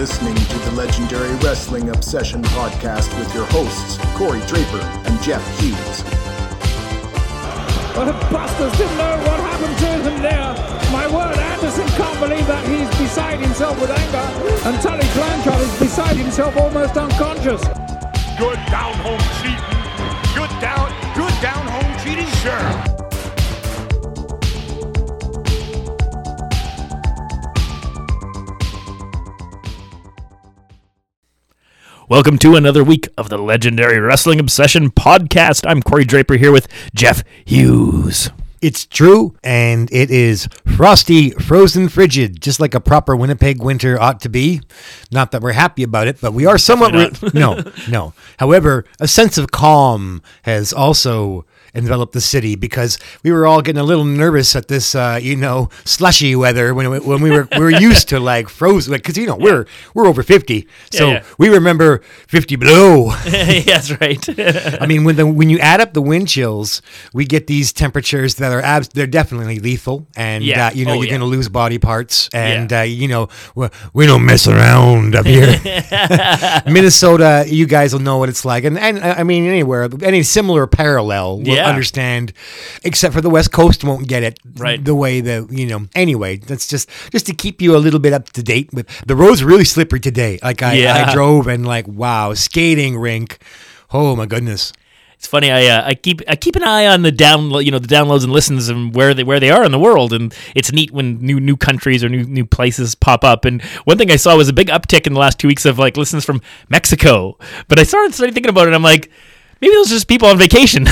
listening to the Legendary Wrestling Obsession podcast with your hosts, Corey Draper and Jeff Hughes. But if Busters didn't know what happened to him there, my word, Anderson can't believe that he's beside himself with anger, and Tully Blanchard is beside himself, almost unconscious. Good down home cheating. Good down, good down home cheating. Sure. Welcome to another week of the Legendary Wrestling Obsession podcast. I'm Corey Draper here with Jeff Hughes. It's true, and it is frosty, frozen, frigid, just like a proper Winnipeg winter ought to be. Not that we're happy about it, but we are somewhat. Re- no, no. However, a sense of calm has also enveloped the city because we were all getting a little nervous at this, uh, you know, slushy weather when it, when we were we were used to like frozen because you know we're we're over fifty, so yeah. we remember fifty below. That's right. I mean, when the when you add up the wind chills, we get these temperatures that are abs- they're definitely lethal, and Yeah. uh, you know Oh, you're yeah. going to lose body parts, and Yeah. uh, you know we, we don't mess around up here. Minnesota, you guys will know what it's like, and and uh, I mean anywhere, any similar parallel will Yeah. understand, except for the West Coast won't get it Right. the way that you know. Anyway, that's just just to keep you a little bit up to date with the roads. Really slippery today. Like I, Yeah. I drove and like wow, skating rink. Oh my goodness. It's funny. I uh, I keep I keep an eye on the download, you know, the downloads and listens and where they where they are in the world, and it's neat when new new countries or new new places pop up. And one thing I saw was a big uptick in the last two weeks of like listens from Mexico. But I started started thinking about it. I'm like. Maybe those are just people on vacation.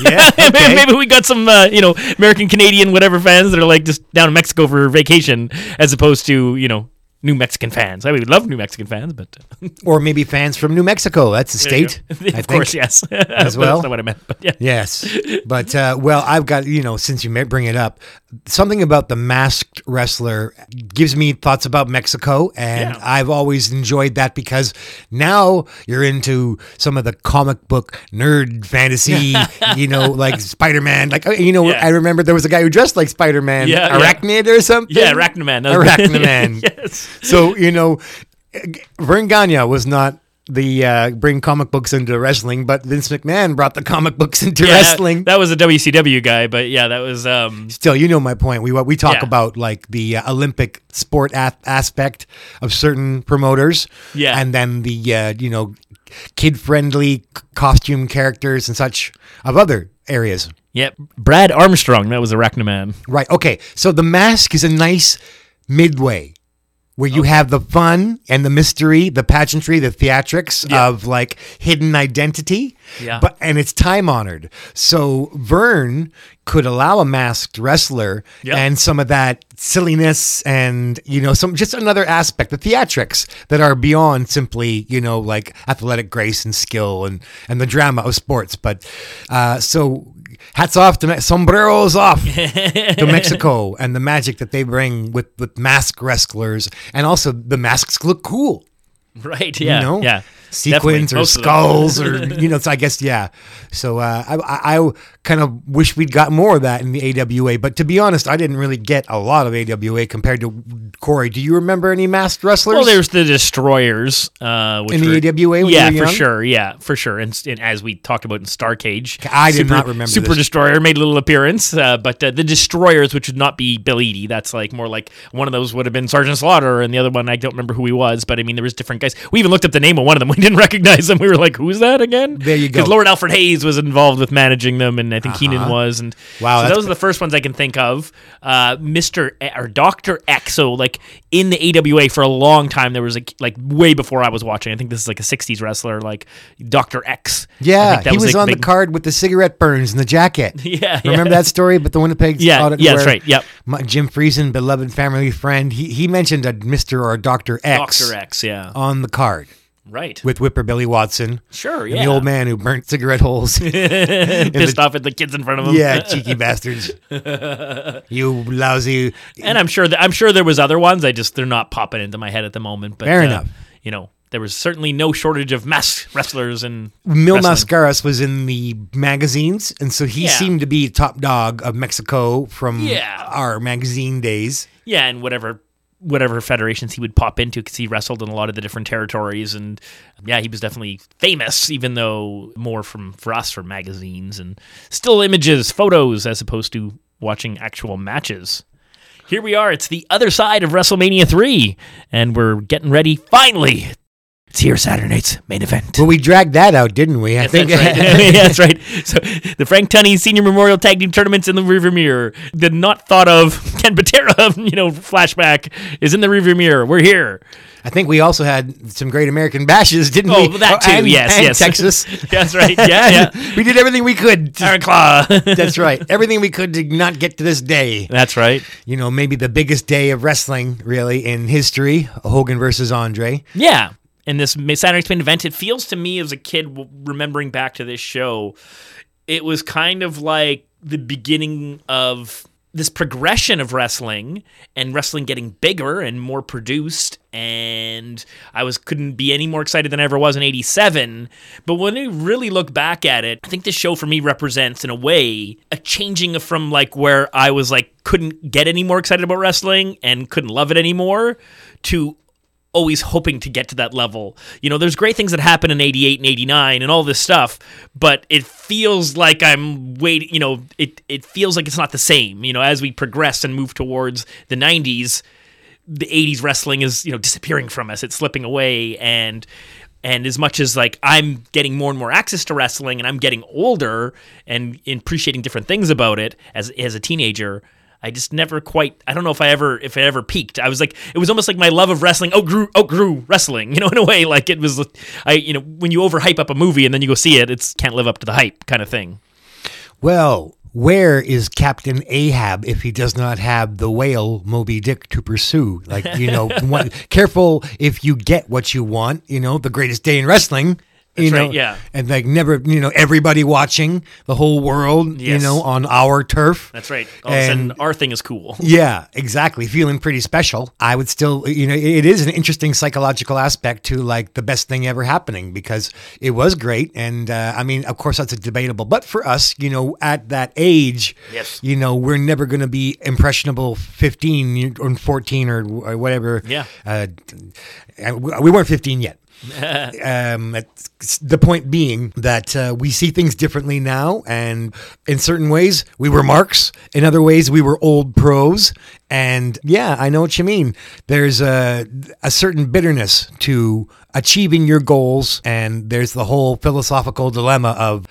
Yeah, maybe, okay. maybe we got some, uh, you know, American, Canadian, whatever fans that are like just down in Mexico for vacation, as opposed to, you know, new Mexican fans. I mean, we love new Mexican fans, but or maybe fans from New Mexico. That's a state, of think. course, yes, As well? That's not what I meant, but yeah. Yes, but uh, well, I've got you know since you bring it up, something about the masked wrestler gives me thoughts about Mexico, and Yeah. I've always enjoyed that because now you're into some of the comic book nerd fantasy, you know, like Spider Man. Like uh, you know, Yeah. I remember there was a guy who dressed like Spider Man, Yeah. Arachnid or something. Yeah, was- Arachnaman. yes. So you know, Verne Gagne was not the uh, bring comic books into wrestling, but Vince McMahon brought the comic books into Yeah, wrestling. That was a WCW guy, but yeah, that was um Still, you know my point. We we talk Yeah. about like the uh, Olympic sport a- aspect of certain promoters, Yeah. and then the uh, you know kid friendly costume characters and such of other areas. Yep, Brad Armstrong, that was Arachnaman. Right. Okay. So the mask is a nice midway where you have the fun and the mystery, the pageantry, the theatrics Yeah. of like hidden identity. Yeah. But and it's time honored. So Verne could allow a masked wrestler Yeah. and some of that silliness and you know some just another aspect the theatrics that are beyond simply you know like athletic grace and skill and and the drama of sports but uh so hats off to Me- sombreros off to Mexico and the magic that they bring with with mask wrestlers and also the masks look cool Right, yeah. you know yeah. sequins Definitely, or most skulls or you know so i guess yeah so uh, I, I I kind of wish we'd got more of that in the awa but to be honest i didn't really get a lot of awa compared to corey do you remember any masked wrestlers Well, there's the destroyers, uh, which In the were- AWA when yeah, for sure, yeah, for sure. And, and as we talked about in Starrcade, I did Super, not remember Super this. Destroyer made a little appearance, uh, but uh, the destroyers, which would not be Bill Eadie, that's like more like one of those would have been Sergeant Slaughter, and the other one I don't remember who he was, but I mean there was different guys. We even looked up the name of one of them. We didn't recognize them. We were like, "Who's that again?" There you go. Because Lord Alfred Hayes was involved with managing them, and I think Keenan was, and Wow, so those are the first ones I can think of. Uh, Mister or Doctor X. So like in the AWA for a long time, there was like like way before I was watching. I think this is like a '60s wrestler, like Doctor X. Yeah he was like, on the card with the cigarette burns and the jacket Yeah, remember yeah. that story but the winnipeg Yeah, audit yeah, that's where right, yep. my, jim friesen beloved family friend he, he mentioned a mr or a dr x Doctor X. Yeah, on the card right. with Whipper Billy Watson. Sure, And yeah. the old man who burnt cigarette holes. Pissed off at the kids in front of him. yeah, cheeky bastards. You lousy. and I'm sure that I'm sure there was other ones. I just they're not popping into my head at the moment. But Fair uh, enough. You know, there was certainly no shortage of masked wrestlers and Mil wrestling. Mascaras was in the magazines, and so he Yeah. seemed to be top dog of Mexico from Yeah. our magazine days. Yeah, and whatever whatever federations he would pop into because he wrestled in a lot of the different territories. And yeah he was definitely famous even though more from for us from magazines and still images photos as opposed to watching actual matches. Here we are. It's the other side of wrestlemania 3 and we're getting ready finally it's here Saturday night's main event. Well, we dragged that out, didn't we? I Yes, think. that's right. yeah, that's right. So the Frank Tunney Senior Memorial Tag Team Tournaments in the rearview mirror. The not thought of Ken Patera, you know, flashback is in the rearview mirror. We're here. I think we also had some great American bashes, didn't Oh, we? that oh, too. and- yes, and yes. Texas. that's right. Yeah, yeah. we did everything we could. to- Iron Claw. That's right. Everything we could to not get to this day. that's right. You know, maybe the biggest day of wrestling, really, in history Hogan versus Andre. Yeah. And this Saturday Night's Main Event, it feels to me as a kid remembering back to this show, it was kind of like the beginning of this progression of wrestling and wrestling getting bigger and more produced and I was couldn't be any more excited than I ever was in 87 but when I really look back at it I think this show for me represents in a way a changing from like where I was like couldn't get any more excited about wrestling and couldn't love it anymore to always hoping to get to that level. You know, there's great things that happen in 88 and 89 and all this stuff, but it feels like I'm waiting, you know, it it feels like it's not the same. You know, as we progress and move towards the 90s, the 80s wrestling is, you know, disappearing from us. It's slipping away and and as much as like I'm getting more and more access to wrestling and I'm getting older and appreciating different things about it as as a teenager, I just never quite. I don't know if I ever if it ever peaked. I was like, it was almost like my love of wrestling outgrew outgrew wrestling. You know, in a way, like it was. I you know when you overhype up a movie and then you go see it, it's can't live up to the hype kind of thing. Well, where is Captain Ahab if he does not have the whale Moby Dick to pursue? Like, you know, one, careful if you get what you want, you know, the greatest day in wrestling. You That's know, right, yeah. And like never, you know, everybody watching the whole world, you know, on our turf. That's right. All of a sudden, And- our thing is cool. Yeah, exactly. Feeling pretty special. I would still, you know, it is an interesting psychological aspect to like the best thing ever happening because it was great. And uh, I mean, of course, that's a debatable. But for us, you know, at that age, Yes. you know, we're never going to be impressionable 15 or 14 or, or whatever. Yeah. Uh, we weren't 15 yet. um, the point being that uh, we see things differently now, and in certain ways we were marks, in other ways we were old pros, and yeah, I know what you mean. There's a a certain bitterness to achieving your goals, and there's the whole philosophical dilemma of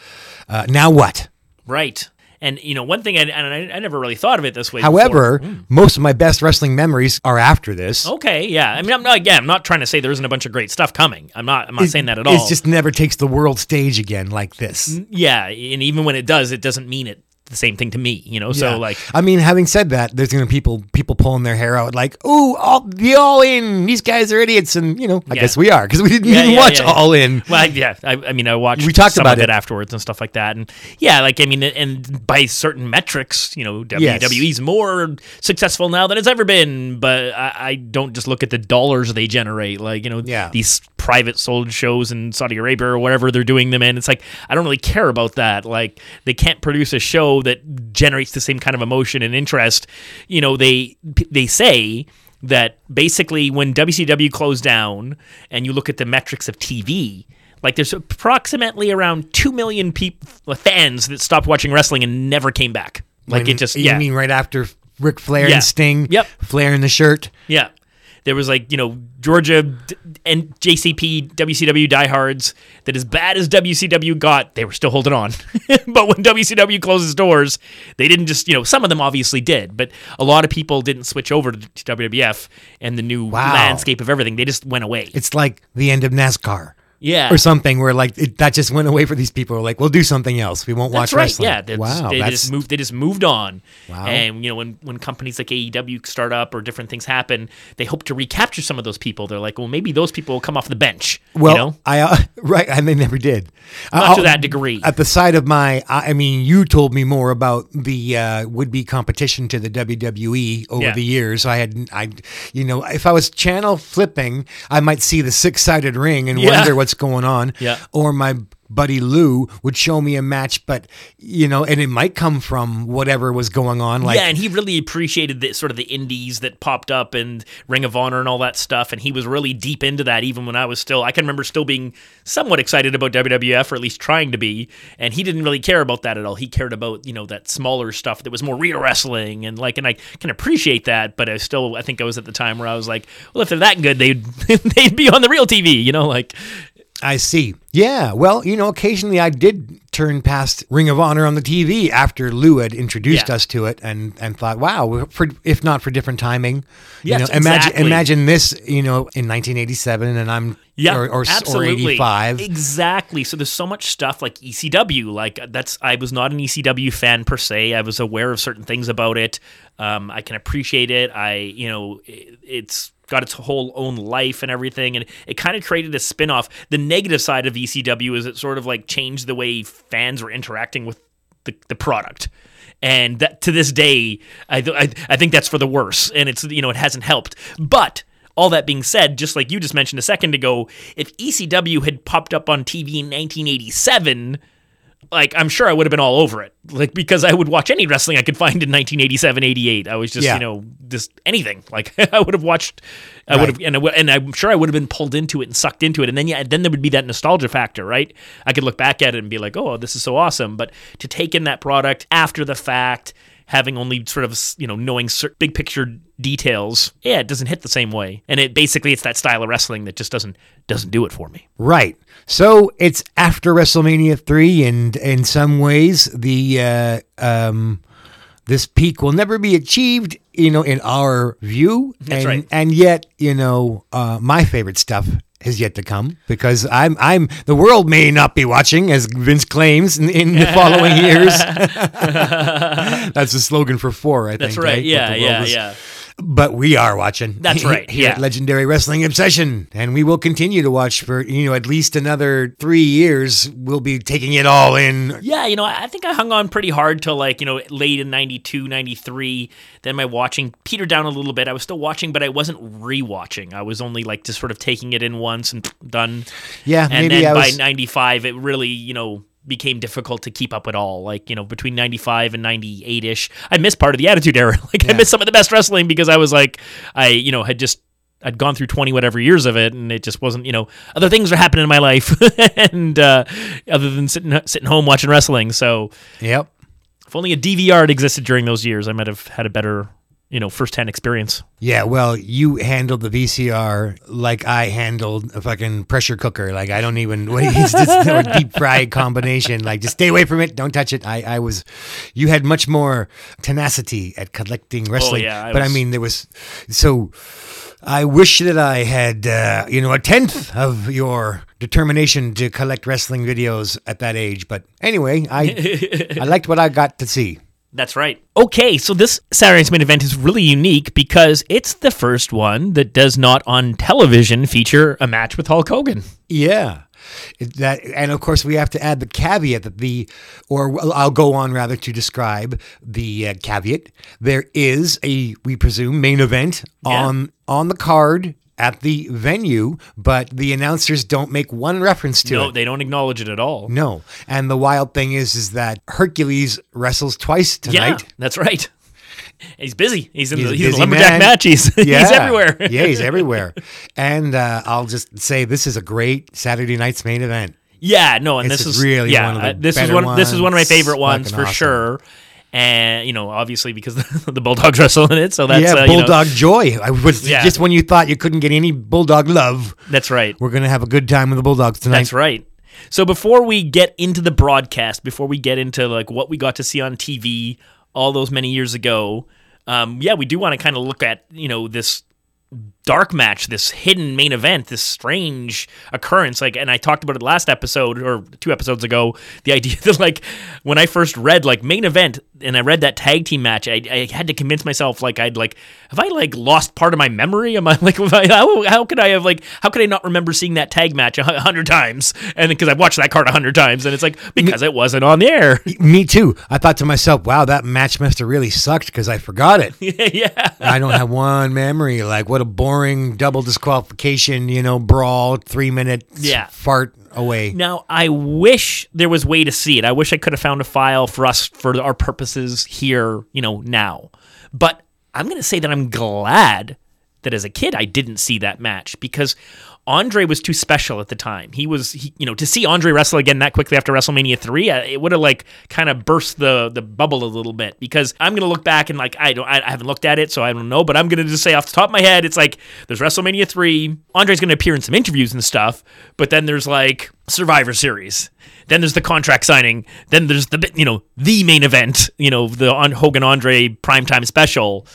uh, now what. Right. And you know, one thing, I, and I, I never really thought of it this way. However, before. most of my best wrestling memories are after this. okay, yeah. I mean, I'm not. Yeah, I'm not trying to say there isn't a bunch of great stuff coming. I'm not. I'm not saying that at all. It just never takes the world stage again like this. yeah, and even when it does, it doesn't mean it the same thing to me. You know, so like I mean, having said that, there's gonna be people people pulling their hair out like, "Oh, all the all in. These guys are idiots," and you know, I Yeah. guess we are because we didn't Yeah, even yeah, watch yeah, yeah. all in. Well, yeah, I, I mean, I watched. We talked some about of it afterwards and stuff like that, and yeah, like I mean, and by certain metrics, you know, Yes. WWE's more successful now than it's ever been. But I, I don't just look at the dollars they generate, like you know, Yeah. these private sold shows in Saudi Arabia or whatever they're doing them in. It's like I don't really care about that. Like they can't produce a show that generates the same kind of emotion and interest. You know, they they say that basically when WCW closed down and you look at the metrics of TV, like there's approximately around 2 million people fans that stopped watching wrestling and never came back. Like When- it just you yeah. mean right after Ric Flair Yeah. and Sting, Yep. Flair in the shirt. Yeah. There was like, you know, Georgia and JCP, WCW diehards that as bad as WCW got, they were still holding on. but when WCW closes doors, they didn't just, you know, some of them obviously did, but a lot of people didn't switch over to WWF and the new Wow. landscape of everything. They just went away. It's like the end of NASCAR yeah. or something, where like it, that just went away for these people. We're like, we'll do something else. We won't That's watch right. wrestling. Yeah. They, wow, they that's just moved. They just moved on. Wow. And you know, when when companies like AEW start up or different things happen, they hope to recapture some of those people. They're like, well, maybe those people will come off the bench. well. you know? I uh, right, and they never did. Not to Uh, that degree. At the side of my, I I mean, you told me more about the uh, would-be competition to the WWE over Yeah. the years. I had, I, you know, if I was channel flipping, I might see the six-sided ring and Yeah. wonder what's going on. Yeah. Or my Buddy Lou would show me a match, but you know, and it might come from whatever was going on. Like, yeah, and he really appreciated the sort of the indies that popped up and Ring of Honor and all that stuff, and he was really deep into that. Even when I was still, I can remember still being somewhat excited about WWF, or at least trying to be, and he didn't really care about that at all. He cared about you know that smaller stuff that was more real wrestling, and like, and I can appreciate that, but I still, I think I was at the time where I was like, well, if they're that good, they'd they'd be on the real TV, you know, like. I see. Yeah. Well, you know, occasionally I did turn past Ring of Honor on the TV after Lou had introduced Yeah. us to it, and and thought, wow, for, if not for different timing, Yes, you know, imagine exactly. imagine this, you know, in 1987, and I'm Yeah, or or, or 85. Exactly. So there's so much stuff like ECW. Like that's I was not an ECW fan per se. I was aware of certain things about it. Um, I can appreciate it. I you know it, it's got its whole own life and everything, and it kind of created a spin-off. The negative side of ECW is it sort of like changed the way fans were interacting with the, the product. And that to this day, I, I I think that's for the worse, and it's you know it hasn't helped. But all that being said, just like you just mentioned a second ago, if ECW had popped up on TV in 1987, like I'm sure I would have been all over it. Like because I would watch any wrestling I could find in 1987, 88. I was just Yeah. you know just anything. Like I would have watched, I would have, and I and I'm sure I would have been pulled into it and sucked into it. And then yeah, then there would be that nostalgia factor, right? I could look back at it and be like, oh, this is so awesome. But to take in that product after the fact. Having only sort of you know knowing big picture details, yeah, it doesn't hit the same way, and it basically it's that style of wrestling that just doesn't doesn't do it for me. Right. So it's after WrestleMania three, and in some ways, the uh, um, this peak will never be achieved. You know, in our view, That's and, right. And yet, you know, uh, my favorite stuff has yet to come because I'm I'm the world may not be watching as Vince claims in, in the following years. That's the slogan for four, I think. That's right. What Yeah, yeah, is- yeah. But we are watching. That's right, Here at yeah. Legendary Wrestling Obsession, and we will continue to watch for you know at least another three years. We'll be taking it all in. Yeah, you know, I think I hung on pretty hard till like, you know, late in 92, 93. Then my watching petered down a little bit. I was still watching, but I wasn't rewatching. I was only like just sort of taking it in once and done. Yeah, And maybe then by was. 95, it really, you know, became difficult to keep up at all. Like, you know, between 95 and 98 ish, I missed part of the Attitude Era. Like, I missed some of the best wrestling because I was like, I, you know, had just. I'd gone through 20 whatever years of it and it just wasn't, you know, other things are happening in my life and uh, other than sitting sitting home watching wrestling. So, Yep. if only a DVR had existed during those years, I might have had a better, you know, firsthand experience. Yeah. Well, you handled the VCR like I handled a fucking pressure cooker. Like I don't even. Just a deep fried combination. Like just stay away from it. Don't touch it. I, I was. You had much more tenacity at collecting wrestling. Oh, yeah, I but I mean, there was so. I wish that I had, uh, you know, a tenth of your determination to collect wrestling videos at that age. But anyway, I I liked what I got to see. That's right. Okay, so this Saturday Night's main event is really unique because it's the first one that does not on television feature a match with Hulk Hogan. Yeah. It- That and of course we have to add the caveat that the or I'll go on rather to describe the uh, caveat. There is a we presume main event Yeah. on on the card at the venue, but the announcers don't make one reference to No, it. they don't acknowledge it at all. no. And the wild thing is is that Hercules wrestles twice tonight. yeah, that's right. He's busy. He's in He's the, he's in busy the lumberjack man. match. He's, he's everywhere. yeah, he's everywhere. And uh, I'll just say this is a great Saturday night's main event. Yeah, no, and This this is really yeah, one of the uh, this is one this is one of my favorite ones Fucking for awesome. sure. And you know, obviously because the Bulldogs wrestle in it, so that's yeah, uh, you know- bulldog joy. I was Yeah. just when you thought you couldn't get any bulldog love, that's right. we're gonna have a good time with the bulldogs tonight. That's right. So before we get into the broadcast, before we get into like what we got to see on TV all those many years ago, um, yeah, we do want to kind of look at you know this dark match, this hidden main event, this strange occurrence. Like, and I talked about it last episode or two episodes ago. The idea that like when I first read like main event and I read that tag team match, I, I had to convince myself like I'd like have I like lost part of my memory? Am I like I, how how could I have like how could I not remember seeing that tag match a hundred times? And because I've watched that card a hundred times, and it's like because it wasn't on the air. Me too. I thought to myself, wow, that match must have really sucked because I forgot it. yeah. I don't have one memory. Like, what a boring boring double disqualification, you know, brawl, three minute Yeah. fart away. Now, I wish there was way to see it. I wish I could have found a file for us for our purposes here, you know, now. But I'm going to say that I'm glad that as a kid I didn't see that match because Andre was too special at the time. He was, he, you know, to see Andre wrestle again that quickly after WrestleMania three, uh, it would have like kind of burst the the bubble a little bit. Because I'm gonna look back and like I don't, I, haven't looked at it, so I don't know. But I'm gonna just say off the top of my head, it's like there's WrestleMania three. Andre's gonna appear in some interviews and stuff, but then there's like Survivor Series. Then there's the contract signing. Then there's the you know the main event. You know the Hogan Andre primetime special.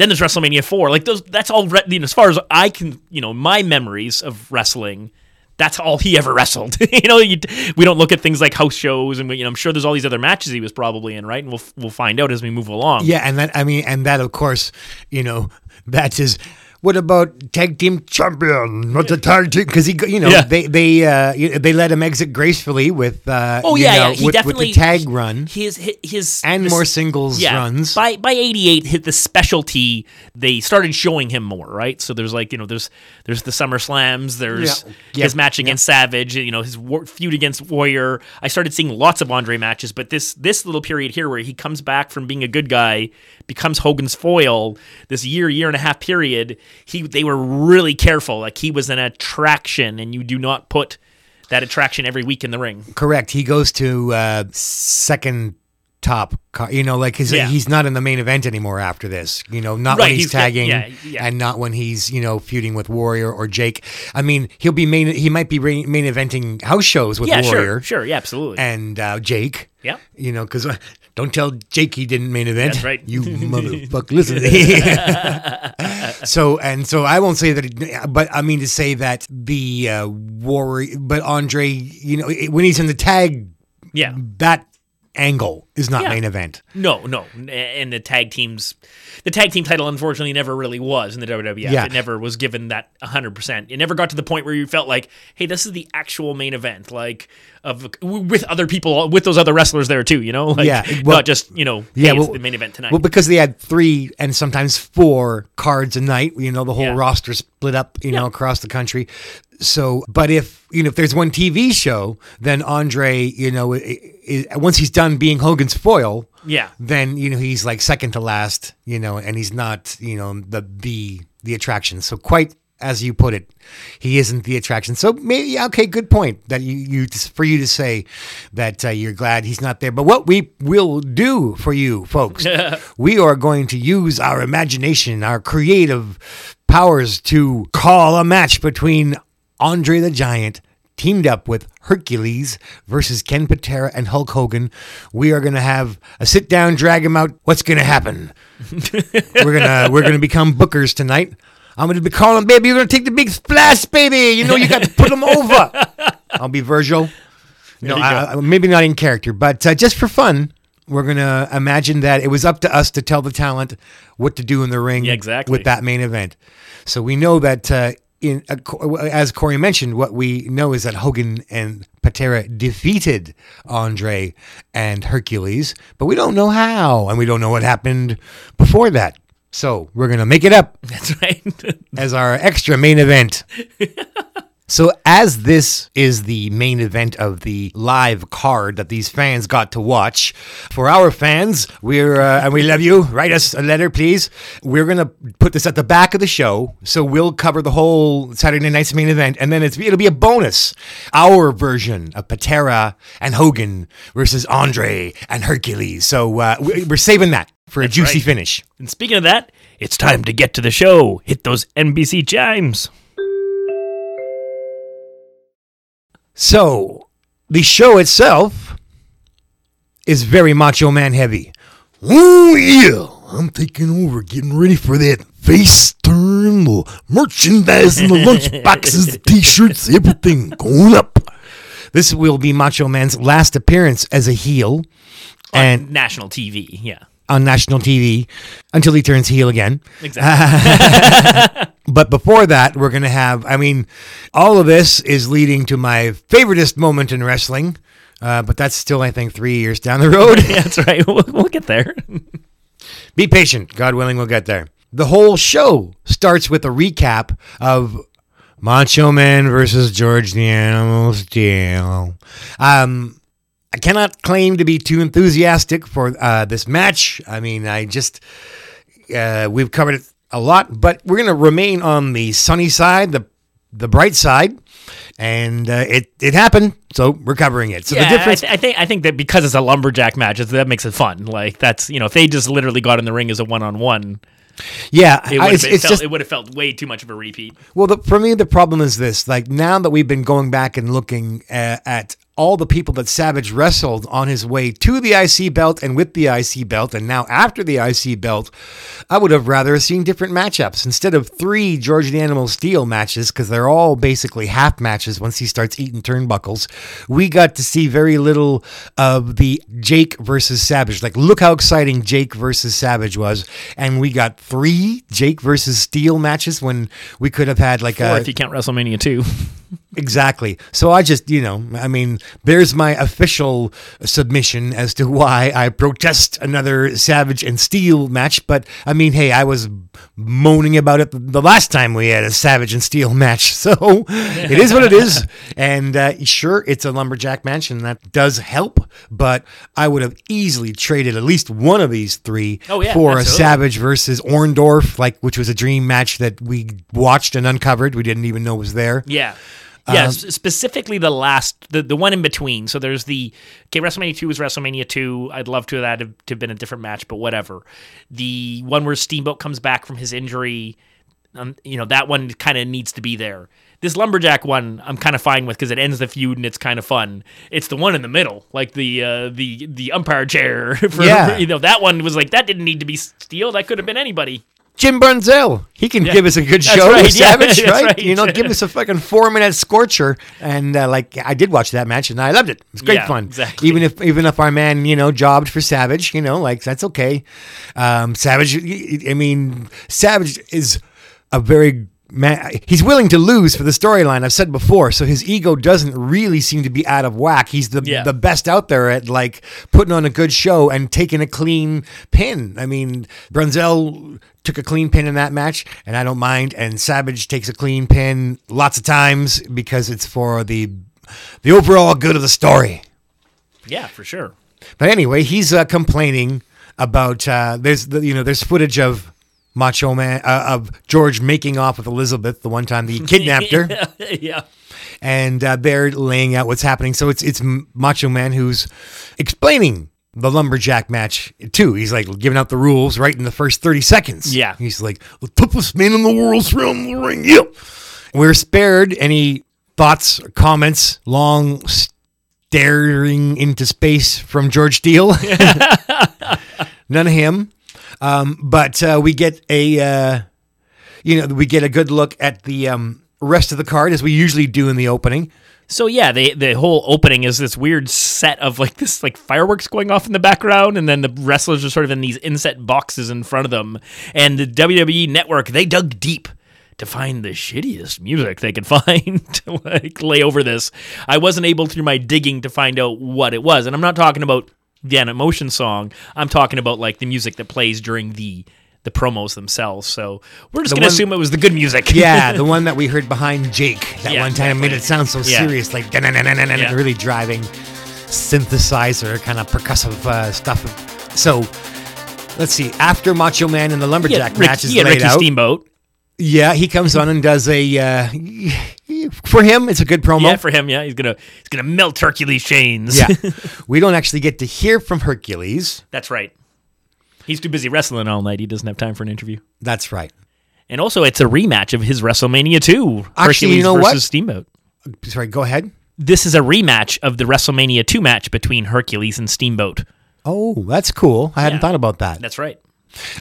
Then there's WrestleMania four. Like those, that's all. As far as I can, you know, my memories of wrestling, that's all he ever wrestled. you know, you, we don't look at things like house shows, and we, you know, I'm sure there's all these other matches he was probably in, right? And we'll we'll find out as we move along. Yeah, and that I mean, and that of course, you know, that's his. What about tag team champion? Not the tag team because he, you know, Yeah. they they uh, they let him exit gracefully with uh, Oh you yeah, know, yeah. He with, definitely with the tag run His his, his and this- more singles yeah, runs. By by '88, hit the specialty. They started showing him more, right? So there's like you know there's there's the Summer Slams. There's Yeah. His match against Savage. You know his war, feud against Warrior. I started seeing lots of Andre matches, but this this little period here where he comes back from being a good guy, becomes Hogan's foil. This year year and a half period, he they were really careful. Like he was an attraction, and you do not put that attraction every week in the ring. Correct. He goes to uh, second top. car- You know, like his, Yeah. he's not in the main event anymore after this. You know, not Right, when he's, he's- tagging, yeah, yeah. and not when he's you know feuding with Warrior or Jake. I mean, he'll be main. He might be main eventing house shows with Yeah, Warrior sure, sure, yeah, absolutely. and uh, Jake. Yeah. You know, because don't tell Jake he didn't main event. That's right. You motherfucker. Listen. so and so I won't say that, it, but I mean to say that the uh, Warrior, but Andre, you know, it- when he's in the tag, yeah. that angle is not Yeah. main event. No, no, and the tag teams, the tag team title, unfortunately, never really was in the WWF. Yeah. It never was given that hundred percent. It never got to the point where you felt like, hey, this is the actual main event, like of with other people, with those other wrestlers there too. You know, like, Yeah, well- not just you know, Yeah, well- the main event tonight. Well, because they had three and sometimes four cards a night, you know, the whole Yeah. roster split up, you know, across the country. So, but if you know, if there's one TV show, then Andre, you know, i i once he's done being Hogan's foil, Yeah. then you know he's like second to last, you know, and he's not, you know, the the the attraction. So quite as you put it, he isn't the attraction. So maybe okay, good point that you you for you to say that uh, you're glad he's not there. But what we will do for you folks, we are going to use our imagination, our creative powers to call a match between Andre the Giant teamed up with Hercules versus Ken Patera and Hulk Hogan. We are going to have a sit down, drag him out. What's going to happen? we're gonna we're gonna become bookers tonight. I'm gonna be calling, baby. You're gonna take the big splash, baby. You know you got to put them over. I'll be Virgil. No, I, I- maybe not in character, but uh, just for fun, we're gonna imagine that it was up to us to tell the talent what to do in the ring. Yeah, exactly. With that main event, so we know that. Uh, in, uh, as Corey mentioned, what we know is that Hogan and Patera defeated Andre and Hercules, but we don't know how, and we don't know what happened before that. So we're gonna make it up That's right. as our extra main event. so, as this is the main event of the live card that these fans got to watch, for our fans, we're uh, and we love you. Write us a letter, please. We're gonna put this at the back of the show, so we'll cover the whole Saturday night's main event, and then it's it'll be a bonus, our version of Patera and Hogan versus Andre and Hercules. So uh, we- we're saving that for a juicy right. finish. and speaking of that, it's time to get to the show. Hit those NBC chimes. So, the show itself is very Macho Man heavy. Oh, yeah. I'm taking over, getting ready for that face turn, the merchandise, and the lunch boxes, the t shirts, everything going up. This will be Macho Man's last appearance as a heel and National TV. Yeah. On national TV until he turns heel again. Exactly. But before that, we're going to have, I mean, all of this is leading to my favoriteest moment in wrestling. Uh, but that's still, I think, three years down the road. yeah, that's right. We'll, we'll get there. Be patient. God willing, we'll get there. the whole show starts with a recap of Macho Man versus George the Animal Steele. Um, I cannot claim to be too enthusiastic for uh, this match. I mean, I just uh, we've covered it a lot, but we're going to remain on the sunny side, the the bright side, and uh, it it happened, so we're covering it. So yeah, the difference, I, th- I think I think that because it's a lumberjack match, that makes it fun. Like that's you know, if they just literally got in the ring as a one on one, yeah, it would it's, felt, just it would have felt way too much of a repeat. Well, the, for me, the problem is this: like now that we've been going back and looking at, at all the people that Savage wrestled on his way to the IC belt and with the IC belt, and now after the IC belt, I would have rather seen different matchups instead of three George the Animal Steele matches because they're all basically half matches. Once he starts eating turnbuckles, we got to see very little of the Jake versus Savage. Like, look how exciting Jake versus Savage was, and we got three Jake versus Steele matches when we could have had like Or a if you count WrestleMania two, Exactly. So I just, you know, I mean, there's my official submission as to why I protest another Savage and Steele match. But I mean, hey, I was moaning about it the last time we had a Savage and Steele match. So it is what it is. And uh, sure, it's a lumberjack match, and that does help. But I would have easily traded at least one of these three Oh, yeah, for a. Savage versus Orndorff, like which was a dream match that we watched and uncovered. We didn't even know was there. yeah. Yeah, Um, specifically the last, the, the one in between. So there's the okay, WrestleMania two was WrestleMania two. I'd love to have that to have been a different match, but whatever. The one where Steamboat comes back from his injury, um, you know that one kind of needs to be there. This lumberjack one, I'm kind of fine with because it ends the feud and it's kind of fun. It's the one in the middle, like the uh, the the umpire chair. For, Yeah. you know that one was like that didn't need to be Steele. That could have been anybody. Jim Brunzell. He can Yeah. give us a good That's show, right, Savage, that's right? right. You know, give us a fucking four minute scorcher, and uh, like I did watch that match, and I loved it. It was great Yeah, fun. exactly. Even if even if our man, you know, jobbed for Savage, you know, like that's okay. Um, Savage, I mean, Savage is a very man. He's willing to lose for the storyline. I've said before, so his ego doesn't really seem to be out of whack. He's the Yeah. the best out there at like putting on a good show and taking a clean pin. I mean, Brunzell took a clean pin in that match, and I don't mind. And Savage takes a clean pin lots of times because it's for the the overall good of the story. Yeah, for sure. But anyway, he's uh, complaining about uh, there's the, you know there's footage of Macho Man uh, of George making off with Elizabeth the one time he kidnapped her. yeah. and uh, they're laying out what's happening. So it's it's Macho Man who's explaining the lumberjack match too. He's like giving out the rules right in the first thirty seconds. Yeah. he's like the toughest man in the world's around the ring. Yeah, we're spared any thoughts, or comments, long staring into space from George Steele. None of him. Um, but uh, we get a, uh, you know, we get a good look at the um, rest of the card as we usually do in the opening. So yeah, the the whole opening is this weird set of like this like fireworks going off in the background, and then the wrestlers are sort of in these inset boxes in front of them. And the WWE Network they dug deep to find the shittiest music they could find to like lay over this. I wasn't able through my digging to find out what it was, and I'm not talking about the animation song. I'm talking about like the music that plays during the the promos themselves. So we're just The gonna one- assume it was the good music. Yeah, the one that we heard behind Jake that Yeah, one time made it sound so Yeah. serious, like Yeah. really driving synthesizer kind of percussive uh, stuff. So let's see. After Macho Man and the Yeah, Lumberjack Rick- match is yeah, laid Ricky out, Steamboat. Yeah, he comes on and does a. Uh, for him, it's a good promo. Yeah, for him, yeah, he's gonna he's gonna melt Hercules' chains. Yeah. we don't actually get to hear from Hercules. that's right. He's too busy wrestling all night. He doesn't have time for an interview. That's right. And also, it's a rematch of his WrestleMania 2. Actually, Hercules you know versus what? Steamboat. Sorry, go ahead. This is a rematch of the WrestleMania 2 match between Hercules and Steamboat. Oh, that's cool. I hadn't thought about that. That's right.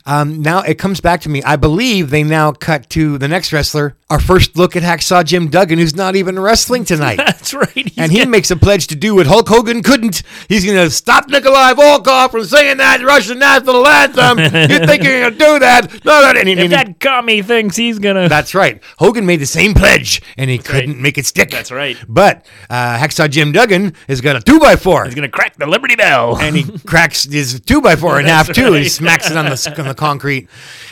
Um, now it comes back to me. I believe they now cut to the next wrestler. Our first look at Hacksaw Jim Duggan, who's not even wrestling tonight. That's right. He's and he get- makes a pledge to do what Hulk Hogan couldn't. He's going to stop Nikolai Volkov from singing that Russian national anthem. you think you're going to do that? No, no, and if and that commie thinks he's gonna. That's right. Hogan made the same pledge, and he couldn't right. make it stick. That's right. But uh, Hacksaw Jim Duggan has got a two by four. he's gonna crack the Liberty Bell. and he cracks his two by four in half too. He smacks it on the the on the concrete,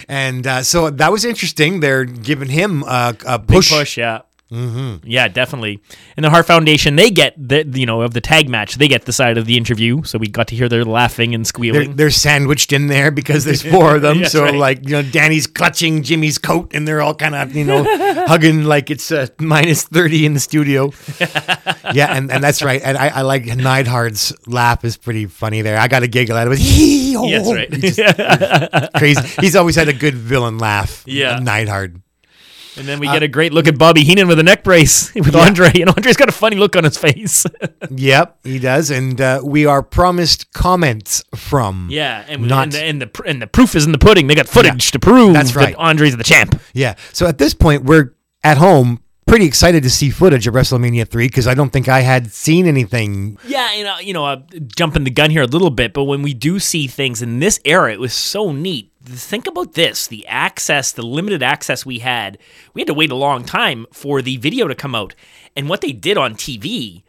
and uh, so that was interesting. They're giving him a, a Big push. push, yeah. Mm-hmm. Yeah, definitely. And the Heart Foundation, they get the you know of the tag match, they get the side of the interview, so we got to hear their laughing and They're, squealing. they're sandwiched in there because there's four of them. That's so right. like you know, Danny's clutching Jimmy's coat, and they're all kind of you know hugging like it's uh, minus thirty in the studio. yeah, and, and that's right. And I, I like Neidhart's laugh is pretty funny there. I got a giggle out of it. That's right. He's just crazy. He's always had a good villain laugh. Yeah. Neidhart. And then we get a great look at Bobby Heenan with a neck brace with Andre, and Andre's got a funny look on his face. Yep, he does, and uh, we are promised comments from. yeah, and, Not- and, the, and the and the proof is in the pudding. They got footage Yeah, to prove that's right. that Andre's the champ. Yeah. So at this point, we're at home, pretty excited to see footage of WrestleMania three because I don't think I had seen anything. Yeah, you know, you know, uh, jumping the gun here a little bit, but when we do see things in this era, it was so neat. Think about this: the access, the limited access we had. We had to wait a long time for the video to come out, and what they did on TV.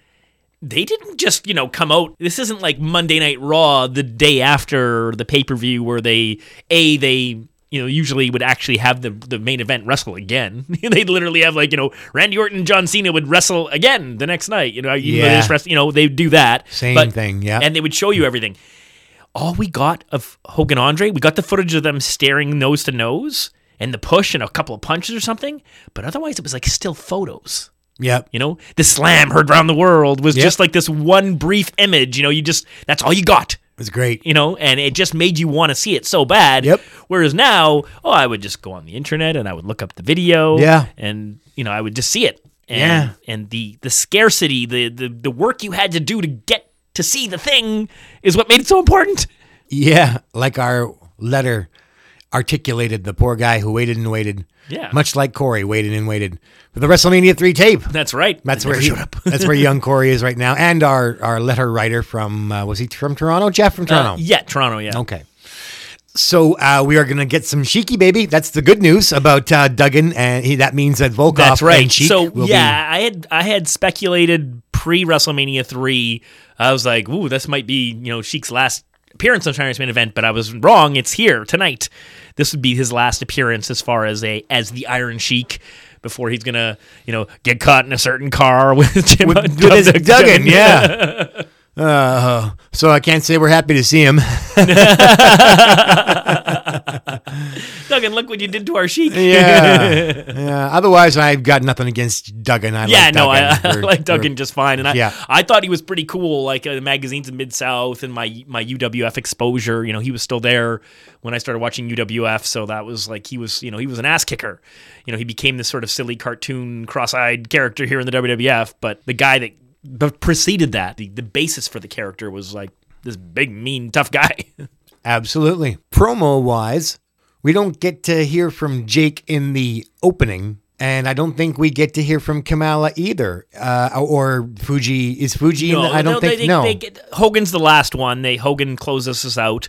They didn't just, you know, come out. This isn't like Monday Night Raw the day after the pay per view, where they a they you know usually would actually have the the main event wrestle again. They'd literally have like you know Randy Orton John Cena would wrestle again the next night. You know, even though they Yeah. just you know they do that Same thing, yeah. and they would show you everything. All we got of Hogan Andre, we got the footage of them staring nose to nose and the push and a couple of punches or something, but otherwise it was like still photos. Yep. You know, the slam heard around the world was Yep. just like this one brief image. You know, you just that's all you got. It was great. You know, and it just made you want to see it so bad. Yep. Whereas now, oh, I would just go on the internet and I would look up the video. Yeah. And you know, I would just see it. And, Yeah. And the the scarcity, the the the work you had to do to get to see the thing is what made it so important. Yeah, like our letter articulated the poor guy who waited and waited. Yeah. Much like Corey waited and waited for the WrestleMania three tape. That's right. That's where he, showed up. that's where young Corey is right now, and our our letter writer from uh, was he from Toronto? Jeff from Uh, Toronto. yeah, Toronto. Yeah. Okay. So uh, we are going to get some Sheiky, baby. That's the good news about uh, Duggan, and he, that means that Volkov That's right. and Sheik so will be yeah, I had I had speculated pre WrestleMania three. I was like, ooh, this might be you know Sheik's last appearance on China's main event, but I was wrong. It's here tonight. This would be his last appearance as far as a as the Iron Sheik. Before he's gonna, you know, get caught in a certain car with Jim with, with his Duggan. Yeah. Uh, so I can't say we're happy to see him. Duggan, look what you did to our Sheik. yeah. yeah. Otherwise, I've got nothing against Duggan. I Yeah, like no, I. I like Duggan just fine, and I, Yeah. I thought he was pretty cool. Like uh, the magazines in Mid South and my my UWF exposure, you know, he was still there when I started watching UWF, so that was like he was, you know, he was an ass kicker. You know, he became this sort of silly cartoon, cross-eyed character here in the WWF, but the guy that but preceded that, the, the basis for the character was like this big, mean, tough guy. Absolutely. Promo wise, we don't get to hear from Jake in the opening. And I don't think we get to hear from Kamala either. Uh, or Fuji. Is Fuji in the, I don't no, think. they, no. They get, Hogan's the last one. They Hogan closes us out.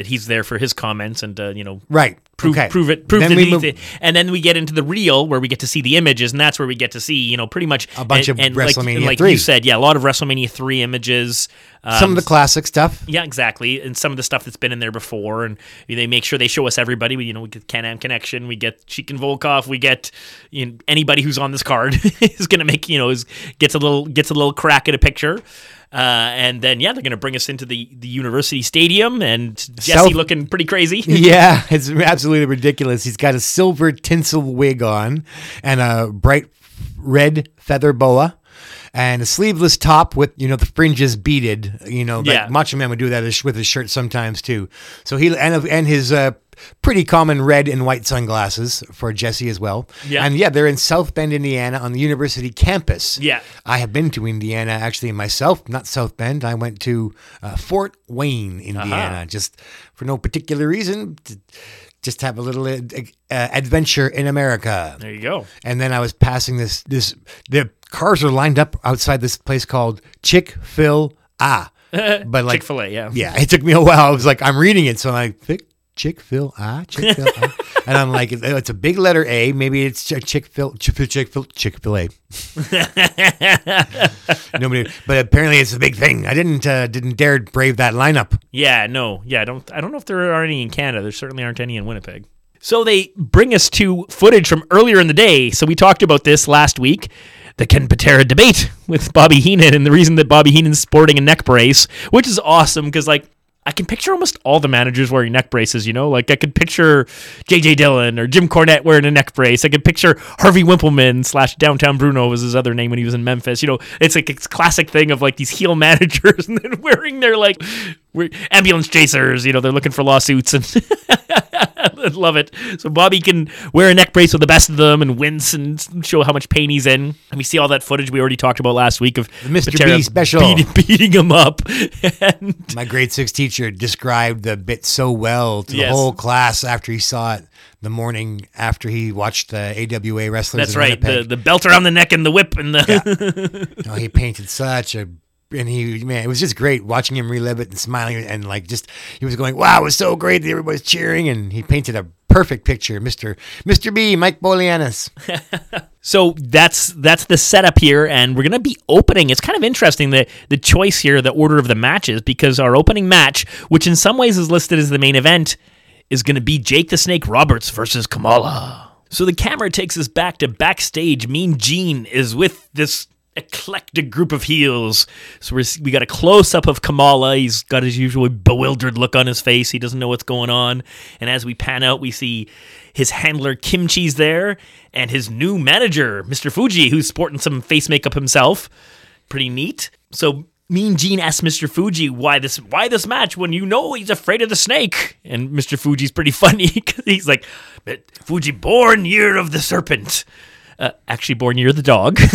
That he's there for his comments and uh, you know right. prove okay. prove it prove Then that move- th- and then we get into the real where we get to see the images and that's where we get to see you know pretty much A bunch and, of and like, WrestleMania and like 3. you said yeah a lot of WrestleMania three images um, some of the classic stuff. yeah exactly and some of the stuff that's been in there before and they make sure they show us everybody we, you know we get Can-Am Connection we get Sheik and Volkov we get you know, anybody who's on this card is gonna make you know is gets a little gets a little crack at a picture. Uh, and then yeah, they're gonna bring us into the, the university stadium, and Jesse South- looking pretty crazy. Yeah, it's absolutely ridiculous. He's got a silver tinsel wig on and a bright red feather boa and a sleeveless top with, you know, the fringes beaded. You know, Yeah. like Macho Man would do that with his shirt sometimes too. So he, and, and his, uh, Pretty common red and white sunglasses for Jesse as well. Yeah. And yeah, they're in South Bend, Indiana on the university campus. Yeah. I have been to Indiana actually myself, not South Bend. I went to uh, Fort Wayne, Indiana, just for no particular reason, to just have a little uh, adventure in America. There you go. And then I was passing this this the cars are lined up outside this place called Chick Fil A. But like Chick-fil-A, yeah. yeah, it took me a while. I was like, I'm reading it, so I'm like, Chick Fil A, Chick Fil A. and I'm like, it's a big letter A. Maybe it's Chick Fil Chick Fil Chick Fil A. Nobody, but apparently it's a big thing. I didn't uh, didn't dare brave that lineup. Yeah, no, yeah, I don't I don't know if there are any in Canada. There certainly aren't any in Winnipeg. So they bring us to footage from earlier in the day. So we talked about this last week. The Ken Patera debate with Bobby Heenan and the reason that Bobby Heenan's sporting a neck brace, which is awesome because like I can picture almost all the managers wearing neck braces, you know? Like I could picture JJ Dillon or Jim Cornette wearing a neck brace. I could picture Harvey Wippleman slash Downtown Bruno was his other name when he was in Memphis. You know, it's like it's classic thing of like these heel managers and then wearing their like ambulance chasers, you know, they're looking for lawsuits and love it. So Bobby can wear a neck brace with the best of them and wince and show how much pain he's in. And we see all that footage we already talked about last week of The Mr. Patera B special. beating, beating him up. and My grade six teacher described the bit so well to Yes. the whole class after he saw it the morning after he watched the AWA wrestlers. that's right. The, Winnipeg. the belt around the neck and the whip and the Oh, he painted such a and he man, it was just great watching him relive it and smiling and like just he was going, "Wow, it was so great!" that Everybody's cheering, and he painted a perfect picture, Mister Mister B, Mike Bolianis. So that's that's the setup here, and we're gonna be opening. It's kind of interesting that the choice here, the order of the matches, because our opening match, which in some ways is listed as the main event, is gonna be Jake the Snake Roberts versus Kamala. So the camera takes us back to backstage. Mean Gene is with this eclectic group of heels. So we're, we got a close up of Kamala. He's got his usual bewildered look on his face. He doesn't know what's going on. And as we pan out, we see his handler Kimchi's there and his new manager, Mr. Fuji, who's sporting some face makeup himself. Pretty neat. So Mean Gene asks Mr. Fuji why this why this match when you know he's afraid of the snake. And Mr. Fuji's pretty funny because he's like, Fuji born year of the serpent. Uh, actually born year of the dog.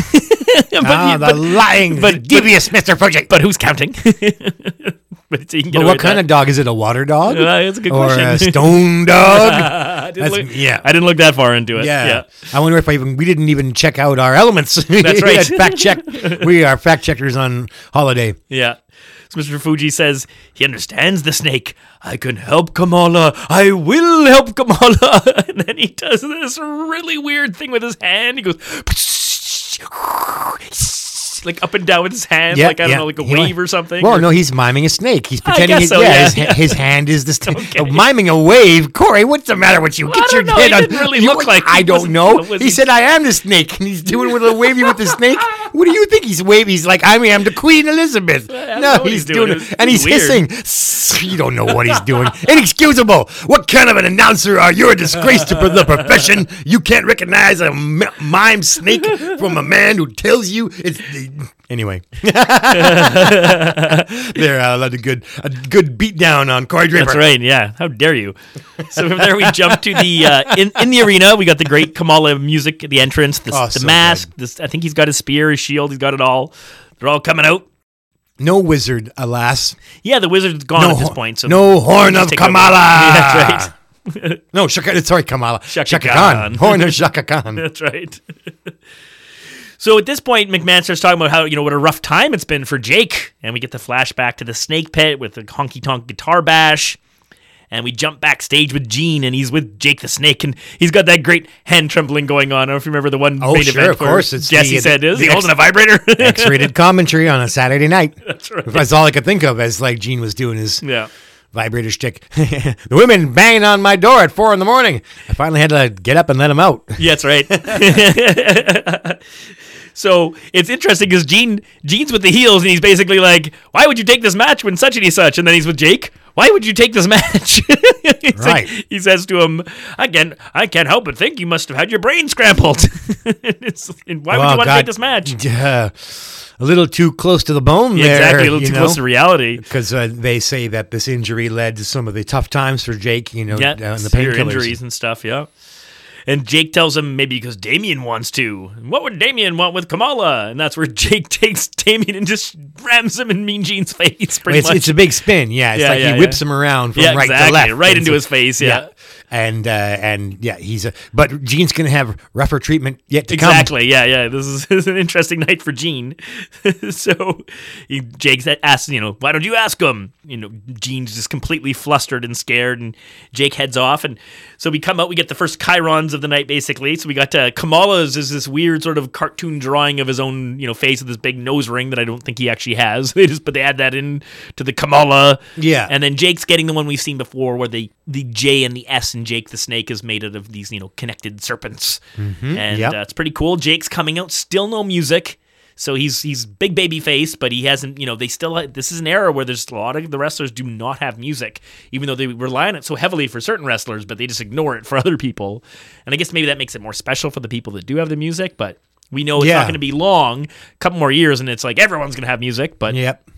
But- ah, the but- lying, but- devious Mister Project. but who's counting? but so you can get But what kind that. of dog is it? A water dog? Uh, that's a good or question. a stone dog? I didn't look, yeah. I didn't look that far into it. yeah. yeah. I wonder if I even we didn't even check out our elements. That's right. fact check. We are fact checkers on holiday. Yeah. Mr. Fuji says he understands the snake. I can help Kamala. I will help Kamala. And then he does this really weird thing with his hand. He goes like up and down with his hand, like I don't yeah. know, like a He wave wa- or something. Well, or- no, he's miming a snake. He's pretending. his, so, yeah, his, his hand is the snake. Okay. miming a wave. Corey, what's the matter with you? Get I your know. head He on. didn't really You- look like- I don't know. He he- said, "I am the snake," and he's doing with a wavy with the snake. What do you think he's waving? He's like, "I am the Queen Elizabeth." No, he's, he's doing. doing, It it, and he's weird. hissing. You don't know what he's doing. Inexcusable. What kind of an announcer are you? A disgrace to the profession. You can't recognize a mime snake from a man who tells you it's. The... Anyway, there, uh, a good, a good beat down on Corey Draper. That's right. Yeah. How dare you? So from there we jump to the uh, in in the arena. We got the great Kamala music at the entrance. The, Oh, the so mask. This, I think he's got his spear, his shield. He's got it all. They're all coming out. No wizard, alas. Yeah, the wizard's gone no, at this point. So no horn of. Kamala. Yeah, that's right. No, Shaka, sorry, Kamala. Shaka Shaka, Khan. Khan. Horn of Shaka Khan. That's right. So at this point, McMahon starts talking about how you know what a rough time it's been for Jake, and we get the flashback to the Snake Pit with the honky tonk guitar bash. And we jump backstage with Gene, and he's with Jake the Snake, and he's got that great hand trembling going on. I don't know if you remember the one Oh, main sure, event of course, it's Jesse the- uh, said, "Is he the holding a vibrator?" X-rated commentary on a Saturday night. That's right. That's all I could think of as like Gene was doing his yeah. vibrator stick. the women banging on my door at four in the morning. I finally had to get up and let them out. Yeah, that's right. So it's interesting because Gene Gene's with the heels, and he's basically like, "Why would you take this match when such and such?" And then he's with Jake. Why would you take this match? It's like- Right. he says to him, "I can I can't help but think you must have had your brain scrambled. And why would you Well, want to take this match?" Yeah, a little too close to the bone Yeah, there. exactly, a little too close to reality. Because uh, they say that this injury led to some of the tough times for Jake, you know, Yeah, uh, and the painkillers. injuries and stuff. Yeah. And Jake tells him maybe because Damien wants to. What would Damien want with Kamala? And that's where Jake takes Damien and just rams him in Mean Gene's face. Pretty It's, much. it's a big spin, yeah. It's Yeah, like yeah, he whips yeah. him around from right exactly, to left, right into his face, yeah. and uh, and yeah, he's a. But Gene's gonna have rougher treatment yet to come. Exactly. Yeah, yeah. This is, this is an interesting night for Gene. so he, Jake asks, you know, why don't you ask him? You know, Gene's just completely flustered and scared, and Jake heads off. And so we come out, we get the first chyrons of the night, basically. So we got uh, Kamala's is this weird sort of cartoon drawing of his own, you know, face with this big nose ring that I don't think he actually has. They just, but they add that in to the Kamala. Yeah. And then Jake's getting the one we've seen before, where the the J and the S and Jake the Snake is made out of these, you know, connected serpents, and Yep. uh, it's pretty cool. Jake's coming out, still no music. So he's he's big baby face, but he hasn't. You know, they still. This is an era where there's a lot of the wrestlers do not have music, even though they rely on it so heavily for certain wrestlers, but they just ignore it for other people. And I guess maybe that makes it more special for the people that do have the music. But we know it's Yeah. not going to be long, a couple more years, and it's like everyone's going to have music. But Yep.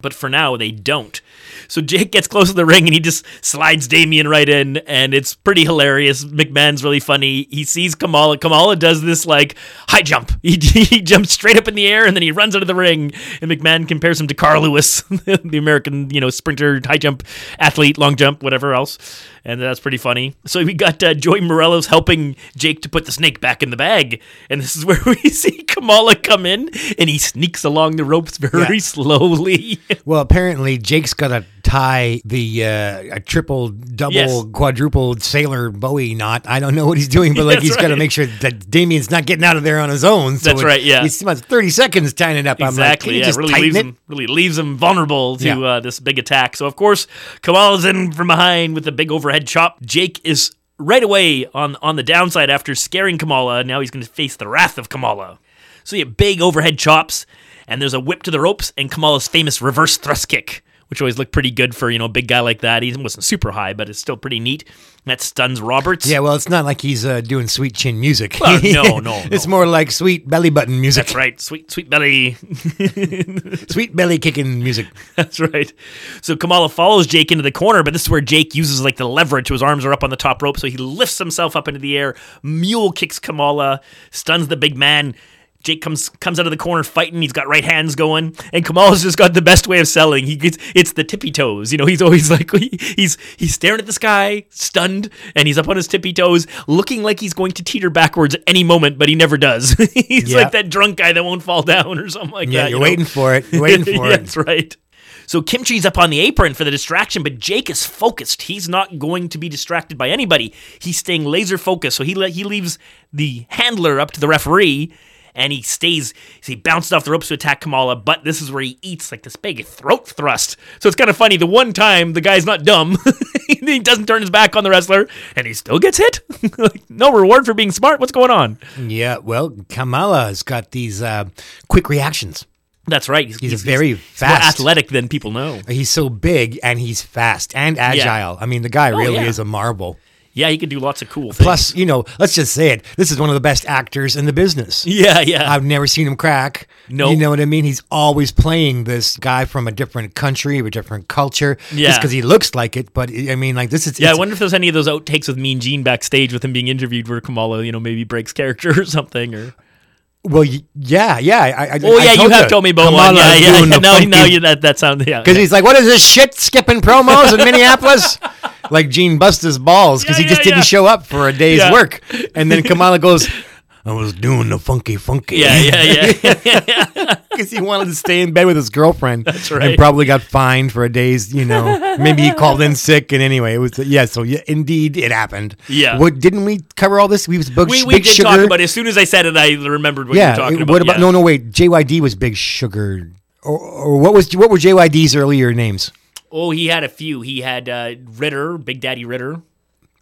But for now they don't. So Jake gets close to the ring and he just slides Damien right in, and it's pretty hilarious. McMahon's really funny. He sees Kamala. Kamala does this like high jump. He, he jumps straight up in the air and then he runs out of the ring. And McMahon compares him to Carl Lewis, the American you know sprinter, high jump athlete, long jump, whatever else. And that's pretty funny. So we got uh, Joey Marella's helping Jake to put the snake back in the bag, and this is where we see Kamala come in, and he sneaks along the ropes very Yeah. slowly. Well, apparently Jake's got to tie the uh, a triple, double, Yes. quadruple sailor Bowie knot. I don't know what he's doing, but like he's got to make sure that Damien's not getting out of there on his own. So That's right, yeah. He's about thirty seconds tying it up. I'm like, Exactly. you yeah, just really leaves it? him really leaves him vulnerable to Yeah. uh, this big attack. So of course, Kamala's in from behind with a big overhead chop. Jake is right away on on the downside after scaring Kamala. Now he's going to face the wrath of Kamala. So get big overhead chops, and there's a whip to the ropes, and Kamala's famous reverse thrust kick. Which always looked pretty good for you know a big guy like that. He wasn't super high, but it's still pretty neat. That stuns Roberts. Yeah, well, it's not like he's uh, doing sweet chin music. Well, no, no, It's more like sweet belly button music, that's right. Sweet, sweet belly. sweet belly kicking music. That's right. So Kamala follows Jake into the corner, but this is where Jake uses like the leverage. So his arms are up on the top rope, so he lifts himself up into the air. Mule kicks Kamala, stuns the big man. Jake comes comes out of the corner fighting. He's got right hands going, and Kamala's just got the best way of selling. He gets it's the tippy toes. You know, he's always like he's he's staring at the sky, stunned, and he's up on his tippy toes, looking like he's going to teeter backwards at any moment, but he never does. he's Yeah. like that drunk guy that won't fall down or something like Yeah, that. Yeah, you're you know? waiting for it. You're waiting for yeah, it. That's right. So Kimchi's up on the apron for the distraction, but Jake is focused. He's not going to be distracted by anybody. He's staying laser focused. So he le- he leaves the handler up to the referee, and he stays. He bounced off the ropes to attack Kamala, but this is where he eats like this big throat thrust. So it's kind of funny. The one time the guy's not dumb, he doesn't turn his back on the wrestler, and he still gets hit. like, no reward for being smart. What's going on? Yeah, well, Kamala's got these uh, quick reactions. That's right. He's very more fast. athletic than people know. He's so big and he's fast and agile. I mean, the guy really Oh, yeah. is a marvel. Yeah, he can do lots of cool things. Plus, you know, let's just say it. This is one of the best actors in the business. yeah, yeah. I've never seen him crack. Nope. You know what I mean? He's always playing this guy from a different country, a different culture. Yeah. Just because he looks like it. But I mean, like, this is. Yeah, I wonder if there's any of those outtakes with Mean Gene backstage with him being interviewed where Kamala, you know, maybe breaks character or something. Or Well, yeah, yeah. I, I, oh I yeah, you have told me about one. Kamala Yeah, is yeah. doing the Now, now you that that sounds, yeah. Because he's like, what is this shit skipping promos in Minneapolis? like Gene bust his balls because Yeah, he just yeah, didn't show up for a day's Yeah. work. And then Kamala goes, I was doing the funky funky. yeah, yeah, yeah. Because he wanted to stay in bed with his girlfriend. That's right. And probably got fined for a day's, you know, maybe he called in sick. And anyway, it was, yeah, so yeah, indeed it happened. Yeah. What, didn't we cover all this? We was big, we we big did sugar. talk about it. As soon as I said it, I remembered what yeah. you were talking it- about. what about, yeah. no, no, wait. JYD was big sugar. Or, or what was, what were JYD's earlier names? Oh, he had a few. He had uh, Ritter, Big Daddy Ritter.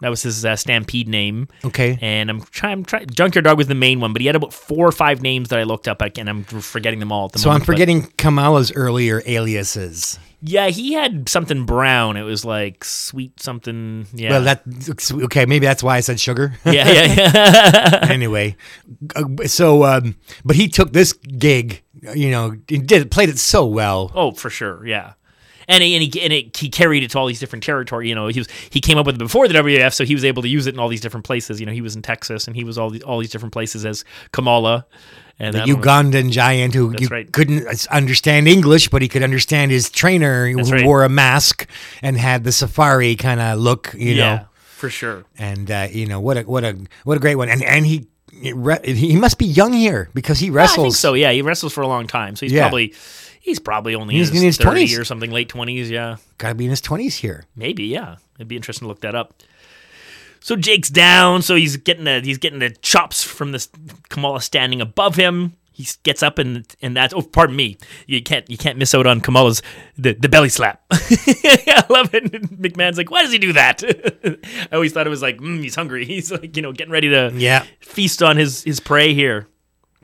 That was his uh, Stampede name. Okay. And I'm trying. I'm trying. Junkyard Dog was the main one, but he had about four or five names that I looked up, and I'm forgetting them all at the So I'm moment. but- forgetting Kamala's earlier aliases. Yeah, he had something brown. It was like sweet something. Yeah. Well, that okay. Maybe that's why I said sugar. yeah, yeah, yeah. anyway, uh, so um, but he took this gig. You know, he did played it so well. oh, for sure. Yeah. And he, and, he, and it, he carried it to all these different territory. You know, he was he came up with it before the WWF, so he was able to use it in all these different places. You know, he was in Texas, and he was all these, all these different places as Kamala. And I don't know- Ugandan giant who you right. couldn't understand English, but he could understand his trainer who right. wore a mask and had the safari kind of look. You yeah, know, for sure. and uh, you know what a what a what a great one. And and he he must be young here because he wrestles. I think so. Yeah, he wrestles for a long time, so he's Yeah. probably He's probably only He's in his, in 30 20s. or something, late 20s, yeah. Gotta be in his twenties here. Maybe, yeah. It'd be interesting to look that up. So Jake's down, so he's getting the he's getting the chops from this Kamala standing above him. He gets up and and that's oh pardon me. You can't you can't miss out on Kamala's the, the belly slap. I love it. McMahon's like, why does he do that? I always thought it was like, mm, he's hungry. He's like, you know, getting ready to Yeah. feast on his his prey here.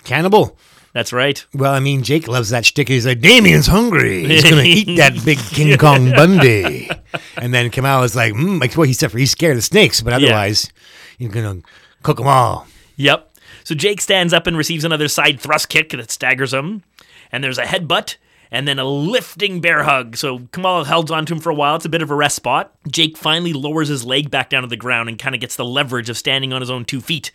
Cannibal. That's right. Well, I mean, Jake loves that shtick. He's like, Damien's hungry. He's gonna eat that big King Kong Bundy. And then Kamala's like, mm, like, well, except for he's scared of snakes, but otherwise, he's gonna cook them all. Yep. So Jake stands up and receives another side thrust kick that staggers him. And there's a headbutt and then a lifting bear hug. So Kamala holds on to him for a while. It's a bit of a rest spot. Jake finally lowers his leg back down to the ground and kind of gets the leverage of standing on his own two feet.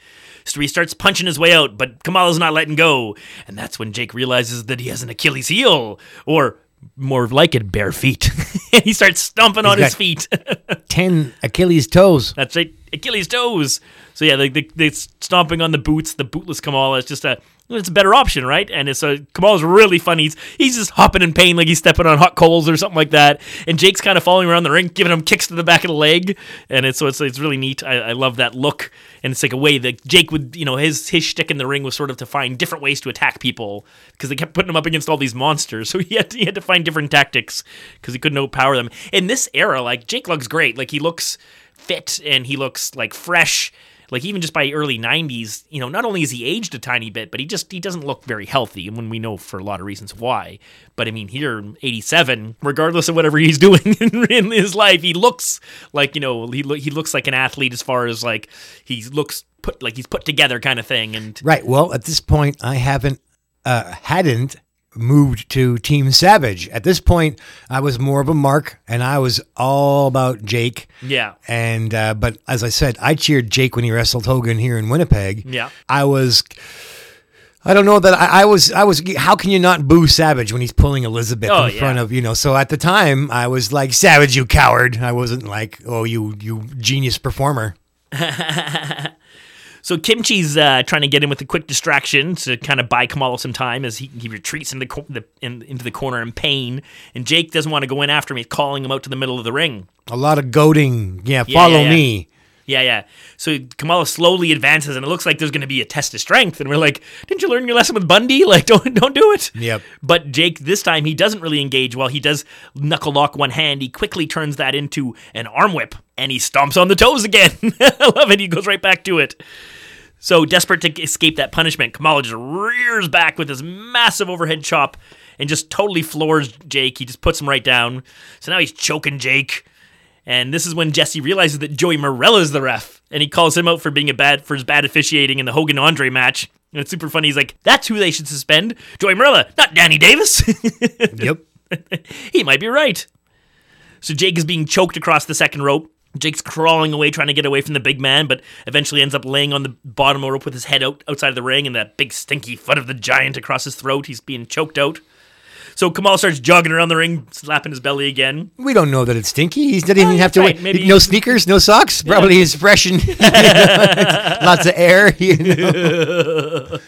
So he starts punching his way out, but Kamala's not letting go. And that's when Jake realizes that he has an Achilles heel, or more like it, bare feet. he starts stomping on his feet. Ten Achilles toes. That's right, Achilles toes. So yeah, the, the, the stomping on the boots, the bootless Kamala is just a it's a better option, right? And it's a Kamala's really funny. He's, he's just hopping in pain like he's stepping on hot coals or something like that. And Jake's kind of following around the ring, giving him kicks to the back of the leg. And it's so it's, it's really neat. I, I love that look. And it's like a way that Jake would, you know, his his shtick in the ring was sort of to find different ways to attack people because they kept putting him up against all these monsters. So he had to, he had to find different tactics because he couldn't outpower them. In this era, like Jake looks great. Like he looks fit and he looks like fresh like even just by early 90s you know not only is he aged a tiny bit but he just he doesn't look very healthy and when we know for a lot of reasons why but i mean here 87 regardless of whatever he's doing in, his life he looks like you know he, lo- he looks like an athlete as far as like he looks put like he's put together kind of thing and Right. Well, at this point, I haven't, uh, hadn't moved to Team Savage. At this point, I was more of a mark, and I was all about Jake. yeah And uh, but as I said, I cheered Jake when he wrestled Hogan here in Winnipeg. Yeah. I was. I don't know that I, I was. I was. How can you not boo Savage when he's pulling Elizabeth Oh, in front of you know? So at the time, I was like, "Savage, you coward!" I wasn't like, "Oh, you you genius performer." So Kimchi's uh, trying to get in with a quick distraction to kind of buy Kamala some time as he, he retreats into the, co- the in, into the corner in pain. And Jake doesn't want to go in after him. He's calling him out to the middle of the ring. A lot of goading. Yeah, Yeah, follow yeah, yeah. me. Yeah, yeah. So Kamala slowly advances, and it looks like there's going to be a test of strength. And we're like, "Didn't you learn your lesson with Bundy? Like, don't don't do it." Yep. But Jake this time he doesn't really engage. While he does knuckle lock one hand, he quickly turns that into an arm whip, and he stomps on the toes again. I love it. He goes right back to it. So desperate to escape that punishment, Kamala just rears back with his massive overhead chop and just totally floors Jake. He just puts him right down. So now he's choking Jake. And this is when Jesse realizes that Joey Marella is the ref, and he calls him out for being a bad for his bad officiating in the Hogan Andre match. And it's super funny. He's like, "That's who they should suspend, Joey Marella, not Danny Davis." Yep. he might be right. So Jake is being choked across the second rope. Jake's crawling away, trying to get away from the big man, but eventually ends up laying on the bottom rope with his head out outside of the ring and that big stinky foot of the giant across his throat. He's being choked out. So Kamal starts jogging around the ring, slapping his belly again. We don't know that it's stinky. He doesn't even Oh, have to right. wait. Maybe- no sneakers, no socks. Probably he's fresh and lots of air. You know?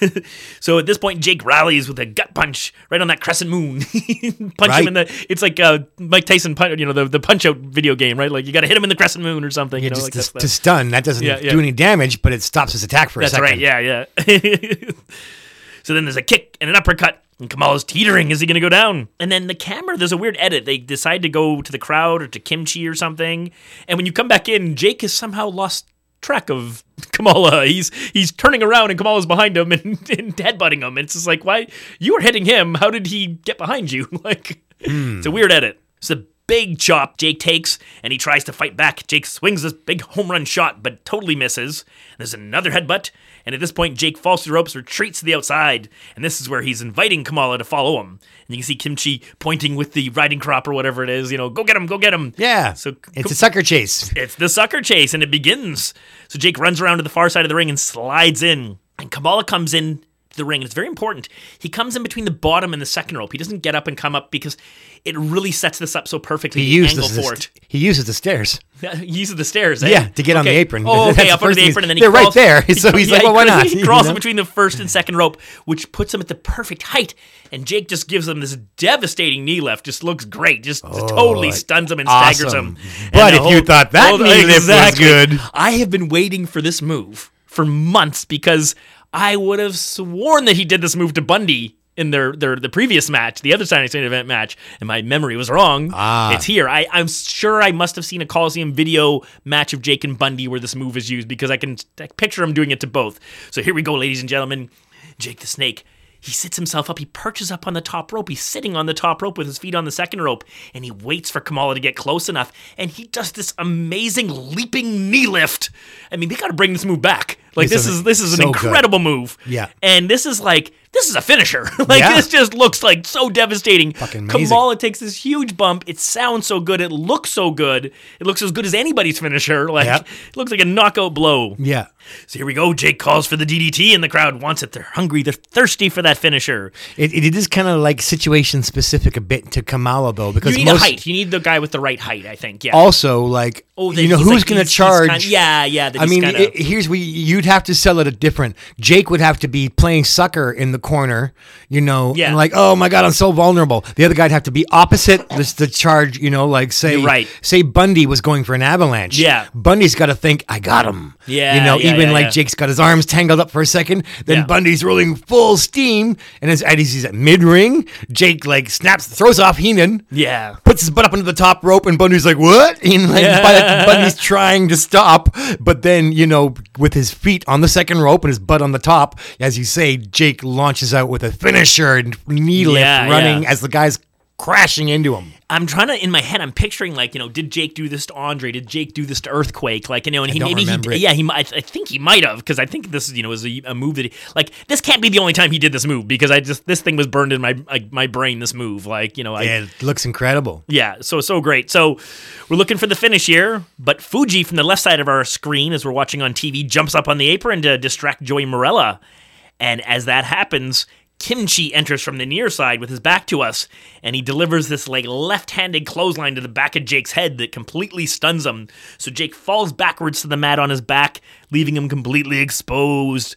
So at this point, Jake rallies with a gut punch right on that crescent moon. punch Right. him in the. It's like uh, Mike Tyson, you know, the, the punch out video game, right? Like you got to hit him in the crescent moon or something. you know, just like to, that's to stun. That doesn't Yeah, yeah. do any damage, but it stops his attack for a second. That's right. Yeah, yeah. so then there's a kick and an uppercut, and Kamala's teetering. Is he going to go down? And then the camera, there's a weird edit. They decide to go to the crowd or to Kimchi or something. And when you come back in, Jake has somehow lost track of Kamala. He's he's turning around and Kamala's behind him and, and headbutting him. It's just like, why you were hitting him? How did he get behind you? like, it's a hmm. weird edit. It's a big chop Jake takes, and he tries to fight back. Jake swings this big home run shot, but totally misses. There's another headbutt, and at this point, Jake falls through the ropes, retreats to the outside, and this is where he's inviting Kamala to follow him. And you can see Kimchi pointing with the riding crop or whatever it is, you know, go get him, go get him. Yeah. So it's a sucker chase. it's the sucker chase, and it begins. So Jake runs around to the far side of the ring and slides in. And Kamala comes in the ring. And it's very important. He comes in between the bottom and the second rope. He doesn't get up and come up because it really sets this up so perfectly. He the uses angle the, for st- it. he uses the stairs. He uses the stairs. eh? Yeah, to get on the apron. Oh, okay, up under the apron, and then he They're right there. So he's like, well, why he- not? He You crawls know? in between the first and second rope, which puts him at the perfect height. And Jake just gives him this devastating knee left. Just looks great. Just totally stuns him and staggers him. But if you thought that knee lift was good. I have been waiting for this move for months because I would have sworn that he did this move to Bundy in their, their the previous match, the other Saturday Night event match, and my memory was wrong. Ah. It's here. I, I'm sure I must have seen a Coliseum video match of Jake and Bundy where this move is used because I can I picture him doing it to both. So here we go, ladies and gentlemen. Jake the Snake. He sits himself up. He perches up on the top rope. He's sitting on the top rope with his feet on the second rope, and he waits for Kamala to get close enough. And he does this amazing leaping knee lift. I mean, they got to bring this move back. Like It's this a- is this is an so good. incredible move. Yeah. and this is like this is a finisher. like Yeah. this just looks like so devastating. Fucking amazing. Kamala takes this huge bump. It sounds so good. It looks so good. It looks as good as anybody's finisher. Like it looks like a knockout blow. Yeah. So here we go. Jake calls for the DDT, and the crowd wants it. They're hungry. They're thirsty for that finisher. It, it is kind of like situation specific a bit to Kamala though, because You need most height. You need the guy with the right height. I think. Yeah. also like oh, you know who's like- going to charge. kind- yeah, yeah. I mean, kinda- it, here's we you'd have to sell it a different. Jake would have to be playing sucker in the corner, you know, Yeah. and like, oh my god, I'm so vulnerable. The other guy'd have to be opposite this the charge, you know, like say You're right. say Bundy was going for an avalanche. Yeah. Bundy's got to think, I got him. Yeah, you know, yeah, even yeah, like. Jake's got his arms tangled up for a second, then. Bundy's rolling full steam, and as, he's at mid ring, Jake like snaps, throws off Heenan, yeah. puts his butt up into the top rope, and Bundy's like, "What?" And like, Yeah. Bundy's trying to stop, but then you know, with his feet on the second rope and his butt on the top, as you say, Jake launches out with a finisher and knee lift, Yeah, running yeah. as the guy's crashing into him. I'm trying to in my head. I'm picturing like you know, did Jake do this to Andre? Did Jake do this to Earthquake? Like you know, and he maybe he yeah he might. I think he might have because I think this is you know is a, a move that he, like this can't be the only time he did this move because I just this thing was burned in my like, my brain. This move like you know I. Yeah, it looks incredible. Yeah, so so great. So we're looking for the finish here, but Fuji from the left side of our screen, as we're watching on TV, jumps up on the apron to distract Joey Marella, and as that happens, Kimchi enters from the near side with his back to us, and he delivers this like left-handed clothesline to the back of Jake's head that completely stuns him. So Jake falls backwards to the mat on his back, leaving him completely exposed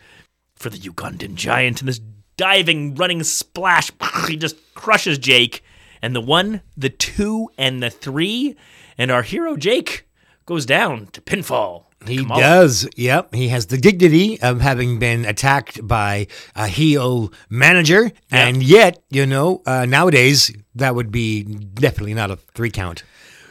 for the Ugandan giant. And this diving, running splash, he just crushes Jake. And the one, the two, and the three, and our hero Jake goes down to pinfall. He Kamala. does. Yep. He has the dignity of having been attacked by a heel manager. And yet, you know, uh, nowadays, that would be definitely not a three count.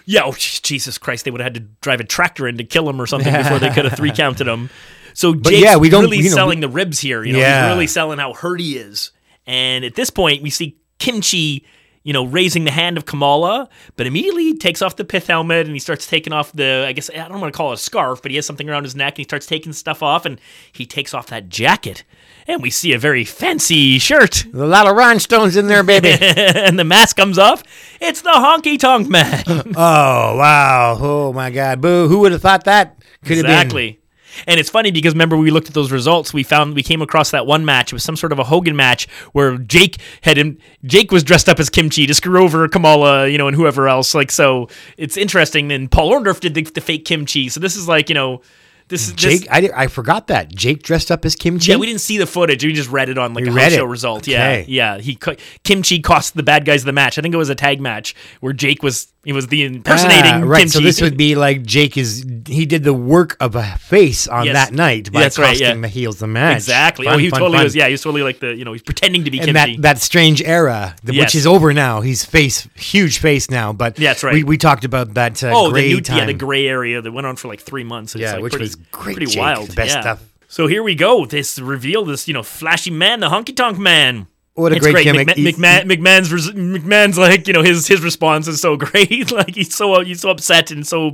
Yeah, oh, Jesus Christ, they would have had to drive a tractor in to kill him or something before they could have three counted him. So Jake's yeah, we don't- really you know, selling we- the ribs here. You know, Yeah. he's really selling how hurt he is. And at this point, we see Kimchi, you know, raising the hand of Kamala, but immediately he takes off the pith helmet and he starts taking off the, I guess, I don't want to call it a scarf, but he has something around his neck and he starts taking stuff off and he takes off that jacket. And we see a very fancy shirt. A lot of rhinestones in there, baby. and the mask comes off. It's the honky tonk man. oh, wow. Oh, my God. Boo. Who would have thought that could have been? Exactly. And it's funny because remember we looked at those results. We found we came across that one match. It was some sort of a Hogan match where Jake had him. Jake was dressed up as Kimchi to screw over Kamala, you know, and whoever else. Like so, it's interesting. And Paul Orndorff did the, the fake Kimchi. So this is like you know, this is this- Jake, I, did- I forgot that. Jake dressed up as Kimchi? yeah, we didn't see the footage. We just read it on like We a show result. Okay. Yeah, yeah. He Kimchi cost the bad guys the match. I think it was a tag match where Jake was he was the impersonating Ah, right. Kimchi. So this would be like Jake is he did the work of a face on Yes. that night by That's right, costing yeah. the heels the match. exactly. Fun, oh, he fun, totally fun. was. Yeah, he was totally like the you know he's pretending to be And Kimchi. that, that strange era, the, Yes. which is over now. He's face huge face now, but Yeah, that's right. We, we talked about that uh, Oh, gray the new, time. yeah, the gray area that went on for like three months. It's Yeah, like which pretty, was great, pretty Jake. wild. The best yeah. stuff. So here we go. This reveal, this you know, flashy man, the honky tonk man. What a it's great great. gimmick. McMahon, McMahon's res- McMahon's like you know his his response is so great. like he's so he's so upset and so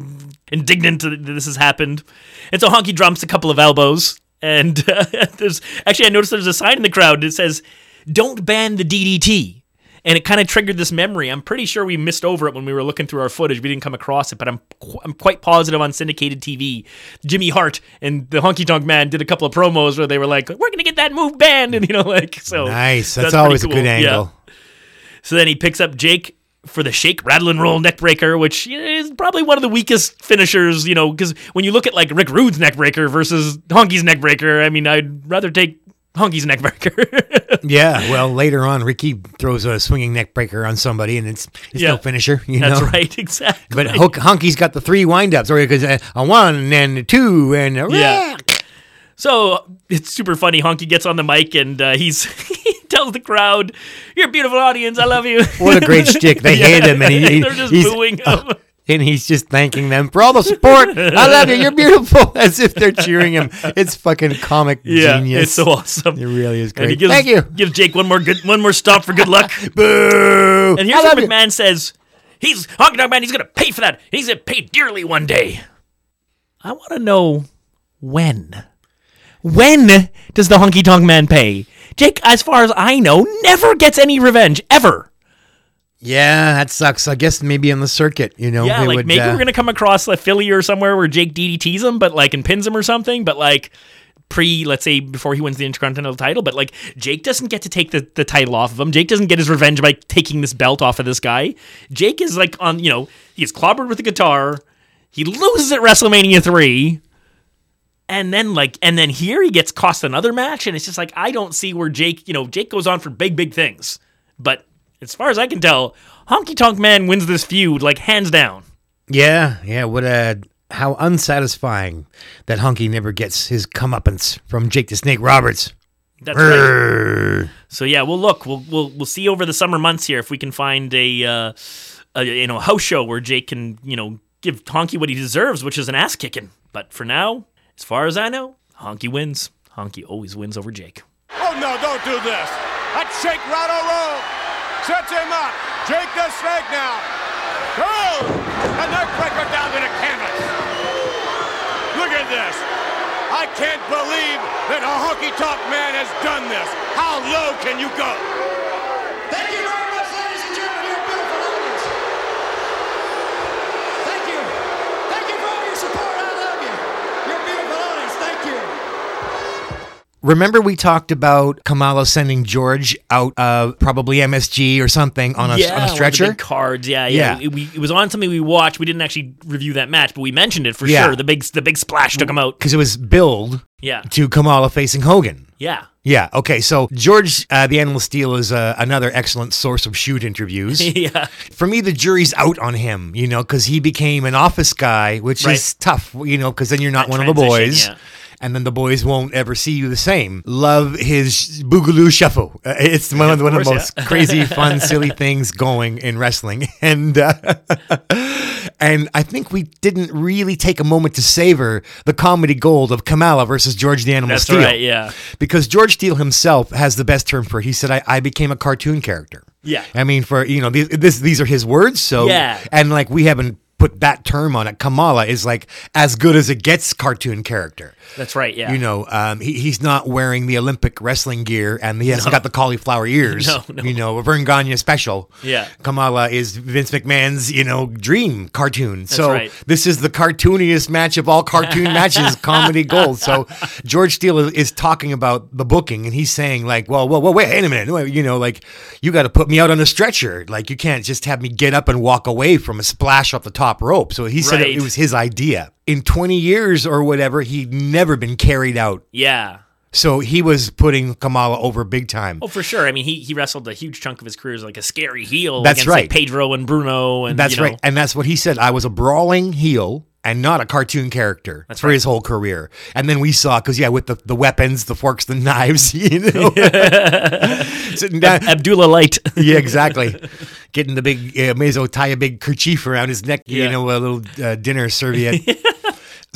indignant that this has happened. And so Honky drops a couple of elbows. And uh, there's actually I noticed there's a sign in the crowd that says, "Don't ban the DDT." And it kind of triggered this memory. I'm pretty sure we missed over it when we were looking through our footage. We didn't come across it, but I'm qu- I'm quite positive on syndicated TV, Jimmy Hart and the Honky Tonk Man did a couple of promos where they were like, "We're get that move banned, and you know, like so. Nice. That's, pretty always a cool. good Yeah. angle. So then he picks up Jake for the shake, rattle, and roll neckbreaker, which is probably one of the weakest finishers, you know, because when you look at like Rick Rude's neckbreaker versus Honky's neckbreaker, I mean, I'd rather take Honky's neckbreaker. Yeah. Well, later on, Ricky throws a swinging neck breaker on somebody, and it's it's Yeah. no finisher. You That's know. right, exactly. But Hunk, Hunky's got the three windups, or because a, uh, a one and a two and a Yeah. So it's super funny. Honky gets on the mic and uh, he's he tells the crowd, "You're a beautiful audience. I love you." What a great shtick! They Yeah. hate him, and he, he- they're just he's, booing him. and he's just thanking them for all the support. I love you. You're beautiful, as if they're cheering him. It's fucking comic yeah, genius. it's so awesome. It really is And he great. gives, Thank you. gives Jake one more good, one more stop for good luck. Boo! And here's what you. McMahon says: "He's Honky Dog Man. He's gonna pay for that. He's gonna pay dearly one day." I want to know when. When does the Honky Tonk Man pay? Jake, as far as I know, never gets any revenge ever. Yeah, that sucks. I guess maybe on the circuit, you know. Yeah, like would, maybe uh, we're gonna come across a Philly or somewhere where Jake DDTs him, but like and pins him or something. But like pre, let's say before he wins the Intercontinental title, but like Jake doesn't get to take the, the title off of him. Jake doesn't get his revenge by taking this belt off of this guy. Jake is like on, you know, he's clobbered with the guitar. He loses at WrestleMania three. And then like and then here he gets cost another match, and it's just like I don't see where Jake, you know, Jake goes on for big, big things. But as far as I can tell, Honky Tonk Man wins this feud like hands down. Yeah, yeah. What a how unsatisfying that honky never gets his comeuppance from Jake the Snake Roberts. That's right. So yeah, we'll look. We'll we'll we'll see over the summer months here if we can find a, uh, a you know house show where Jake can you know give Honky what he deserves, which is an ass kicking. But for now, as far as I know, Honky wins. Honky always wins over Jake. Oh no, don't do this. That's Shake Rattle Roll. Sets him up. Jake the Snake now. Oh! A neck breaker down to the canvas. Look at this. I can't believe that a honky tonk man has done this. How low can you go? Thank you very much, ladies and gentlemen. You're a beautiful audience. Thank you. Thank you for all your support. I love you. You're a beautiful audience. Thank you. Remember we talked about Kamala sending George out of probably MSG or something on a, on a stretcher? cards. Yeah, yeah. Yeah. It, we, it was on something we watched. We didn't actually review that match, but we mentioned it for Yeah. sure. The big the big splash took him out. Because it was billed Yeah, to Kamala facing Hogan. yeah. Yeah. Okay. So George, uh, the Animal Steele, is uh, another excellent source of shoot interviews. yeah. For me, the jury's out on him, you know, because he became an office guy, which Right. is tough, you know, because then you're not That one of the boys. yeah. And then the boys won't ever see you the same. Love his boogaloo shuffle. Uh, it's one of, the- one of the most crazy, fun, silly things going in wrestling. And uh, and I think we didn't really take a moment to savor the comedy gold of Kamala versus George the Animal That's Steele right. Yeah. because George Steele himself has the best term for it. He said, I, I became a cartoon character. Yeah. I mean, for, you know, these, this, these are his words. So, Yeah. and like we haven't put that term on it. Kamala is like as good as it gets cartoon character. That's right. Yeah. You know, um, he, he's not wearing the Olympic wrestling gear and he hasn't got the cauliflower ears. No, no. You know, a Verne Gagne special. Yeah. Kamala is Vince McMahon's, you know, dream cartoon. so right. this is the cartooniest match of all cartoon matches, comedy gold. So George Steele is, is talking about the booking and he's saying like, well, well, well, wait, wait a minute. You know, like you got to put me out on a stretcher. Like you can't just have me get up and walk away from a splash off the top rope. So he said it, it was his idea. In 20 years or whatever, he'd never been carried out. yeah. So he was putting Kamala over big time. Oh, for sure. I mean, he, he wrestled a huge chunk of his career as like a scary heel. That's against, like, right. Pedro and Bruno, and That's you know, right. And that's what he said. I was a brawling heel and not a cartoon character That's for right. his whole career. And then we saw, because, yeah, with the, the weapons, the forks, the knives, you know. Sitting down. Abdullah Light. yeah, exactly. Getting the big, uh, may as well tie a big kerchief around his neck, you know, a little uh, dinner serviette.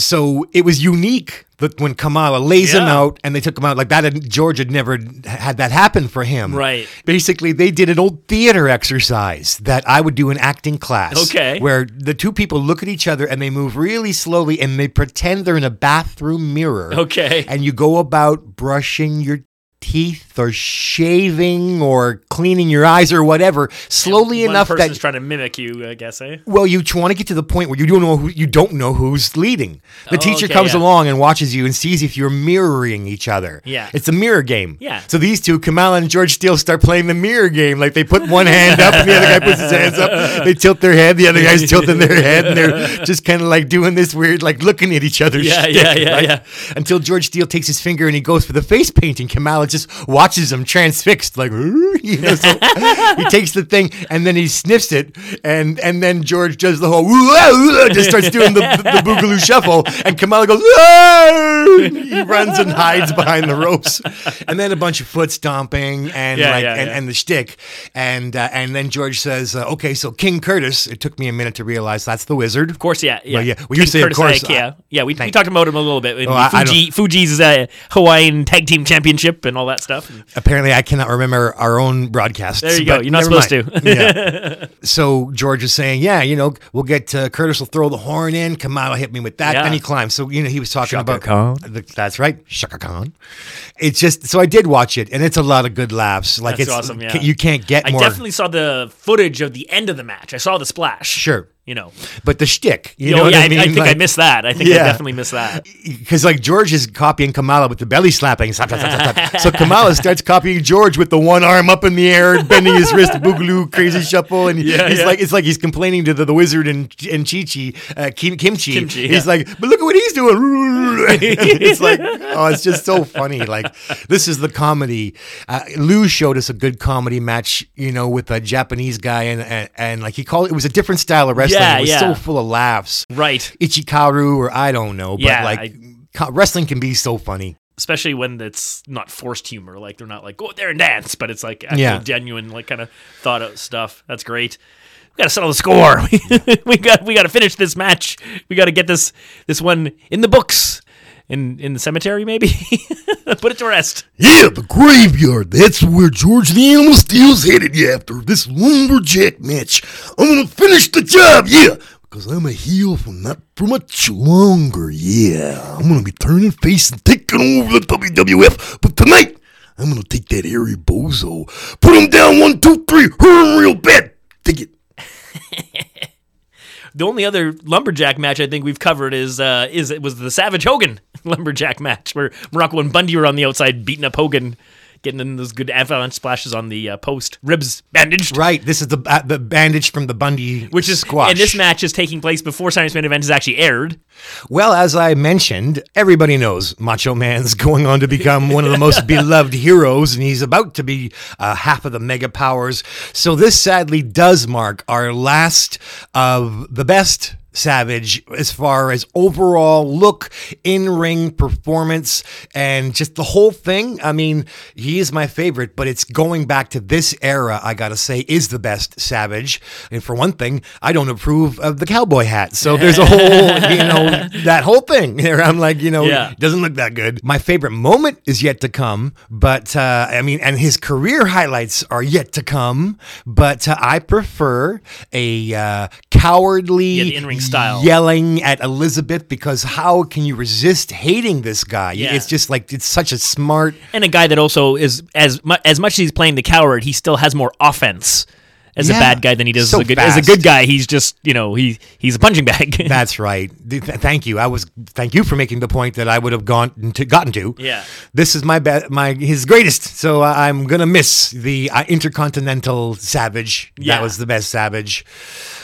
So it was unique that when Kamala lays him out and they took him out like that, and George had never had that happen for him. Right. Basically, they did an old theater exercise that I would do in acting class. Okay. Where the two people look at each other and they move really slowly and they pretend they're in a bathroom mirror. Okay. And you go about brushing your teeth or shaving or cleaning your eyes or whatever slowly enough person's that trying to mimic you, I guess, eh? well you want to get to the point where you don't know who you don't know who's leading the Oh, teacher okay, comes yeah. along and watches you and sees if you're mirroring each other Yeah. it's a mirror game Yeah. so these two Kamala and George Steele start playing the mirror game like they put one hand up and the other guy puts his hands up they tilt their head the other guy's tilting their head and they're just kind of like doing this weird like looking at each other Yeah, yeah, yeah, right? yeah. until George Steele takes his finger and he goes for the face painting. Kamala just watches him transfixed, like you know. So he takes the thing and then he sniffs it, and and then George does the whole just starts doing the, the, the boogaloo shuffle, and Kamala goes. He runs and hides behind the ropes, and then a bunch of foot stomping and Yeah, like yeah, and, yeah. and the shtick, and uh, and then George says, uh, "Okay, so King Curtis." It took me a minute to realize that's the wizard. Of course, yeah, yeah. Well, yeah. Well, you say, of course, Ike, yeah. We, we talked about him a little bit I Fuji, Fuji's uh, Hawaiian Tag Team Championship and all that stuff. Apparently, I cannot remember our own broadcasts. There you go. You're not supposed mind. yeah. So George is saying, yeah, you know, we'll get uh, Curtis will throw the horn in. Kamala hit me with that. Yeah. Then he climbs. So you know, he was talking Shaka about Khan. The- that's right, Shaka Khan. It's just so I did watch it, and it's a lot of good laughs. Like That's it's awesome, yeah. You can't get I more. definitely saw the footage of the end of the match. I saw the splash. Sure. You know. but the shtick, you Oh, know what yeah, I mean? I, think I Like- missed that. I think I definitely missed that. because like George is copying Kamala with the belly slapping. Slap, slap, slap, slap, slap. so Kamala starts copying George with the one arm up in the air, bending his wrist, boogaloo, crazy shuffle, and Yeah, he's yeah. like, it's like he's complaining to the, the wizard and and Chi Chi, uh, Kim, Kimchi. Kimchi, He's yeah. like, but look at what he's doing. it's like, oh, it's just so funny. Like this is the comedy. Uh, Lou showed us a good comedy match, you know, with a Japanese guy, and and, and like he called it was a different style of wrestling. Yeah, it was yeah. so full of laughs. Right. Ichikaru or I don't know, but Yeah, like I- wrestling can be so funny. Especially when it's not forced humor. Like they're not like go out there and dance, but it's like actual Yeah. genuine, like kind of thought out stuff. That's great. We got to settle the score. we got we got to finish this match. We got to get this this one in the books. In, in the cemetery, maybe put it to rest. Yeah, the graveyard. That's where George the Animal Steele's headed yeah, after this lumberjack match. I'm gonna finish the job, yeah. Because I'm a heel for not for much longer, yeah. I'm gonna be turning face and taking over the WWF. But tonight, I'm gonna take that hairy bozo, put him down one, two, three, hurt him real bad. Take it. The only other lumberjack match I think we've covered is uh, is it was the Savage Hogan lumberjack match where Morocco and Bundy were on the outside beating up Hogan, getting in those good avalanche splashes on the uh, post, ribs bandaged. Right. This is the uh, the bandage from the Bundy Which is squash. and this match is taking place before Saturday's main event is actually aired. Well, as I mentioned, everybody knows Macho Man's going on to become one of the most beloved heroes, and he's about to be uh, half of the mega powers. So this sadly does mark our last of the best Savage as far as overall look, in ring performance, and just the whole thing. I mean, he is my favorite, but it's going back to this era, I gotta say, is the best Savage. And for one thing, I don't approve of the cowboy hat. So there's a whole, you know, that whole thing I'm like, you know, Yeah. doesn't look that good. My favorite moment is yet to come, but uh, I mean, and his career highlights are yet to come, but uh, I prefer a uh, cowardly Yeah, style. yelling at Elizabeth because how can you resist hating this guy? Yeah. It's just like it's such a smart. And a guy that also is as mu- as much as he's playing the coward, he still has more offense as a bad guy than he does So as a good as a good guy. He's just you know he he's a punching bag. That's right. Th- th- thank you. I was thank you for making the point that I would have gone to, gotten to. Yeah. This is my be- my his greatest. So I'm gonna miss the uh, intercontinental Savage. Yeah. That was the best Savage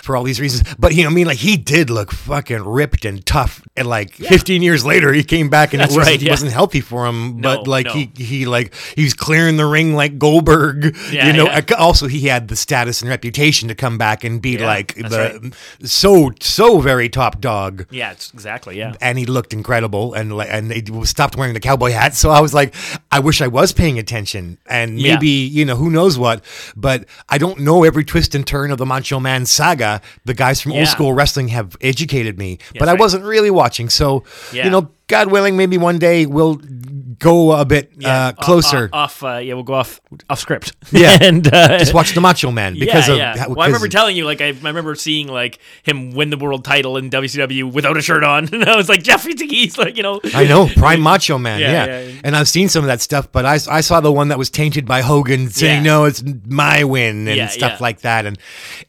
for all these reasons. But you know, I mean, like he did look fucking ripped and tough. And like 15 years later, he came back and That's it wasn't, right, yeah. wasn't healthy for him. No, but like no. he he like he was clearing the ring like Goldberg. Yeah, you know. yeah. Also, he had the status and reputation to come back and be Yeah, like the so so very top dog yeah, it's exactly yeah. and he looked incredible and and he stopped wearing the cowboy hat so i was like i wish i was paying attention and Yeah. maybe you know who knows what but i don't know every twist and turn of the macho man saga the guys from Yeah. old school wrestling have educated me but i right. wasn't really watching so Yeah. you know god willing maybe one day we'll go a bit uh, closer. o- off. Uh, yeah, we'll go off off script. Yeah. and uh, Just watch the Macho Man because yeah, of. yeah. how- Well, I remember telling you, like, I, I remember seeing like him win the world title in WCW without a shirt on, and I was like, Jeff, he's like, you know, I know, Prime Macho Man, Yeah, yeah, yeah, yeah. And I've seen some of that stuff, but I, I saw the one that was tainted by Hogan saying, Yeah. no, it's my win and Yeah, stuff yeah. like that. And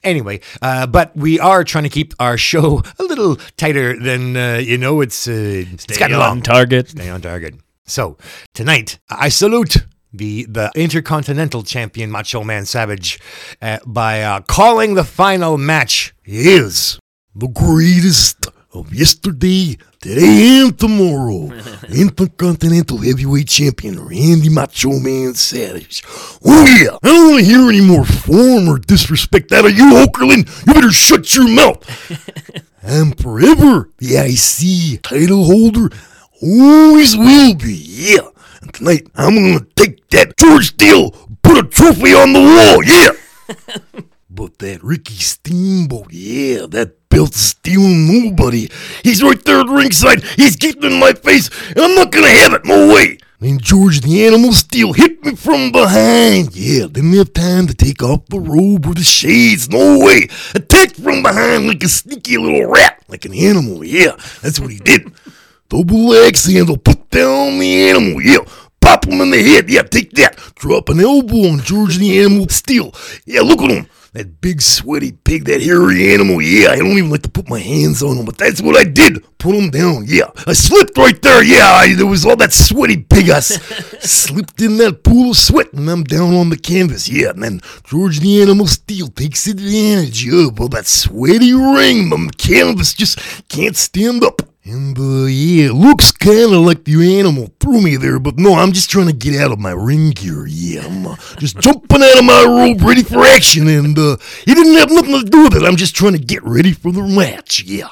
anyway, uh, but we are trying to keep our show a little tighter than, uh, you know, it's, uh, it's gotten on long. target. Stay on target. So tonight, I salute the the Intercontinental Champion Macho Man Savage uh, by uh, calling the final match is the greatest of yesterday, today, and tomorrow. Intercontinental Heavyweight Champion Randy Macho Man Savage. Oh yeah, I don't want to hear any more form or disrespect out of you, Okerlund. You better shut your mouth. I'm forever the IC title holder. Always will be, yeah. And tonight, I'm gonna take that George Steele, put a trophy on the wall, yeah. But that Ricky Steamboat, yeah, that belt's stealing nobody. He's right there at ringside. He's getting in my face, and I'm not gonna have it. No way. And George the Animal Steele hit me from behind. Yeah, didn't have time to take off the robe or the shades. No way. Attacked from behind like a sneaky little rat, like an animal. Yeah, that's what he did. Double axe handle, put down the animal. Yeah. Pop him in the head. Yeah, take that. Drop an elbow on George the Animal Steele. Yeah, look at him. That big sweaty pig, that hairy animal. Yeah, I don't even like to put my hands on him, but that's what I did. Put him down. Yeah, I slipped right there. Yeah, I, there was all that sweaty pig. I s- slipped in that pool of sweat, and I'm down on the canvas. Yeah, and then George the Animal Steele takes advantage of all that sweaty ring. My canvas just can't stand up. And uh, yeah, it looks kind of like the animal threw me there, but no, I'm just trying to get out of my ring gear. Yeah, I'm uh, just jumping out of my robe, ready for action, and uh, it didn't have nothing to do with it. I'm just trying to get ready for the match. Yeah.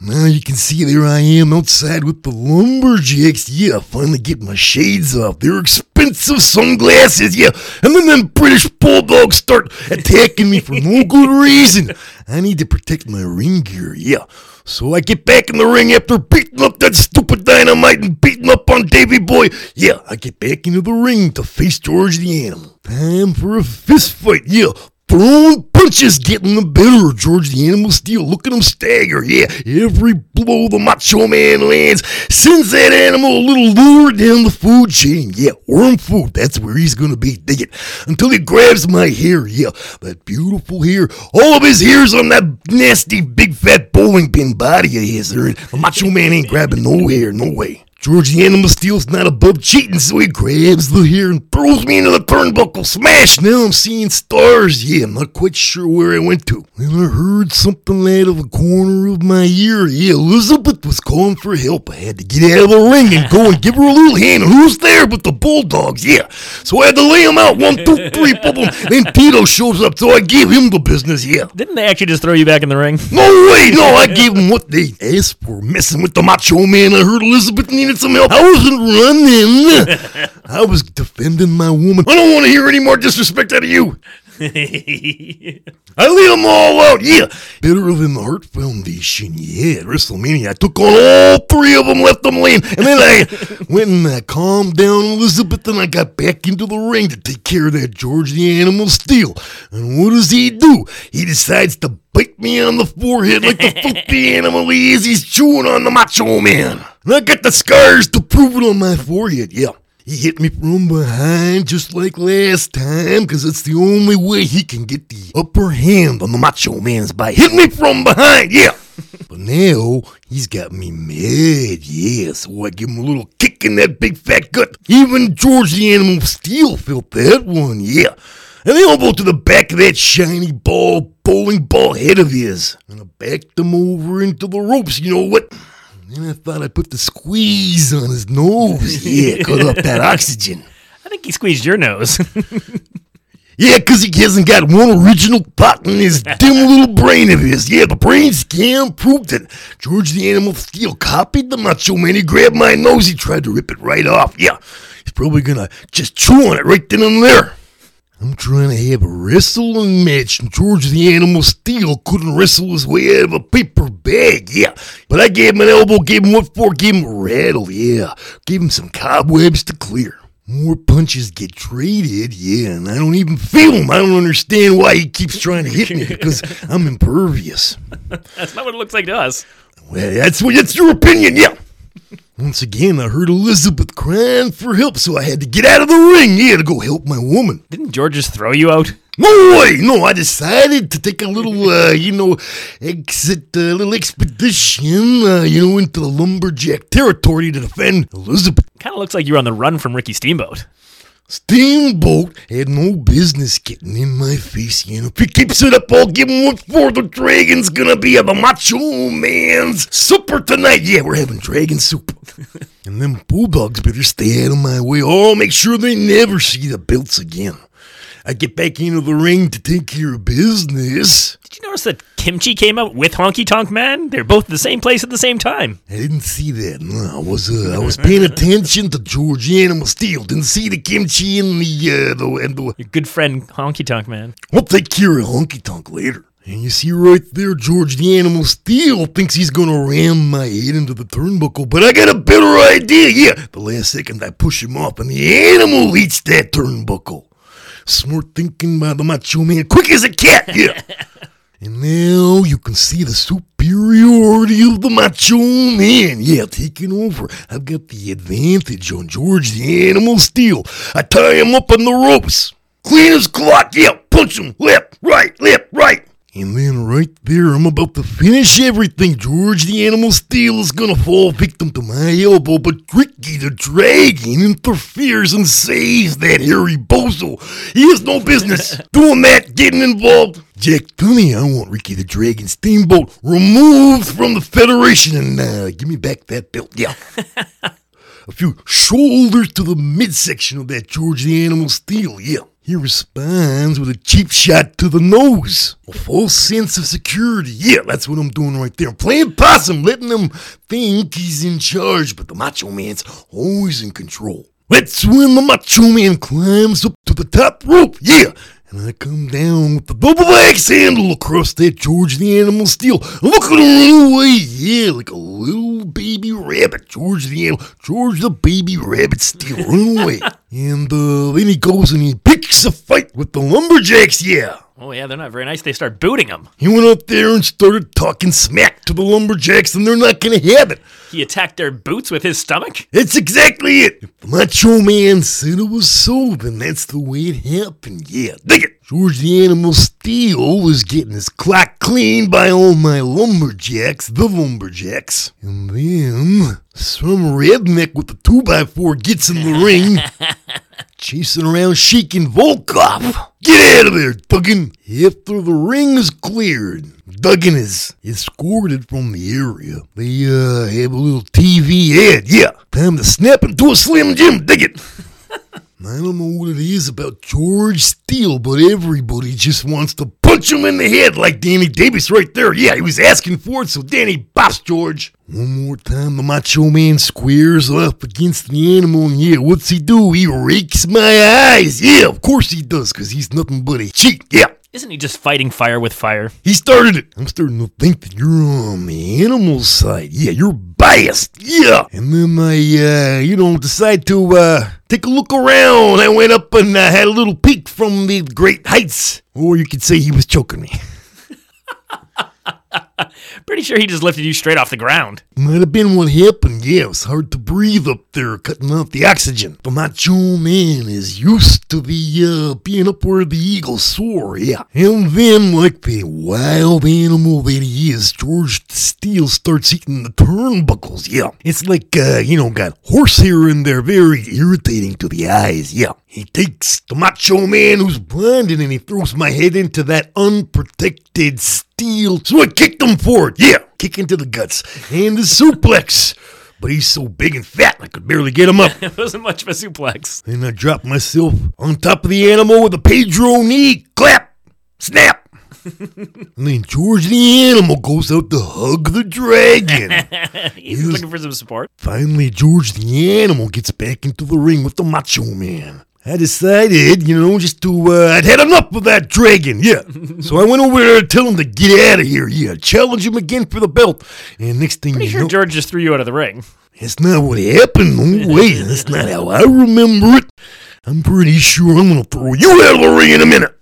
Now you can see there I am outside with the lumberjacks. Yeah, finally get my shades off. They're expensive sunglasses. Yeah, and then them British bulldogs start attacking me for no good reason. I need to protect my ring gear. Yeah. So I get back in the ring after beating up that stupid dynamite and beating up on Davy Boy. Yeah, I get back into the ring to face George the Animal. Time for a fist fight. Yeah, Throwing punches, getting the better of George the Animal Steele. Look at him stagger. Yeah, every blow the Macho Man lands sends that animal a little lower down the food chain. Yeah, worm food. That's where he's gonna be. Dig it. Until he grabs my hair. Yeah, that beautiful hair. All of his hairs on that nasty big fat bowling pin body of his. The Macho Man ain't grabbing no hair. No way. George the Animal Steele's not above cheating, so he grabs the hair and throws me into the turnbuckle. Smash! Now I'm seeing stars. Yeah, I'm not quite sure where I went to. And I heard something out of the corner of my ear. Yeah, Elizabeth was calling for help. I had to get out of the ring and go and give her a little hand. Who's there but the Bulldogs? Yeah. So I had to lay them out. One, two, three, boom, boom. Then Tito shows up, so I gave him the business. Yeah. Didn't they actually just throw you back in the ring? No way, no, I gave them what they asked for. Messing with the macho man. I heard Elizabeth needed some help. I wasn't running. I was defending my woman. I don't want to hear any more disrespect out of you. I laid them all out, yeah. Better than the Hart Foundation, yeah. WrestleMania, I took on all three of them, left them laying, and then I went and I calmed down Elizabeth, and I got back into the ring to take care of that George the Animal Steele. And what does he do? He decides to bite me on the forehead like the filthy animal he is. He's chewing on the Macho Man. And I got the scars to prove it on my forehead, yeah. He hit me from behind just like last time, because it's the only way he can get the upper hand on the Macho Man's bite. Hit me from behind, yeah. but now he's got me mad, yeah. So I give him a little kick in that big fat gut. Even George the Animal Steele felt that one, yeah. And the elbow to the back of that shiny ball, bowling ball head of his. And I backed him over into the ropes, you know what? And I thought I put the squeeze on his nose. Yeah, cut off that oxygen. I think he squeezed your nose. Yeah, 'cause he hasn't got one original thought in his dim little brain of his. Yeah, the brain scan proved it. George the Animal Steele copied the Macho Man. He grabbed my nose. He tried to rip it right off. Yeah, he's probably gonna just chew on it right then and there. I'm trying to have a wrestling match, and George the Animal Steele couldn't wrestle his way out of a paper bag, yeah. But I gave him an elbow, gave him what for, gave him a rattle, yeah. Gave him some cobwebs to clear. More punches get traded, yeah, and I don't even feel him. I don't understand why he keeps trying to hit me because I'm impervious. That's not what it looks like to us. Well, that's what that's your opinion, yeah. Once again, I heard Elizabeth crying for help, so I had to get out of the ring, yeah, to go help my woman. Didn't George just throw you out? No way, no, I decided to take a little, uh, you know, exit, uh, little expedition, uh, you know, into the lumberjack territory to defend Elizabeth. Kind of looks like you were on the run from Ricky Steamboat. Steamboat had no business getting in my face, you know. If he keeps it up, I'll give him what for. The dragon's gonna be at the Macho Man's supper tonight. Yeah, we're having dragon soup. and them bulldogs better stay out of my way. Oh, make sure they never see the belts again. I get back into the ring to take care of business. Did you notice that Kimchee came out with Honky Tonk Man? They're both the same place at the same time. I didn't see that. No, I was uh, I was paying attention to George the Animal Steele. Didn't see the Kimchee and the uh, the and the. Your good friend Honky Tonk Man. I'll take care of Honky Tonk later. And you see right there, George the Animal Steele thinks he's gonna ram my head into the turnbuckle, but I got a better idea. Yeah, the last second I push him off, and the animal eats that turnbuckle. Smart thinking by the Macho Man, quick as a cat. Yeah. And now you can see the superiority of the Macho Man. Yeah, taking over. I've got the advantage on George the Animal Steele. I tie him up on the ropes. Clean as clock. Yeah, punch him. Left, right, left, right. And then right there, I'm about to finish everything. George the Animal Steele is gonna fall victim to my elbow, but Ricky the Dragon interferes and saves that hairy bozo. He has no business doing that, getting involved. Jack, me I want Ricky the Dragon Steamboat removed from the Federation and uh, give me back that belt. Yeah. a few shoulders to the midsection of that George the Animal Steele. Yeah. He responds with a cheap shot to the nose. A false sense of security. Yeah, that's what I'm doing right there. I'm playing possum, letting them think he's in charge, but the Macho Man's always in control. That's when the Macho Man climbs up to the top rope. Yeah. And I come down with the double axe handle across that George the Animal Steele. Look at him run away. Yeah, like a little baby rabbit. George the Animal, George the baby rabbit Steele, run away. and uh, then he goes and he picks a fight with the lumberjacks. Yeah. Oh yeah, they're not very nice. They start booting him. He went up there and started talking smack to the lumberjacks, and they're not going to have it. He attacked their boots with his stomach. That's exactly it. If the Macho Man said it was so, then that's the way it happened. Yeah, dig it. George the Animal Steele was getting his clock cleaned by all my lumberjacks, the lumberjacks. And then some redneck with a 2x4 gets in the ring, chasing around shaking Volkoff. Get out of there, Duggan. After the ring is cleared, Duggan is escorted from the area. They uh, have a little TV ad. Yeah, time to snap into a Slim Jim. Dig it. I don't know what it is about George Steele, but everybody just wants to punch him in the head like Danny Davis right there. Yeah, he was asking for it, so Danny bops George. One more time, the Macho Man squares up against the animal, and yeah, what's he do? He rakes my eyes. Yeah, of course he does, because he's nothing but a cheat. Yeah. Isn't he just fighting fire with fire? He started it. I'm starting to think that you're on the animal side. Yeah, you're Yeah. And then I, uh, you know, decide to, uh, take a look around. I went up and uh, had a little peek from the great heights. Or you could say he was choking me. Pretty sure he just lifted you straight off the ground. Might have been what happened. Yeah, it was hard to breathe up there, cutting off the oxygen. The macho man is used to the uh, being up where the eagles soar. Yeah, and then like the wild animal that he is, George Steele starts eating the turnbuckles. Yeah, it's like uh, you know, got horsehair in there, very irritating to the eyes. Yeah. He takes the macho man who's blinded and he throws my head into that unprotected steel. So I kicked him for it. Yeah, kick into the guts. And the suplex. But he's so big and fat, I could barely get him up. It wasn't much of a suplex. Then I dropped myself on top of the animal with a Pedro knee. Clap! Snap! and then George the animal goes out to hug the dragon. He's He was- looking for some support. Finally, George the animal gets back into the ring with the macho man. I decided, you know, just to, uh, I'd had enough of that dragon, yeah. so I went over there to tell him to get out of here, yeah. Challenge him again for the belt. And next thing Pretty you sure know, George just threw you out of the ring. that's not what happened. No way. That's not how I remember it. I'm pretty sure I'm gonna throw you out of the ring in a minute.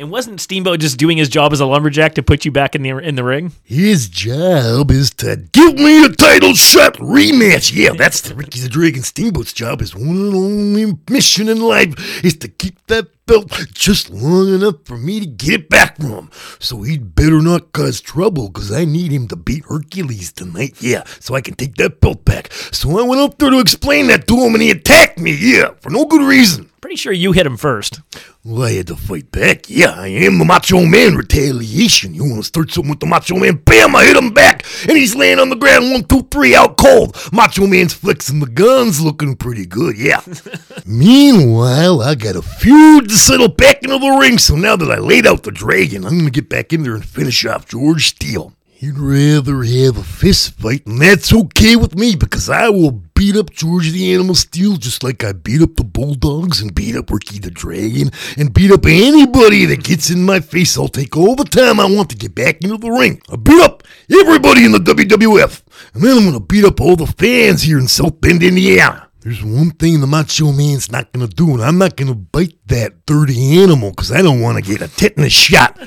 And wasn't Steamboat just doing his job as a lumberjack to put you back in the in the ring? His job is to give me a title shot rematch. Yeah, that's the Ricky the Dragon Steamboat's job. His one and only mission in life is to keep that belt just long enough for me to get it back from him. So he'd better not cause trouble, because I need him to beat Hercules tonight. Yeah, so I can take that belt back. So I went up there to explain that to him, and he attacked me. Yeah, for no good reason. Pretty sure you hit him first. Well, I had to fight back. Yeah, I am the Macho Man retaliation. You want to start something with the Macho Man? Bam! I hit him back, and he's laying on the ground, one, two, three, out cold. Macho Man's flexing the guns, looking pretty good. Yeah. Meanwhile, I got a feud to settle back into the ring. So now that I laid out the dragon, I'm gonna get back in there and finish off George Steele. He'd rather have a fist fight, and that's okay with me because I will beat up George the Animal Steele just like I beat up the Bulldogs and beat up Ricky the Dragon and beat up anybody that gets in my face. I'll take all the time I want to get back into the ring. I beat up everybody in the WWF, and then I'm gonna beat up all the fans here in South Bend, Indiana. There's one thing the Macho Man's not gonna do, and I'm not gonna bite that dirty animal because I don't want to get a tetanus shot.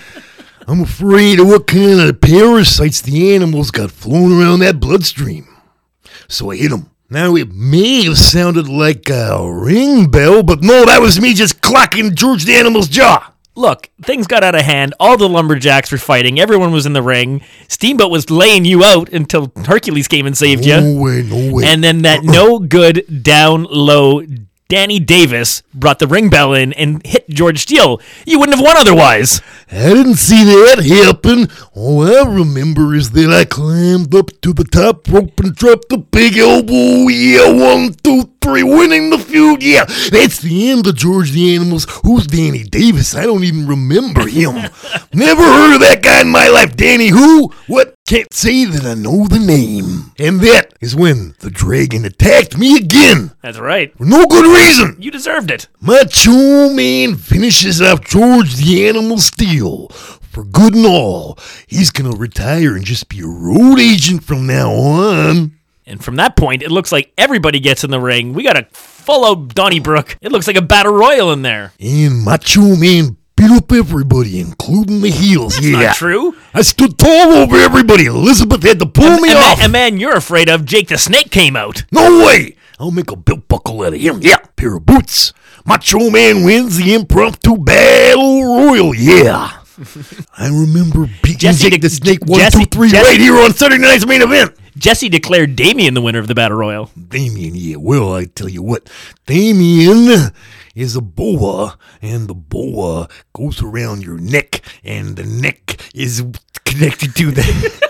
I'm afraid of what kind of parasites the animals got flown around that bloodstream. So I hit him. Now, it may have sounded like a ring bell, but no, that was me just clocking George the Animal's jaw. Look, things got out of hand. All the lumberjacks were fighting. Everyone was in the ring. Steamboat was laying you out until Hercules came and saved you. No way, no way. And then that uh-uh. no good down low Danny Davis brought the ring bell in and hit George Steele. You wouldn't have won otherwise. I didn't see that happen. All I remember is that I climbed up to the top rope and dropped the big elbow. Yeah, one, two, three, winning the feud. Yeah, that's the end of George the Animals. Who's Danny Davis? I don't even remember him. Never heard of that guy in my life. Danny who? What? Can't say that I know the name. And that is when the dragon attacked me again. That's right. For no good reason. You deserved it. Macho Man finishes off George the Animal Steele for good and all. He's gonna retire and just be a road agent from now on. And from that point, it looks like everybody gets in the ring. We got a full out Donnybrook. It looks like a battle royal in there. And Macho Man beat up everybody, including the heels. That's yeah, not true. I stood tall over everybody. Elizabeth had to pull me a, off. man, a man you're afraid of, Jake the Snake, came out. No way! I'll make a belt buckle out of him. Yeah, pair of boots. Macho Man wins the impromptu battle royal. Yeah. I remember beating Jesse Jake de- the Snake one, Jesse- two, three Jesse- right here on Saturday Night's main event. Jesse declared Damien the winner of the battle royal. Damien, yeah, well, I tell you what, Damien is a boa, and the boa goes around your neck, and the neck is connected to the.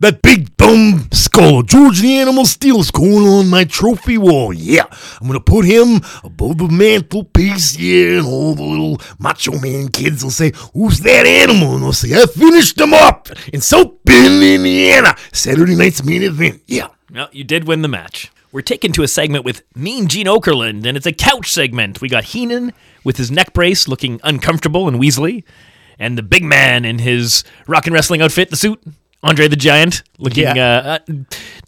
That big dumb skull, George the Animal Steele, is going on my trophy wall. Yeah, I'm gonna put him above the mantelpiece. Yeah, and all the little Macho Man kids will say, "Who's that animal?" And I'll say, "I finished him up in South Bend, Indiana, Saturday night's main event." Yeah. Well, you did win the match. We're taken to a segment with Mean Gene Okerlund, and it's a couch segment. We got Heenan with his neck brace looking uncomfortable and weaselly, and the big man in his rock and wrestling outfit, the suit, Andre the Giant, looking uh, uh,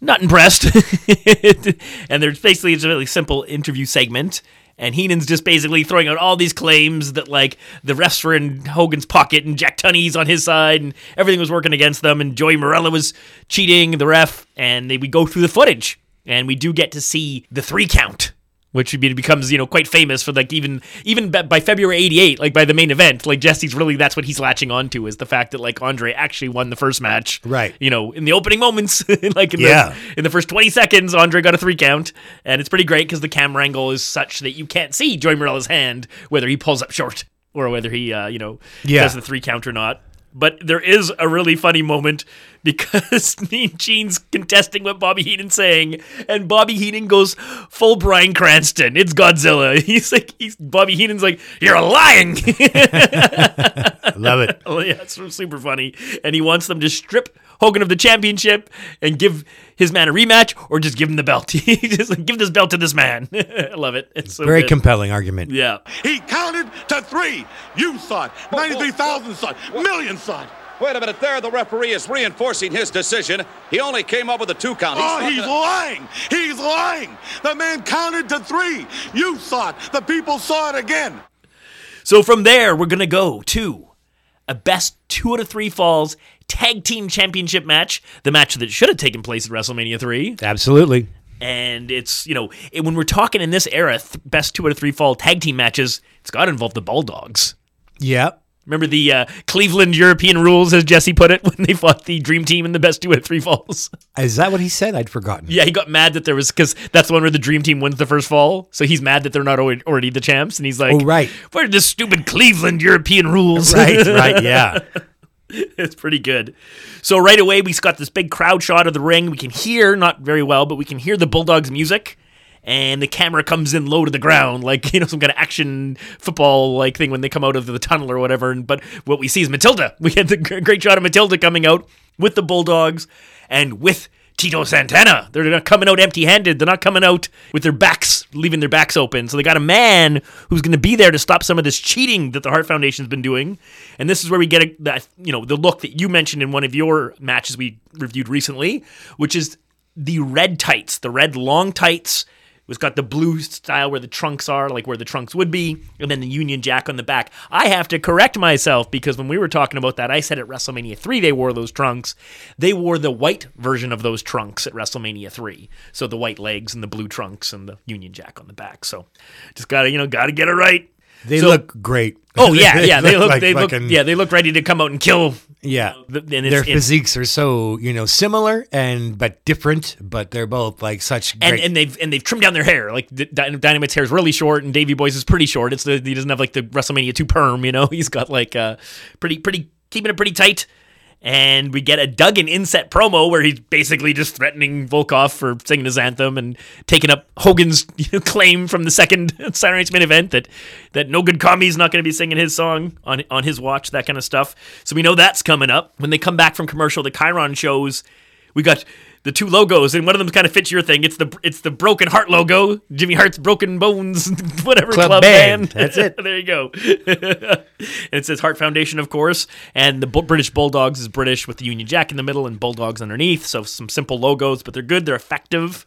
not impressed. and there's basically it's a really simple interview segment. And Heenan's just basically throwing out all these claims that like the refs were in Hogan's pocket and Jack Tunney's on his side and everything was working against them and Joey Marella was cheating the ref and they, we go through the footage and we do get to see the three count which be- becomes you know quite famous for like even even by- February 88 like by the main event like Jesse's really that's what he's latching on to is the fact that like Andre actually won the first match Right. you know in the opening moments like in Yeah. the in the first 20 seconds Andre got a three count and it's pretty great because the camera angle is such that you can't see Joey Marella's hand whether he pulls up short or whether he uh, you know Yeah. does the three count or not but there is a really funny moment because Mean Gene's contesting what Bobby Heenan's saying, and Bobby Heenan goes full Bryan Cranston. It's Godzilla. He's like, he's Bobby Heenan's like, you're lying. Love it. oh yeah, it's super funny. And he wants them to strip Hogan of the championship and give his man a rematch, or just give him the belt. just like, give this belt to this man. I love it. It's so Very good. compelling argument. Yeah. He counted to three. You saw it. 93,000 saw it. Millions saw it. Wait a minute there. The referee is reinforcing his decision. He only came up with a two count. Oh, he's gonna- lying. He's lying. The man counted to three. You saw it. The people saw it again. So from there, we're gonna go to a best two out of three falls tag team championship match, the match that should have taken place at WrestleMania three. Absolutely. And it's you know it, when we're talking in this era, th- best two out of three fall tag team matches, it's got to involve the Bulldogs. Yep. Remember the uh, Cleveland European rules, as Jesse put it, when they fought the Dream Team in the best two of three falls. Is that what he said? I'd forgotten. Yeah, he got mad that there was because that's the one where the Dream Team wins the first fall. So he's mad that they're not already the champs, and he's like, Oh, right. What are the stupid Cleveland European rules?" Right, right, yeah. it's pretty good. So right away, we got this big crowd shot of the ring. We can hear, not very well, but we can hear the Bulldogs music. And the camera comes in low to the ground, like you know some kind of action football like thing when they come out of the tunnel or whatever. And but what we see is Matilda. We get the great shot of Matilda coming out with the Bulldogs and with Tito Santana. They're not coming out empty-handed. They're not coming out with their backs, leaving their backs open. So they got a man who's going to be there to stop some of this cheating that the Hart Foundation's been doing. And this is where we get a, that you know the look that you mentioned in one of your matches we reviewed recently, which is the red tights, the red long tights. It's got the blue style where the trunks are, like where the trunks would be, and then the Union Jack on the back. I have to correct myself because when we were talking about that, I said at WrestleMania 3 they wore those trunks. They wore the white version of those trunks at WrestleMania 3. So the white legs and the blue trunks and the Union Jack on the back. So just gotta, you know, gotta get it right. They So- look great. Oh yeah, yeah. They look, like they look, fucking- yeah, they look ready to come out and kill. Yeah. The- and Their physiques are so, you know, similar and but different, but they're both like such and great and they've and they've trimmed down their hair. Like Dynamite's hair is really short, and Davey Boy's is pretty short. It's the he doesn't have like the WrestleMania two perm. You know, he's got like uh pretty pretty keeping it pretty tight. And we get a Duggan inset promo where he's basically just threatening Volkoff for singing his anthem and taking up Hogan's you know, claim from the second Saturday Night's main event that that no good commie's not going to be singing his song on on his watch, that kind of stuff. So we know that's coming up. When they come back from commercial, the chyron shows we got the two logos, and one of them kind of fits your thing. It's the it's the Broken Heart logo, Jimmy Hart's Broken Bones, whatever Club club, band. band. That's it. there you go. it says Hart Foundation, of course, and the British Bulldogs is British with the Union Jack in the middle and Bulldogs underneath. So some simple logos, but they're good. They're effective.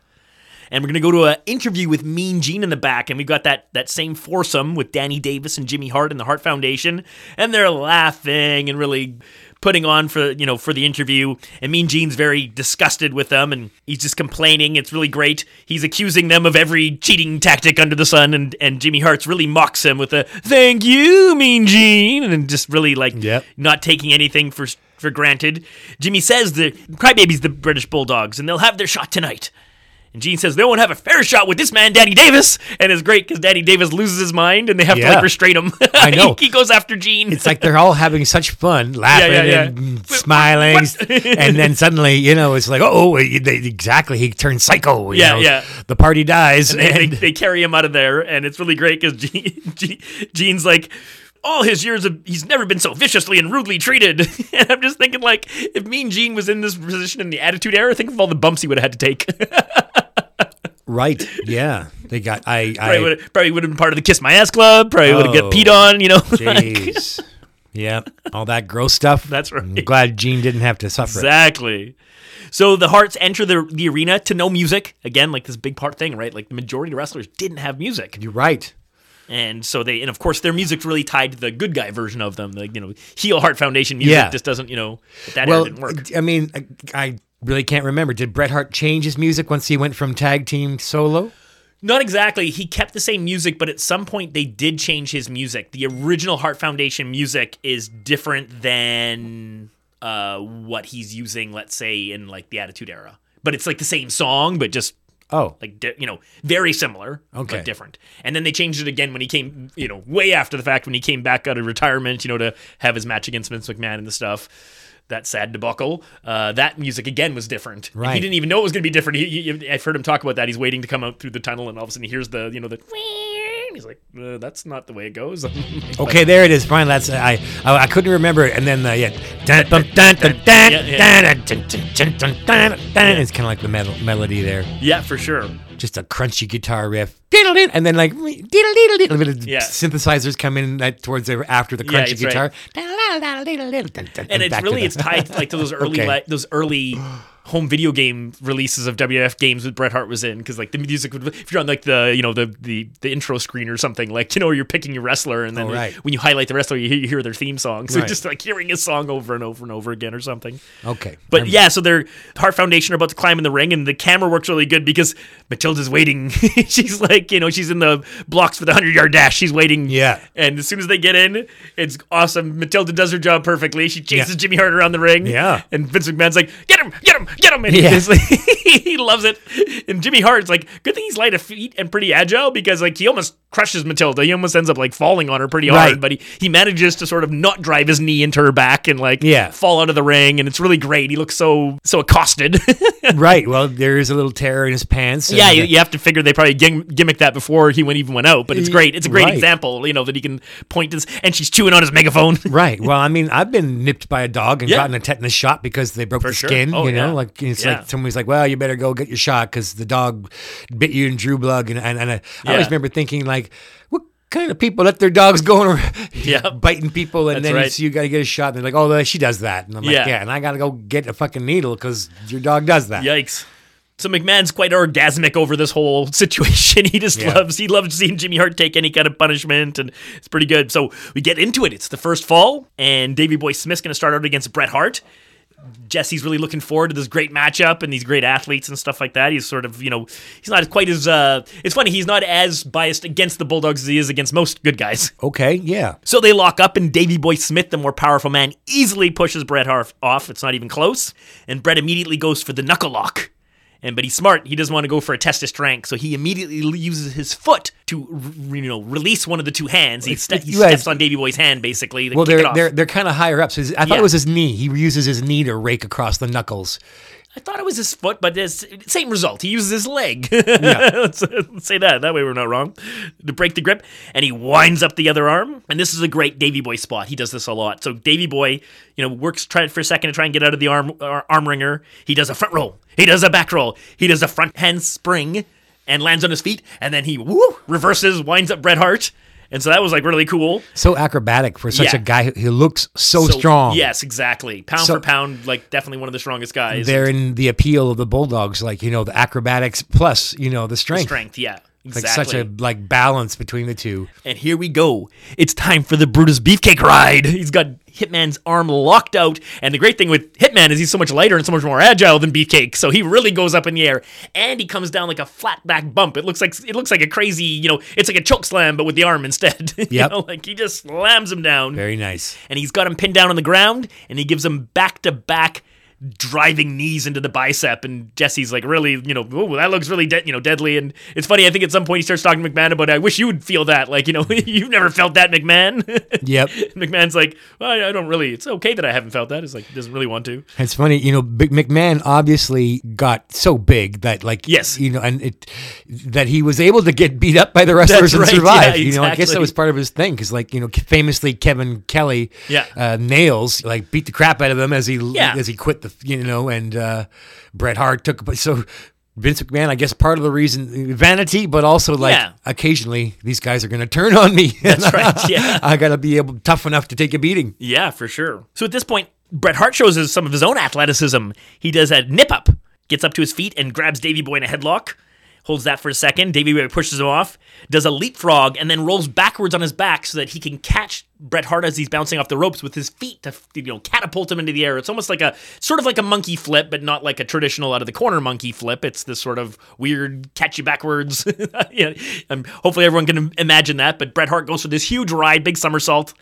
And we're gonna go to an interview with Mean Gene in the back, and we've got that that same foursome with Danny Davis and Jimmy Hart and the Hart Foundation, and they're laughing and really putting on for you know for the interview. And Mean Gene's very disgusted with them, and he's just complaining. It's really great. He's accusing them of every cheating tactic under the sun, and and Jimmy Hart's really mocks him with a "Thank you, Mean Gene," and just really like Yep. not taking anything for for granted. Jimmy says the Crybaby's the British Bulldogs, and they'll have their shot tonight. And Gene says they won't have a fair shot with this man, Danny Davis, and it's great because Danny Davis loses his mind, and they have to like restrain him. I know. he, he goes after Gene. It's like they're all having such fun, laughing yeah, yeah. and smiling, and then suddenly, you know, it's like, oh, they, exactly, he turns psycho. you Yeah, know, yeah. The party dies, and they, they, and they carry him out of there, and it's really great because Gene, Gene, Gene's like. All his years of he's never been so viciously and rudely treated. and I'm just thinking like if Mean Gene was in this position in the Attitude Era, think of all the bumps he would have had to take. Right, yeah, they got. I, probably I, would probably would have been part of the Kiss My Ass Club. Probably would have Oh, got peed on. You know, like- jeez, yeah, all that gross stuff. That's right. I'm glad Gene didn't have to suffer. Exactly. So the Harts enter the the arena to no music again, like this big part thing, right? Like the majority of wrestlers didn't have music, You're right. and so they and of course their music's really tied to the good guy version of them, the you know heel Hart Foundation music. Yeah. just doesn't you know that Well, didn't work. I mean, I, I really can't remember. Did Bret Hart change his music once he went from tag team solo? Not exactly. He kept the same music, but at some point they did change his music. The original Hart Foundation music is different than uh, what he's using, let's say, in like the Attitude Era. But it's like the same song, but just Oh, like di- you know very similar Okay. but different and then they changed it again when he came you know way after the fact when he came back out of retirement you know to have his match against Vince McMahon and the stuff that sad debacle uh, that music again was different And Right. he didn't even know it was going to be different he, he- I've heard him talk about that he's waiting to come out through the tunnel and all of a sudden he hears the you know the? He's like, uh, that's not the way it goes. Okay, there it is. Fine, that's I. I, I couldn't remember it, and then uh, yeah, dun, dun, dun, dun, dun, Yeah, yeah. dun, dun, dun, dun, dun, dun, dun. It's kind of like the mel- melody there, yeah, for sure. Just a crunchy guitar riff, and then like diddle-diddle-diddle, bit of Yeah. synthesizers come in towards the, after the Yeah, crunchy right. guitar, and it's really it's tied like to those early Okay. li- those early home video game releases of WF games that Bret Hart was in because like the music would if you're on like the you know the the, the intro screen or something like you know you're picking your wrestler and then Oh, right. when you highlight the wrestler you hear, you hear their theme song so Right. just like hearing his song over and over and over again or something. Okay, But yeah, so their Hart Foundation are about to climb in the ring, and the camera works really good because Matilda's waiting. she's like, you know, she's in the blocks for the hundred yard dash. She's waiting. Yeah. And as soon as they get in, it's awesome. Matilda does her job perfectly. She chases Yeah. Jimmy Hart around the ring. Yeah. And Vince McMahon's like, get him, get him, get him. And Yeah. like- he loves it. And Jimmy Hart's like, good thing he's light of feet and pretty agile because like he almost crushes Matilda. He almost ends up like falling on her pretty hard, Right. but he, he manages to sort of not drive his knee into her back and like Yeah. fall out of the ring. And it's really great. He looks so so accosted. right. Well, there is a little tear in his pants. yeah, you, you have to figure they probably gim- gimmick that before he went even went out. But it's great. It's a great Right. example, you know, that he can point to. This, and she's chewing on his megaphone. Right. Well, I mean, I've been nipped by a dog and Yeah. gotten a tetanus shot because they broke For the sure. skin. Oh, you know, yeah. like it's Yeah. like somebody's like, "Well, you better go get your shot because the dog bit you and drew blood." And and, and I, I always remember thinking like, "What kind of people let their dogs go and Yeah. biting people?" And That's then right. it's, you got to get a shot. And they're like, "Oh, she does that." And I'm like, Yeah. "Yeah," and I got to go get a fucking needle because your dog does that. Yikes. So McMahon's quite orgasmic over this whole situation. He just Yeah. loves he loves seeing Jimmy Hart take any kind of punishment, and it's pretty good. So we get into it. It's the first fall, and Davey Boy Smith's going to start out against Bret Hart. Jesse's really looking forward to this great matchup and these great athletes and stuff like that. He's sort of, you know, he's not quite as. Uh, it's funny, he's not as biased against the Bulldogs as he is against most good guys. Okay. Yeah. So they lock up, and Davy Boy Smith, the more powerful man, easily pushes Bret Hart off. It's not even close. And Bret immediately goes for the knuckle lock. And but he's smart. He doesn't want to go for a test of strength, so he immediately uses his foot to, you know, release one of the two hands. He, ste- he steps on Davy Boy's hand, basically. Well, they're they're they're kind of higher up. So his- I thought Yeah. it was his knee. He uses his knee to rake across the knuckles. I thought it was his foot, but it's same result. He uses his leg. let's, let's say that. That way we're not wrong. To break the grip, and he winds up the other arm. And this is a great Davy Boy spot. He does this a lot. So Davy Boy, you know, works try for a second to try and get out of the arm ar- arm wringer. He does a front roll. He does a back roll. He does a front hand spring and lands on his feet. And then he woo, reverses, winds up Bret Hart. And so that was like really cool. So acrobatic for such Yeah. a guy who he looks so, strong. Yes, exactly. Pound So- for pound, like definitely one of the strongest guys. They're in the appeal of the Bulldogs, like you know the acrobatics plus you know the strength. strength, yeah. Exactly. Like such a like balance between the two. And here we go. It's time for the Brutus Beefcake ride. He's got Hitman's arm locked out. And the great thing with Hitman is he's so much lighter and so much more agile than Beefcake. So he really goes up in the air. And he comes down like a flat back bump. It looks like it looks like a crazy, you know, it's like a choke slam, but with the arm instead. you Yep. know, like he just slams him down. Very nice. And he's got him pinned down on the ground, and he gives him back to back driving knees into the bicep and Jesse's like really you know oh that looks really de- you know deadly and it's funny I think at some point he starts talking to McMahon about I wish you would feel that like you know you've never felt that McMahon Yep. McMahon's like well, I don't really it's okay that I haven't felt that it's like doesn't really want to It's funny, you know. McMahon obviously got so big that, like, Yes. you know, and it that he was able to get beat up by the wrestlers That's and right, survive. yeah, You know, I guess that was part of his thing because, like, you know, famously Kevin Kelly, Yeah. uh, nails like beat the crap out of them as he Yeah. as he quit the, you know, and uh, Bret Hart took. So Vince McMahon, I guess, part of the reason vanity, but also like Yeah. occasionally these guys are going to turn on me. That's right, yeah. I got to be able tough enough to take a beating. Yeah, for sure. So at this point, Bret Hart shows us some of his own athleticism. He does a nip up, gets up to his feet, and grabs Davy Boy in a headlock. Holds that for a second. Davy Boy pushes him off, does a leapfrog, and then rolls backwards on his back so that he can catch Bret Hart as he's bouncing off the ropes with his feet to you know catapult him into the air. It's almost like a sort of like a monkey flip, but not like a traditional out of the corner monkey flip. It's this sort of weird catch you backwards. yeah, hopefully everyone can imagine that. But Bret Hart goes for this huge ride, big somersault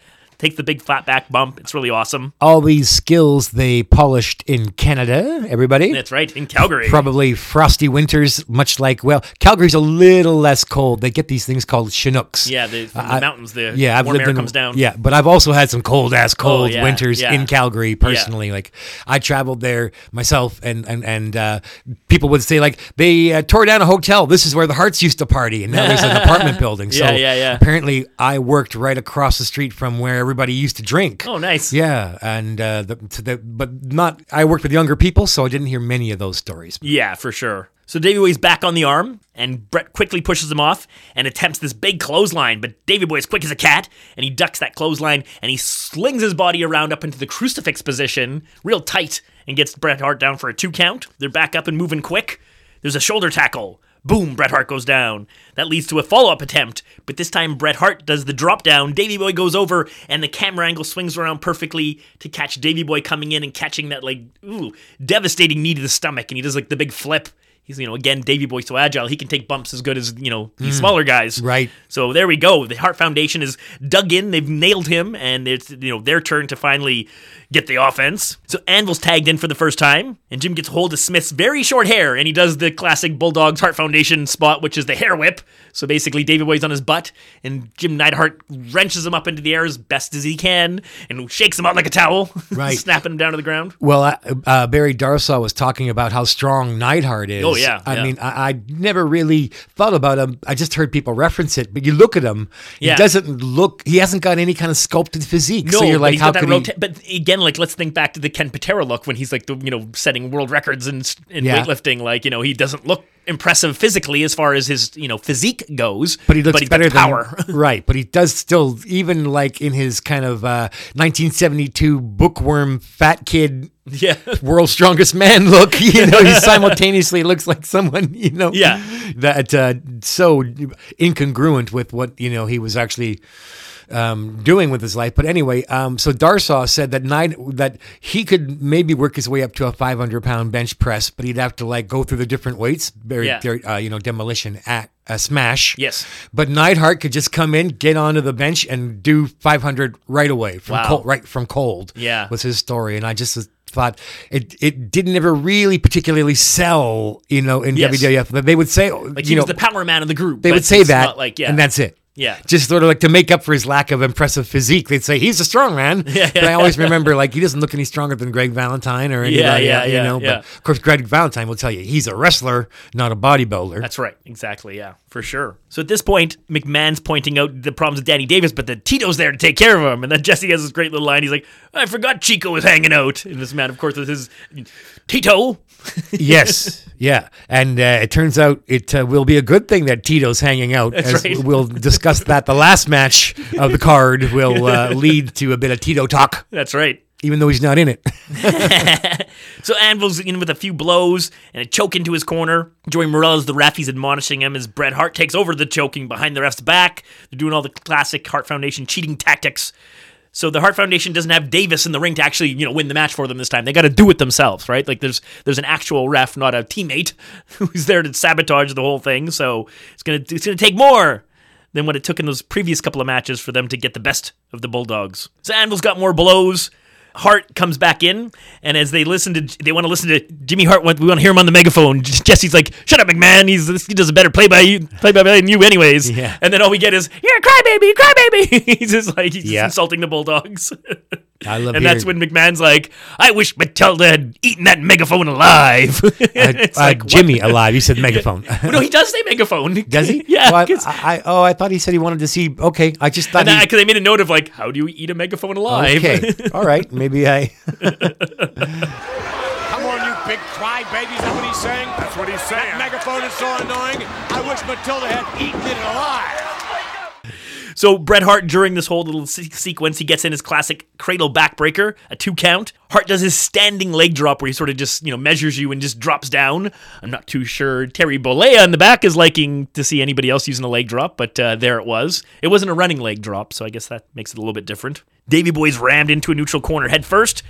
takes the big flat back bump. It's really awesome. All these skills they polished in Canada, everybody. That's right, in Calgary. Probably frosty winters, much like, well, Calgary's a little less cold. They get these things called Chinooks. Yeah, the, the I- mountains, the yeah, I've warm lived air in, comes down. Oh, Yeah, but I've also had some cold ass cold yeah, winters yeah. in Calgary personally. Like I traveled there myself, and and and uh, people would say like they uh, tore down a hotel. This is where the Harts used to party, and now there's an apartment building. So Yeah, yeah, yeah. apparently, I worked right across the street from where everybody used to drink. Oh, nice. Yeah, and uh, the, to the but not. I worked with younger people, so I didn't hear many of those stories. Yeah, for sure. So Davy Boy's back on the arm, and Bret quickly pushes him off and attempts this big clothesline. But Davy Boy is quick as a cat, and he ducks that clothesline and he slings his body around up into the crucifix position, real tight, and gets Bret Hart down for a two count. They're back up and moving quick. There's a shoulder tackle. Boom, Bret Hart goes down. That leads to a follow up attempt, but this time Bret Hart does the drop down. Davy Boy goes over, and the camera angle swings around perfectly to catch Davy Boy coming in and catching that, like, ooh, devastating knee to the stomach. And he does, like, the big flip. He's, you know, again, Davy Boy so agile, he can take bumps as good as, you know, these hmm. smaller guys. right. So there we go. The Hart Foundation is dug in. They've nailed him, and it's you know their turn to finally get the offense. So Anvil's tagged in for the first time, and Jim gets hold of Smith's very short hair, and he does the classic Bulldogs Hart Foundation spot, which is the hair whip. So basically, David Boy's on his butt, and Jim Neidhart wrenches him up into the air as best as he can, and shakes him out like a towel, Right. snapping him down to the ground. Well, uh, uh, Barry Darsow was talking about how strong Neidhart is. Oh, yeah, I yeah. mean, I, I never really thought about him. I just heard people reference it. But you look at him, Yeah. he doesn't look. He hasn't got any kind of sculpted physique. No, so you're like, he's how got that could he? But again, like let's think back to the Ken Patera look when he's like the you know setting world records in, in Yeah. weightlifting. Like you know he doesn't look impressive physically as far as his you know physique goes. but he looks he's got better the power. than right. But he does still, even like in his kind of uh, 1972 bookworm fat kid. yeah, World's strongest man look, you know, he simultaneously looks like someone, you know, Yeah. that uh, so incongruent with what you know he was actually um, doing with his life. But anyway, um, so Darsow said that nine that he could maybe work his way up to a 500 pound bench press, but he'd have to like go through the different weights, very, Yeah. very, uh, you know, demolition, act, uh, smash. Yes. But Neidhart could just come in, get onto the bench, and do 500 right away from Wow. cold, right from cold. Yeah. was his story, and I just thought it it didn't ever really particularly sell, you know, in Yes. WWF. But they would say, like you he know, was the power man of the group. they would say that, like yeah, and that's it. Yeah. Just sort of like to make up for his lack of impressive physique, they'd say he's a strong man. Yeah, But I always remember like he doesn't look any stronger than Greg Valentine or anybody, yeah, you yeah, know. yeah. But of course, Greg Valentine will tell you he's a wrestler, not a bodybuilder. That's right. Exactly. Yeah, for sure. So at this point, McMahon's pointing out the problems with Danny Davis, but then Tito's there to take care of him. And then Jesse has this great little line. He's like, I forgot Chico was hanging out. And this man, of course, is his Tito. yes, yeah, and uh, it turns out it uh, will be a good thing that Tito's hanging out. That's as right. We'll discuss that. The last match of the card will uh, lead to a bit of Tito talk, That's right. even though he's not in it. So Anvil's in with a few blows and a choke into his corner. Joey Marella's the ref. He's admonishing him as Bret Hart takes over the choking behind the ref's back. They're doing all the classic Hart Foundation cheating tactics. So the Hart Foundation doesn't have Davis in the ring to actually, you know, win the match for them this time. They got to do it themselves, right? Like there's there's an actual ref, not a teammate, who's there to sabotage the whole thing. So it's gonna it's gonna take more than what it took in those previous couple of matches for them to get the best of the Bulldogs. So Anvil's got more blows. Hart comes back in, and as they listen to, they want to listen to Jimmy Hart. We want to hear him on the megaphone. Jesse's like, "Shut up, McMahon. He's he does a better play by you, play by than you, anyways." Yeah. And then all we get is, "You're a crybaby, crybaby." he's just like he's just insulting the Bulldogs. I love and that's when McMahon's like, "I wish Matilda had eaten that megaphone alive." It's uh, like, what? Jimmy alive. You said megaphone. no, he does say megaphone. Does he? yeah. Well, 'cause- I, I, oh, I thought he said he wanted to see. Okay, I just thought. and he, because they made a note of like, how do you eat a megaphone alive? okay, all right. Maybe I. Come on, you big crybaby. Is that what he's saying? That's what he's saying. That megaphone is so annoying. I wish Matilda had eaten it alive. So Bret Hart, during this whole little se- sequence, he gets in his classic cradle backbreaker, a two count. Hart does his standing leg drop where he sort of just you know measures you and just drops down. I'm not too sure Terry Bollea in the back is liking to see anybody else using a leg drop, but uh, there it was. It wasn't a running leg drop, so I guess that makes it a little bit different. Davy Boy's rammed into a neutral corner head first,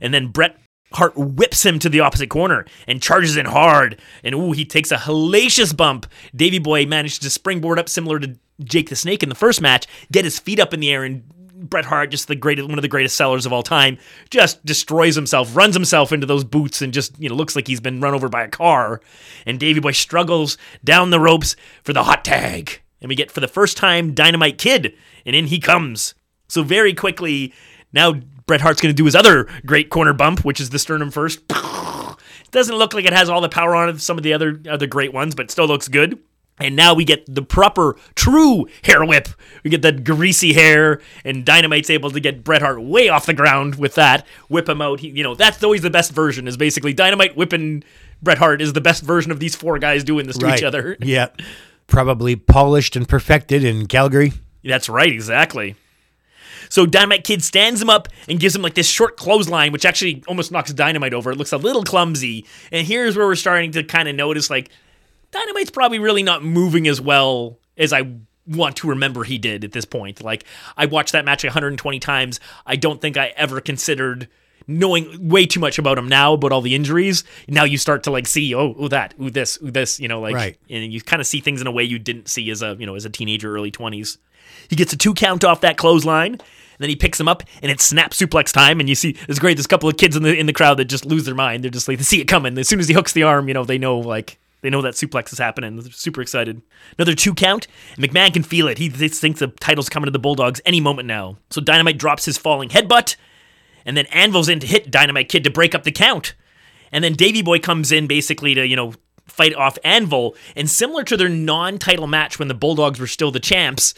and then Bret Hart whips him to the opposite corner and charges in hard. And ooh, he takes a hellacious bump. Davy Boy managed to springboard up similar to Jake the Snake in the first match, get his feet up in the air and Bret Hart, just the greatest, one of the greatest sellers of all time, just destroys himself, runs himself into those boots, and just you know looks like he's been run over by a car. And Davy Boy struggles down the ropes for the hot tag, and we get for the first time Dynamite Kid, and in he comes. So very quickly now Bret Hart's going to do his other great corner bump, which is the sternum first. Doesn't look like it has all the power on it some of the other other great ones, but still looks good. And now we get the proper, true hair whip. We get that greasy hair, and Dynamite's able to get Bret Hart way off the ground with that. Whip him out. He, you know, that's always the best version. Is basically Dynamite whipping Bret Hart is the best version of these four guys doing this to each other. Yeah. Probably polished and perfected in Calgary. That's right, exactly. So Dynamite Kid stands him up and gives him like this short clothesline, which actually almost knocks Dynamite over. It looks a little clumsy. And here's where we're starting to kind of notice like Dynamite's probably really not moving as well as I want to remember he did at this point. Like I watched that match 120 times. I don't think I ever considered knowing way too much about him now about all the injuries. Now you start to like see, oh, ooh, that, ooh, this, ooh, this, you know, like, Right. and you kind of see things in a way you didn't see as a, you know, as a teenager, early 20s. He gets a two count off that clothesline. And then he picks him up, and it's snap suplex time. And you see, it's great. There's a couple of kids in the in the crowd that just lose their mind. They're just like, they see it coming. As soon as he hooks the arm, you know, they know like they know that suplex is happening. They're super excited. Another two count. McMahon can feel it. He th- thinks the title's coming to the Bulldogs any moment now. So Dynamite drops his falling headbutt, and then Anvil's in to hit Dynamite Kid to break up the count. And then Davy Boy comes in basically to, you know, fight off Anvil. And similar to their non title match when the Bulldogs were still the champs,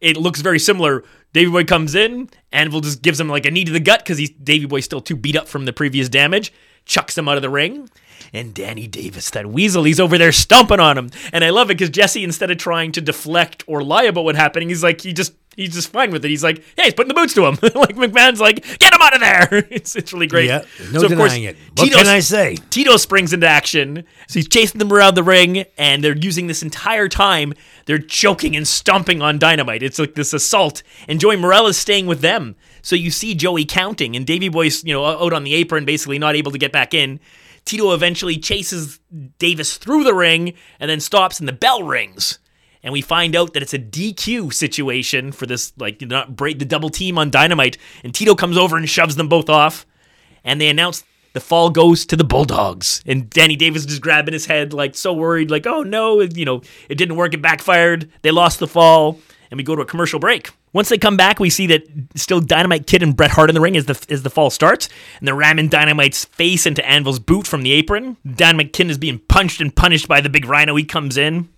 it looks very similar. Davy Boy comes in, Anvil just gives him like a knee to the gut because he's Davy Boy's still too beat up from the previous damage, chucks him out of the ring. And Danny Davis, that weasel, he's over there stomping on him. And I love it because Jesse, instead of trying to deflect or lie about what happening, he's like, he just he's just fine with it. He's like, yeah, he's putting the boots to him. like McMahon's like, get him out of there. it's it's really great. Yeah, no So, of course, denying it. What Tito's- can I say? Tito springs into action. So he's chasing them around the ring, and they're using this entire time. They're choking and stomping on Dynamite. It's like this assault, and Joey Morel is staying with them. So you see Joey counting, and Davy Boy's you know out on the apron, basically not able to get back in. Tito eventually chases Davis through the ring, and then stops, and the bell rings. And we find out that it's a DQ situation for this, like, not break the double team on Dynamite. And Tito comes over and shoves them both off and they announce the fall goes to the Bulldogs. And Danny Davis is grabbing his head, like so worried, like, oh no, you know, it didn't work, it backfired. They lost the fall, and we go to a commercial break. Once they come back, we see that still Dynamite Kid and Bret Hart in the ring as the as the fall starts, and they're ramming Dynamite's face into Anvil's boot from the apron. Dynamite Kid is being punched and punished by the big Rhino. He comes in,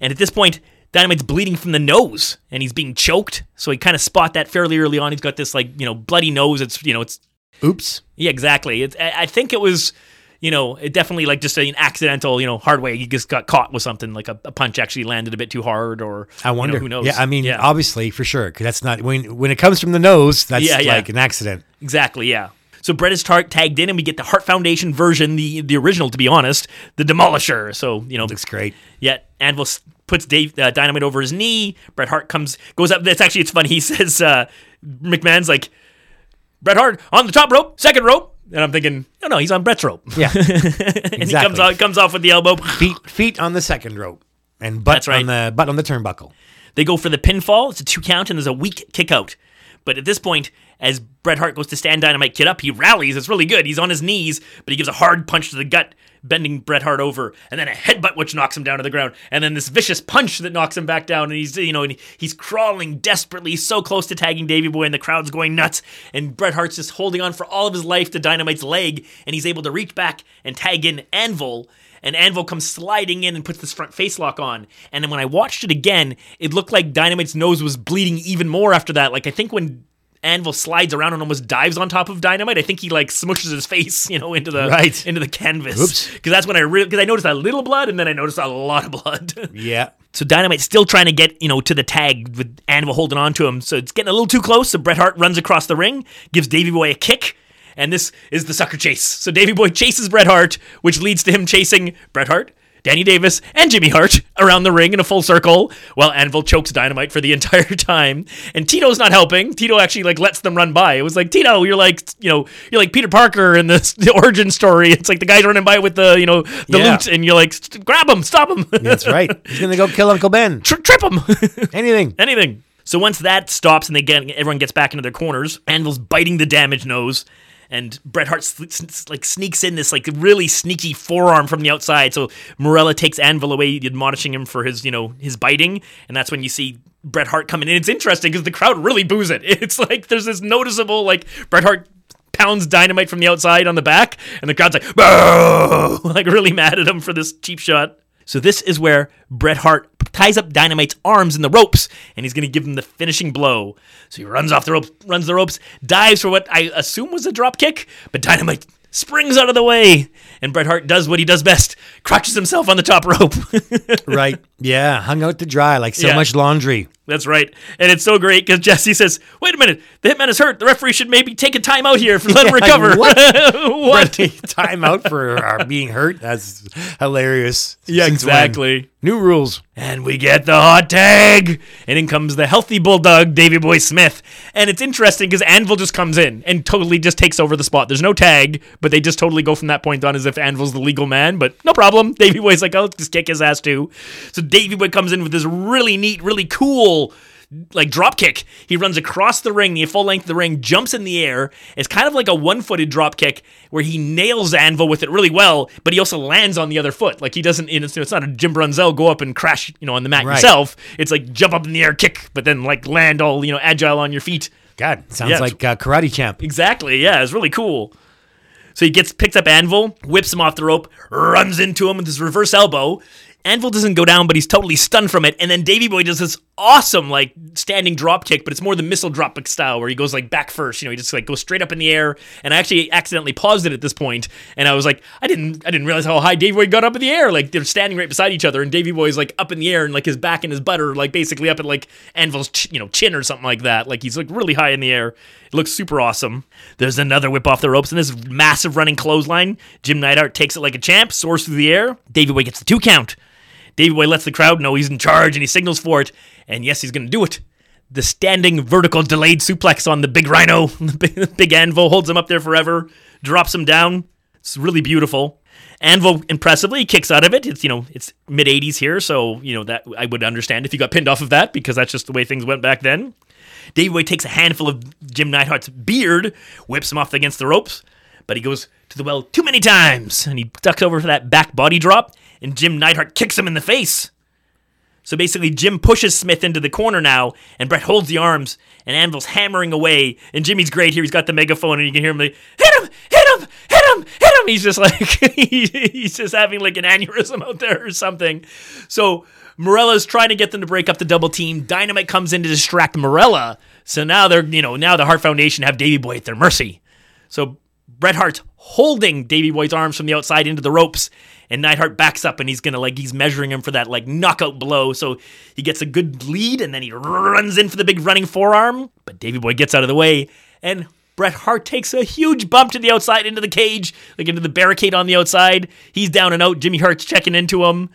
and at this point, Dynamite's bleeding from the nose, and he's being choked. So he kind of spot that fairly early on. He's got this like you know bloody nose. It's you know it's Oops. yeah, exactly. It's, I I think it was, you know, it definitely like just an accidental, you know, hard way. He just got caught with something like a, a punch actually landed a bit too hard, or I you know, wonder. who knows? Yeah, I mean, yeah, obviously, for sure, because that's not when when it comes from the nose. That's Yeah, yeah. like an accident. exactly, yeah. So Bret is tar- tagged in, and we get the Hart Foundation version, the the original, to be honest, the Demolisher. So you know, Looks great. Yet Anvil puts Dave uh, Dynamite over his knee. Bret Hart comes goes up. That's actually it's funny. He says uh, McMahon's like Bret Hart on the top rope, second rope, and I'm thinking, no, no, he's on Bret's rope. Yeah, and he comes exactly. off comes off with the elbow. feet feet on the second rope, and butt right. on the butt on the turnbuckle. They go for the pinfall. It's a two count, and there's a weak kick out. But at this point, as Bret Hart goes to stand Dynamite Kid up, he rallies. It's really good. He's on his knees, but he gives a hard punch to the gut, bending Bret Hart over, and then a headbutt which knocks him down to the ground, and then this vicious punch that knocks him back down. And he's you know and he's crawling desperately, so close to tagging Davy Boy, and the crowd's going nuts. And Bret Hart's just holding on for all of his life to Dynamite's leg, and he's able to reach back and tag in Anvil and Anvil comes sliding in and puts this front face lock on. And then when I watched it again, it looked like Dynamite's nose was bleeding even more after that. Like I think when Anvil slides around and almost dives on top of Dynamite, I think he like smushes his face, you know, into the Right. into the canvas. Oops. Because that's when I really because I noticed a little blood and then I noticed a lot of blood. Yeah, So Dynamite's still trying to get, you know, to the tag with Anvil holding on to him. So it's getting a little too close. So Bret Hart runs across the ring, gives Davey Boy a kick, and this is the sucker chase. So Davey Boy chases Bret Hart, which leads to him chasing Bret Hart, Danny Davis, and Jimmy Hart around the ring in a full circle, while Anvil chokes Dynamite for the entire time. And Tito's not helping. Tito actually like lets them run by. It was like Tito, you're like, you know, you're like Peter Parker in this the origin story. It's like the guy's running by with the, you know, the Yeah. loot, and you're like, grab him, stop him. that's right. He's gonna go kill Uncle Ben. Tri- trip him. Anything. Anything. So once that stops and they get everyone gets back into their corners, Anvil's biting the damaged nose, and Bret Hart like sneaks in this like really sneaky forearm from the outside. So Marella takes Anvil away, admonishing him for his you know his biting, and that's when you see. Bret Hart coming in. It's interesting because the crowd really boos it. It's like there's this noticeable like Bret Hart pounds dynamite from the outside on the back, and the crowd's like, boo! like really mad at him for this cheap shot. So this is where Bret Hart ties up Dynamite's arms in the ropes, and he's going to give him the finishing blow. So he runs off the ropes, runs the ropes, dives for what I assume was a drop kick, but Dynamite springs out of the way, and Bret Hart does what he does best: crotches himself on the top rope. Right. Yeah. Hung out to dry like so Yeah. much laundry. That's right. And it's so great because Jesse says, wait a minute, the hitman is hurt. The referee should maybe take a time out here for let him recover. what? what? Time out for our being hurt. That's hilarious. Yeah, Since when? exactly. New rules. And we get the hot tag. And in comes the healthy bulldog, Davy Boy Smith. And it's interesting because Anvil just comes in and totally just takes over the spot. There's no tag, but they just totally go from that point on as if Anvil's the legal man. But no problem. Davy Boy's like, I'll just kick his ass too. So Davy Boy comes in with this really neat, really cool like drop kick. He runs across the ring, the full length of the ring, jumps in the air. It's kind of like a one-footed drop kick where he nails Anvil with it really well, but he also lands on the other foot. Like he doesn't. It's, it's not a Jim Brunzell go up and crash, you know, on the mat Right. yourself. It's like jump up in the air, kick, but then like land all you know agile on your feet. God, sounds Yeah, like uh, karate champ. Exactly. Yeah, it's really cool. So he gets picks up Anvil, whips him off the rope, runs into him with his reverse elbow. Anvil doesn't go down, but he's totally stunned from it. And then Davy Boy does this awesome like standing drop kick, but it's more the missile drop kick style where he goes like back first. You know, he just like goes straight up in the air. And I actually accidentally paused it at this point, and I was like, I didn't, I didn't realize how high Davy Boy got up in the air. Like they're standing right beside each other, and Davy Boy's like up in the air, and like his back and his butt are like basically up at like Anvil's ch- you know chin or something like that. Like he's like really high in the air. It looks super awesome. There's another whip off the ropes, and this massive running clothesline. Jim Neidhart takes it like a champ, soars through the air. Davy Boy gets the two count. Davy Boy lets the crowd know he's in charge and he signals for it. And yes, he's going to do it. The standing vertical delayed suplex on the big rhino, the big, anvil, holds him up there forever, drops him down. It's really beautiful. Anvil impressively kicks out of it. It's you know it's mid 80s here, so you know that I would understand if you got pinned off of that because that's just the way things went back then. Davey Boy takes a handful of Jim Neidhart's beard, whips him off against the ropes, but he goes to the well too many times, and he ducks over for that back body drop, and Jim Neidhart kicks him in the face. So basically, Jim pushes Smith into the corner now, and Brett holds the arms, and Anvil's hammering away. And Jimmy's great here. He's got the megaphone, and you can hear him like, hit him, hit him, hit him, hit him. He's just like, he's just having like an aneurysm out there or something. So Marella's trying to get them to break up the double team. Dynamite comes in to distract Marella. So now they're, you know, now the Hart Foundation have Davey Boy at their mercy. So Bret Hart's holding Davey Boy's arms from the outside into the ropes, and Neidhart backs up and he's gonna like he's measuring him for that like knockout blow. So he gets a good lead and then he runs in for the big running forearm. But Davey Boy gets out of the way, and Bret Hart takes a huge bump to the outside into the cage, like into the barricade on the outside. He's down and out. Jimmy Hart's checking into him.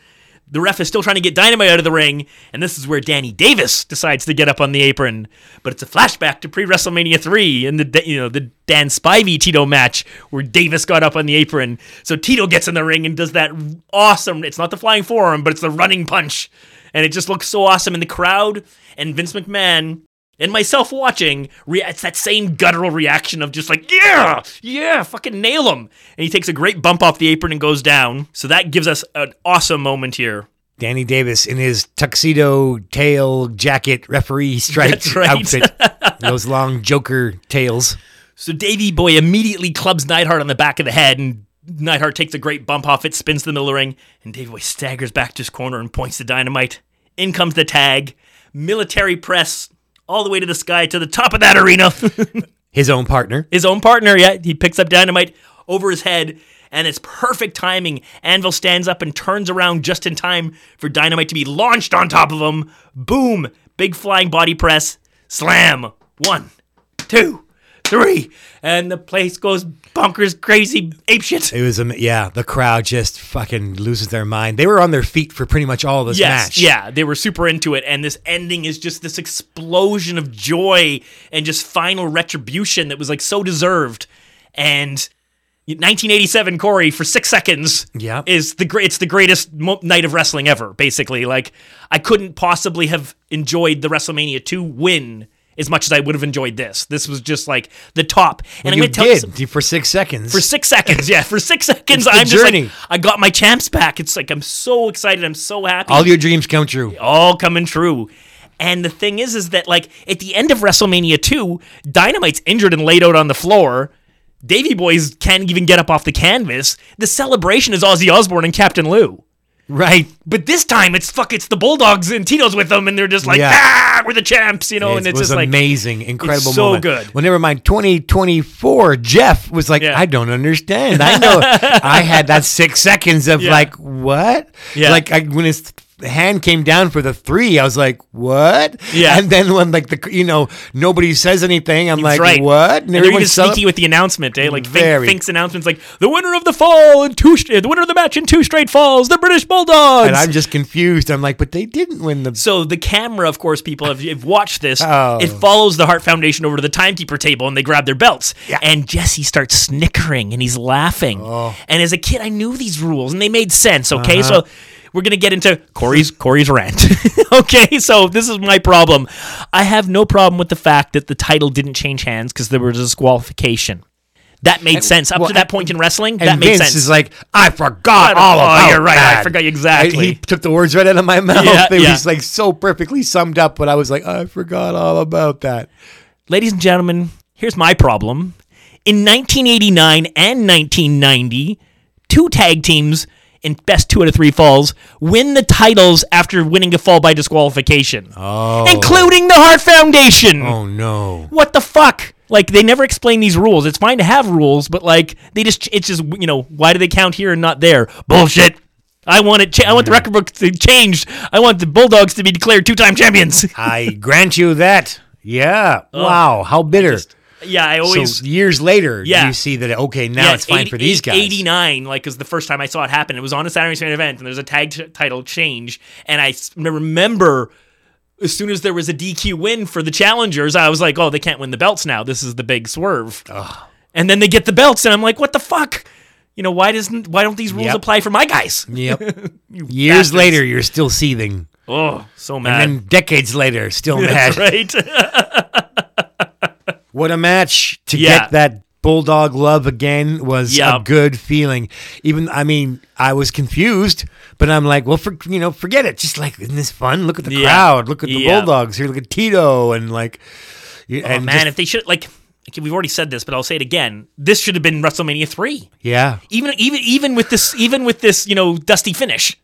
The ref is still trying to get Dynamite out of the ring, and this is where Danny Davis decides to get up on the apron. But it's a flashback to pre WrestleMania three and the you know the Dan Spivey Tito match where Davis got up on the apron. So Tito gets in the ring and does that awesome. It's not the flying forearm, but it's the running punch, and it just looks so awesome in the crowd. And Vince McMahon and myself watching, rea- it's that same guttural reaction of just like, yeah, yeah, fucking nail him. And he takes a great bump off the apron and goes down. So that gives us an awesome moment here. Danny Davis in his tuxedo tail jacket referee striped right. outfit. Those long Joker tails. So Davy Boy immediately clubs Neidhart on the back of the head, and Neidhart takes a great bump off it, spins to the middle of the ring, and Davy Boy staggers back to his corner and points to Dynamite. In comes the tag, military press all the way to the sky to the top of that arena. His own partner. his own partner, yeah, he picks up Dynamite over his head, and it's perfect timing. Anvil stands up and turns around just in time for Dynamite to be launched on top of him. Boom! Big flying body press. Slam. One, two, three. And the place goes bonkers, crazy, apeshit. It was, um, yeah, the crowd just fucking loses their mind. They were on their feet for pretty much all this Yes, match. yeah, they were super into it, and this ending is just this explosion of joy and just final retribution that was like so deserved. And 1987 Corey for six seconds Yeah. is the great. It's the greatest mo- night of wrestling ever. Basically, like I couldn't possibly have enjoyed the WrestleMania 2 win as much as I would have enjoyed this. This was just like the top. And I'm you going to tell you did some- for six seconds. for six seconds. Yeah, for six seconds, I'm just journey. like, I got my champs back. It's like I'm so excited. I'm so happy. All your dreams come true. all coming true. And the thing is, is that like at the end of WrestleMania 2, Dynamite's injured and laid out on the floor. Davy Boys can't even get up off the canvas. The celebration is Ozzy Osbourne and Captain Lou. Right. But this time it's fuck it's the Bulldogs and Tito's with them and they're just like, Yeah. ah, we're the champs, you know, and it it's was just like amazing, incredible so moment. good. Well, never mind. 2024, Jeff was like, Yeah. I don't understand. I know. I had that six seconds of Yeah. like, what? Yeah. Like I, when his hand came down for the three, I was like, what? Yeah. And then when like the you know nobody says anything, I'm That's like, right. what? And even everyone's cele- sneaky with the announcement, eh? Like Fink, Very. Fink's announcement's like the winner of the fall and two, the winner of the match in two straight falls, the British Bulldogs. and I'm just confused. I'm like, but they didn't win the. So the camera, of course, people have, have watched this. Oh. It follows the Hart Foundation over to the timekeeper table, and they grab their belts. Yeah. And Jesse starts snickering, and he's laughing. Oh. And as a kid, I knew these rules, and they made sense. Okay, Uh-huh. so we're gonna get into Corey's Corey's rant. okay, so this is my problem. I have no problem with the fact that the title didn't change hands because there was a disqualification. That made sense up well, to that point in wrestling. And that made Vince sense. is like, I forgot all Oh, about you're right. I forgot exactly. he took the words right out of my mouth. Yeah, it yeah. was like so perfectly summed up, but I was like, I forgot all about that. Ladies and gentlemen, here's my problem. In 1989 and 1990, two tag teams in best two out of three falls win the titles after winning a fall by disqualification, Oh. including the Hart Foundation. Oh no. What the fuck? Like they never explain these rules. It's fine to have rules, but like they just it's just you know why do they count here and not there? Bullshit. I want it. Cha- I want the record book to change. I want the Bulldogs to be declared two-time champions. I grant you that. Yeah. Oh. wow. How bitter. Yeah, I always so years later, Yeah. you see that okay, now it's fine 80 for these guys. 89, like, is the first time I saw it happen. It was on a Saturday Night event, and there's a tag t- title change. And I remember as soon as there was a DQ win for the challengers, I was like, oh, they can't win the belts now. This is the big swerve. And then they get the belts, and I'm like, what the fuck? You know, why doesn't why don't these rules Yep. apply for my guys? Yep. Years bastards. later, you're still seething, Oh, so mad. and then decades later, still mad. right? What a match to Yeah. get that bulldog love again was Yeah. a good feeling. Even I mean, I was confused, but I'm like, well, for you know, forget it. Just like, isn't this fun? Look at the Yeah. crowd. Look at the Yeah. bulldogs here. Look at Tito and like, you- oh, and man, just- if they should, like, we've already said this, but I'll say it again. This should have been WrestleMania 3. yeah, even even even with this even with this you know dusty finish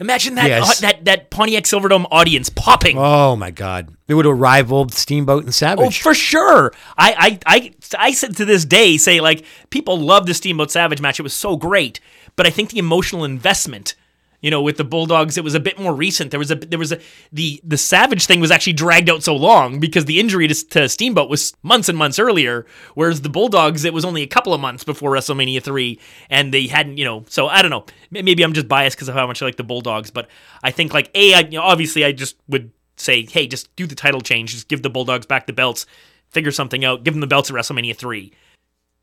imagine that Yes. uh, that that pontiac silverdome audience popping. Oh, Oh my God, they would have rivaled Steamboat and Savage. Oh, for sure. I, I i i said to this day say like people love the steamboat savage match. It was so great. But i think the emotional investment you know with the bulldogs it was a bit more recent. There was a there was a the the savage thing was actually dragged out so long because the injury to, to steamboat was months and months earlier whereas the bulldogs it was only a couple of months before wrestlemania 3 and they hadn't you know so i don't know. Maybe i'm just biased because of how much i like the bulldogs but i think like a I, you know, obviously i just would say hey just do the title change just give the bulldogs back the belts figure something out give them the belts at wrestlemania 3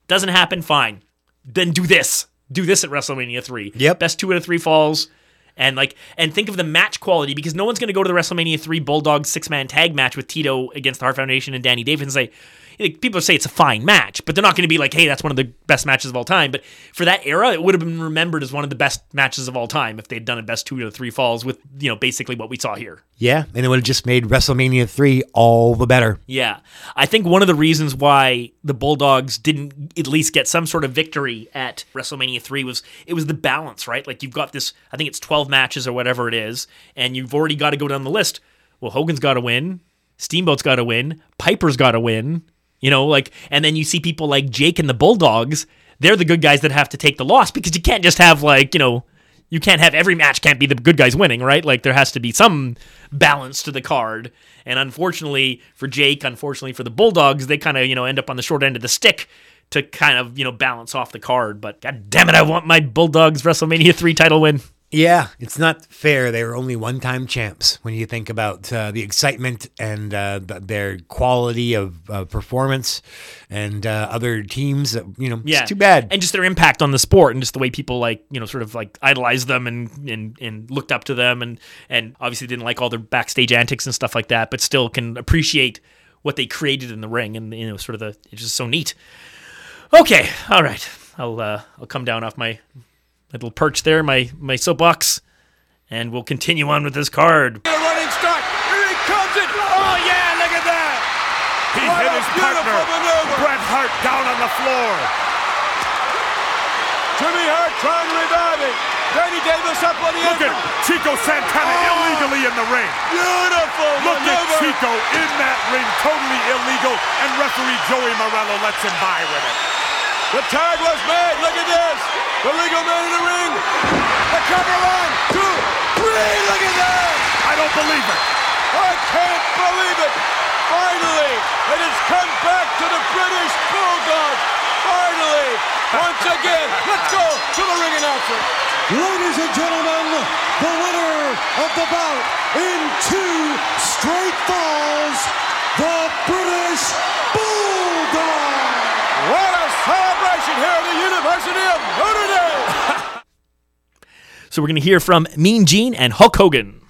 doesn't happen fine. Then do this. Do this at wrestlemania 3 Yep. best two out of three falls and like and think of the match quality because no one's going to go to the WrestleMania 3 Bulldog six man tag match with Tito against the Hart Foundation and Danny Davis and say like, people say it's a fine match, but they're not going to be like, hey, that's one of the best matches of all time. But for that era, it would have been remembered as one of the best matches of all time if they'd done a best two or three falls with you know basically what we saw here. yeah, and it would have just made WrestleMania three all the better. Yeah. I think one of the reasons why the Bulldogs didn't at least get some sort of victory at WrestleMania 3 was it was the balance, right? Like you've got this, I think it's 12 matches or whatever it is, and you've already got to go down the list. Well, Hogan's got to win, Steamboat's got to win, Piper's got to win, you know, like, and then you see people like Jake and the Bulldogs, they're the good guys that have to take the loss because you can't just have like, you know, you can't have every match can't be the good guys winning, right? Like there has to be some balance to the card. And unfortunately for Jake, unfortunately for the Bulldogs, they kind of, you know, end up on the short end of the stick to kind of, you know, balance off the card. But god damn it, I want my Bulldogs WrestleMania 3 title win. Yeah, it's not fair. They were only one-time champs. When you think about uh, the excitement and uh, th- their quality of uh, performance, and uh, other teams, that, you know, Yeah, it's too bad. And just their impact on the sport, and just the way people like you know sort of like idolized them and and and looked up to them, and and obviously didn't like all their backstage antics and stuff like that, but still can appreciate what they created in the ring, and you know sort of the it's just so neat. Okay, all right, I'll uh, I'll come down off my little perch there, my my soapbox, and we'll continue on with this card. A running start. Here he comes it. Oh, yeah, look at that. He What hit a his partner, maneuver. Bret Hart, down on the floor. Jimmy Hart trying to revive it. Danny Davis up on the Look at. Chico Santana Oh. illegally in the ring. Beautiful Look at. Chico in that ring, totally illegal, and referee Joey Marella lets him by with it. The tag was made. Look at this. The legal man in the ring. The cover one, two, three. Look at that. I don't believe it. I can't believe it. Finally, it has come back to the British Bulldog. Finally, once again. Let's go to the ring announcer. Ladies and gentlemen, the winner of the bout in two straight falls, the British Bulldog. What a celebration here at the University of Notre Dame. So we're gonna hear from Mean Gene and Hulk Hogan.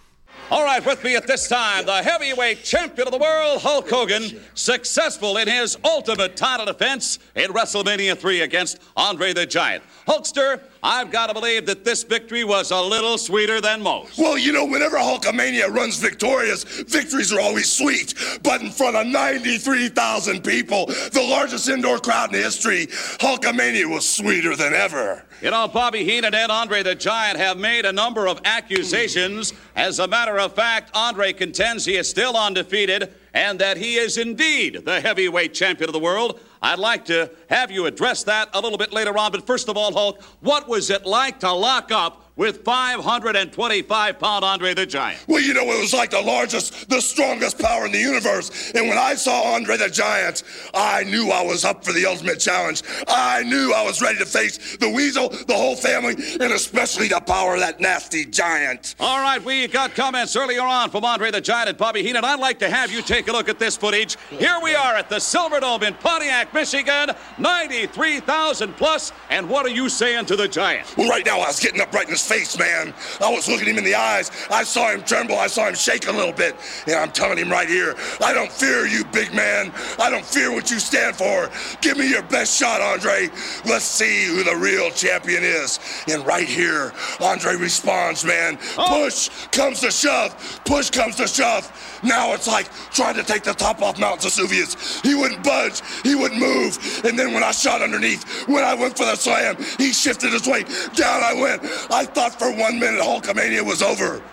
All right, with me at this time, the heavyweight champion of the world, Hulk Hogan, successful in his ultimate title defense in WrestleMania 3 against Andre the Giant. Hulkster, I've got to believe that this victory was a little sweeter than most. Well, you know, whenever Hulkamania runs victorious, victories are always sweet. But in front of 93,000 people, the largest indoor crowd in history, Hulkamania was sweeter than ever. You know, Bobby Heenan and Andre the Giant have made a number of accusations. As a matter of fact, Andre contends he is still undefeated and that he is indeed the heavyweight champion of the world. I'd like to have you address that a little bit later on, but first of all, Hulk, what was it like to lock up with 525 pound Andre the Giant? Well, you know, it was like the largest, the strongest power in the universe. And when I saw Andre the Giant, I knew I was up for the ultimate challenge. I knew I was ready to face the Weasel, the whole family, and especially the power of that nasty giant. All right, we got comments earlier on from Andre the Giant and Bobby Heenan. I'd like to have you take a look at this footage. Here we are at the Silverdome in Pontiac, Michigan, 93,000 plus. And what are you saying to the Giant? Well, right now, I was getting up right in his face, man. I was looking him in the eyes. I saw him tremble. I saw him shake a little bit. And I'm telling him right here, I don't fear you, big man. I don't fear what you stand for. Give me your best shot, Andre. Let's see who the real champion is. And right here, Andre responds, man. Oh. Push comes to shove. Push comes to shove. Now it's like trying to take the top off Mount Vesuvius. He wouldn't budge. He wouldn't move. And then when I shot underneath, when I went for the slam, he shifted his weight. Down I went. I thought for one minute Hulkamania was over.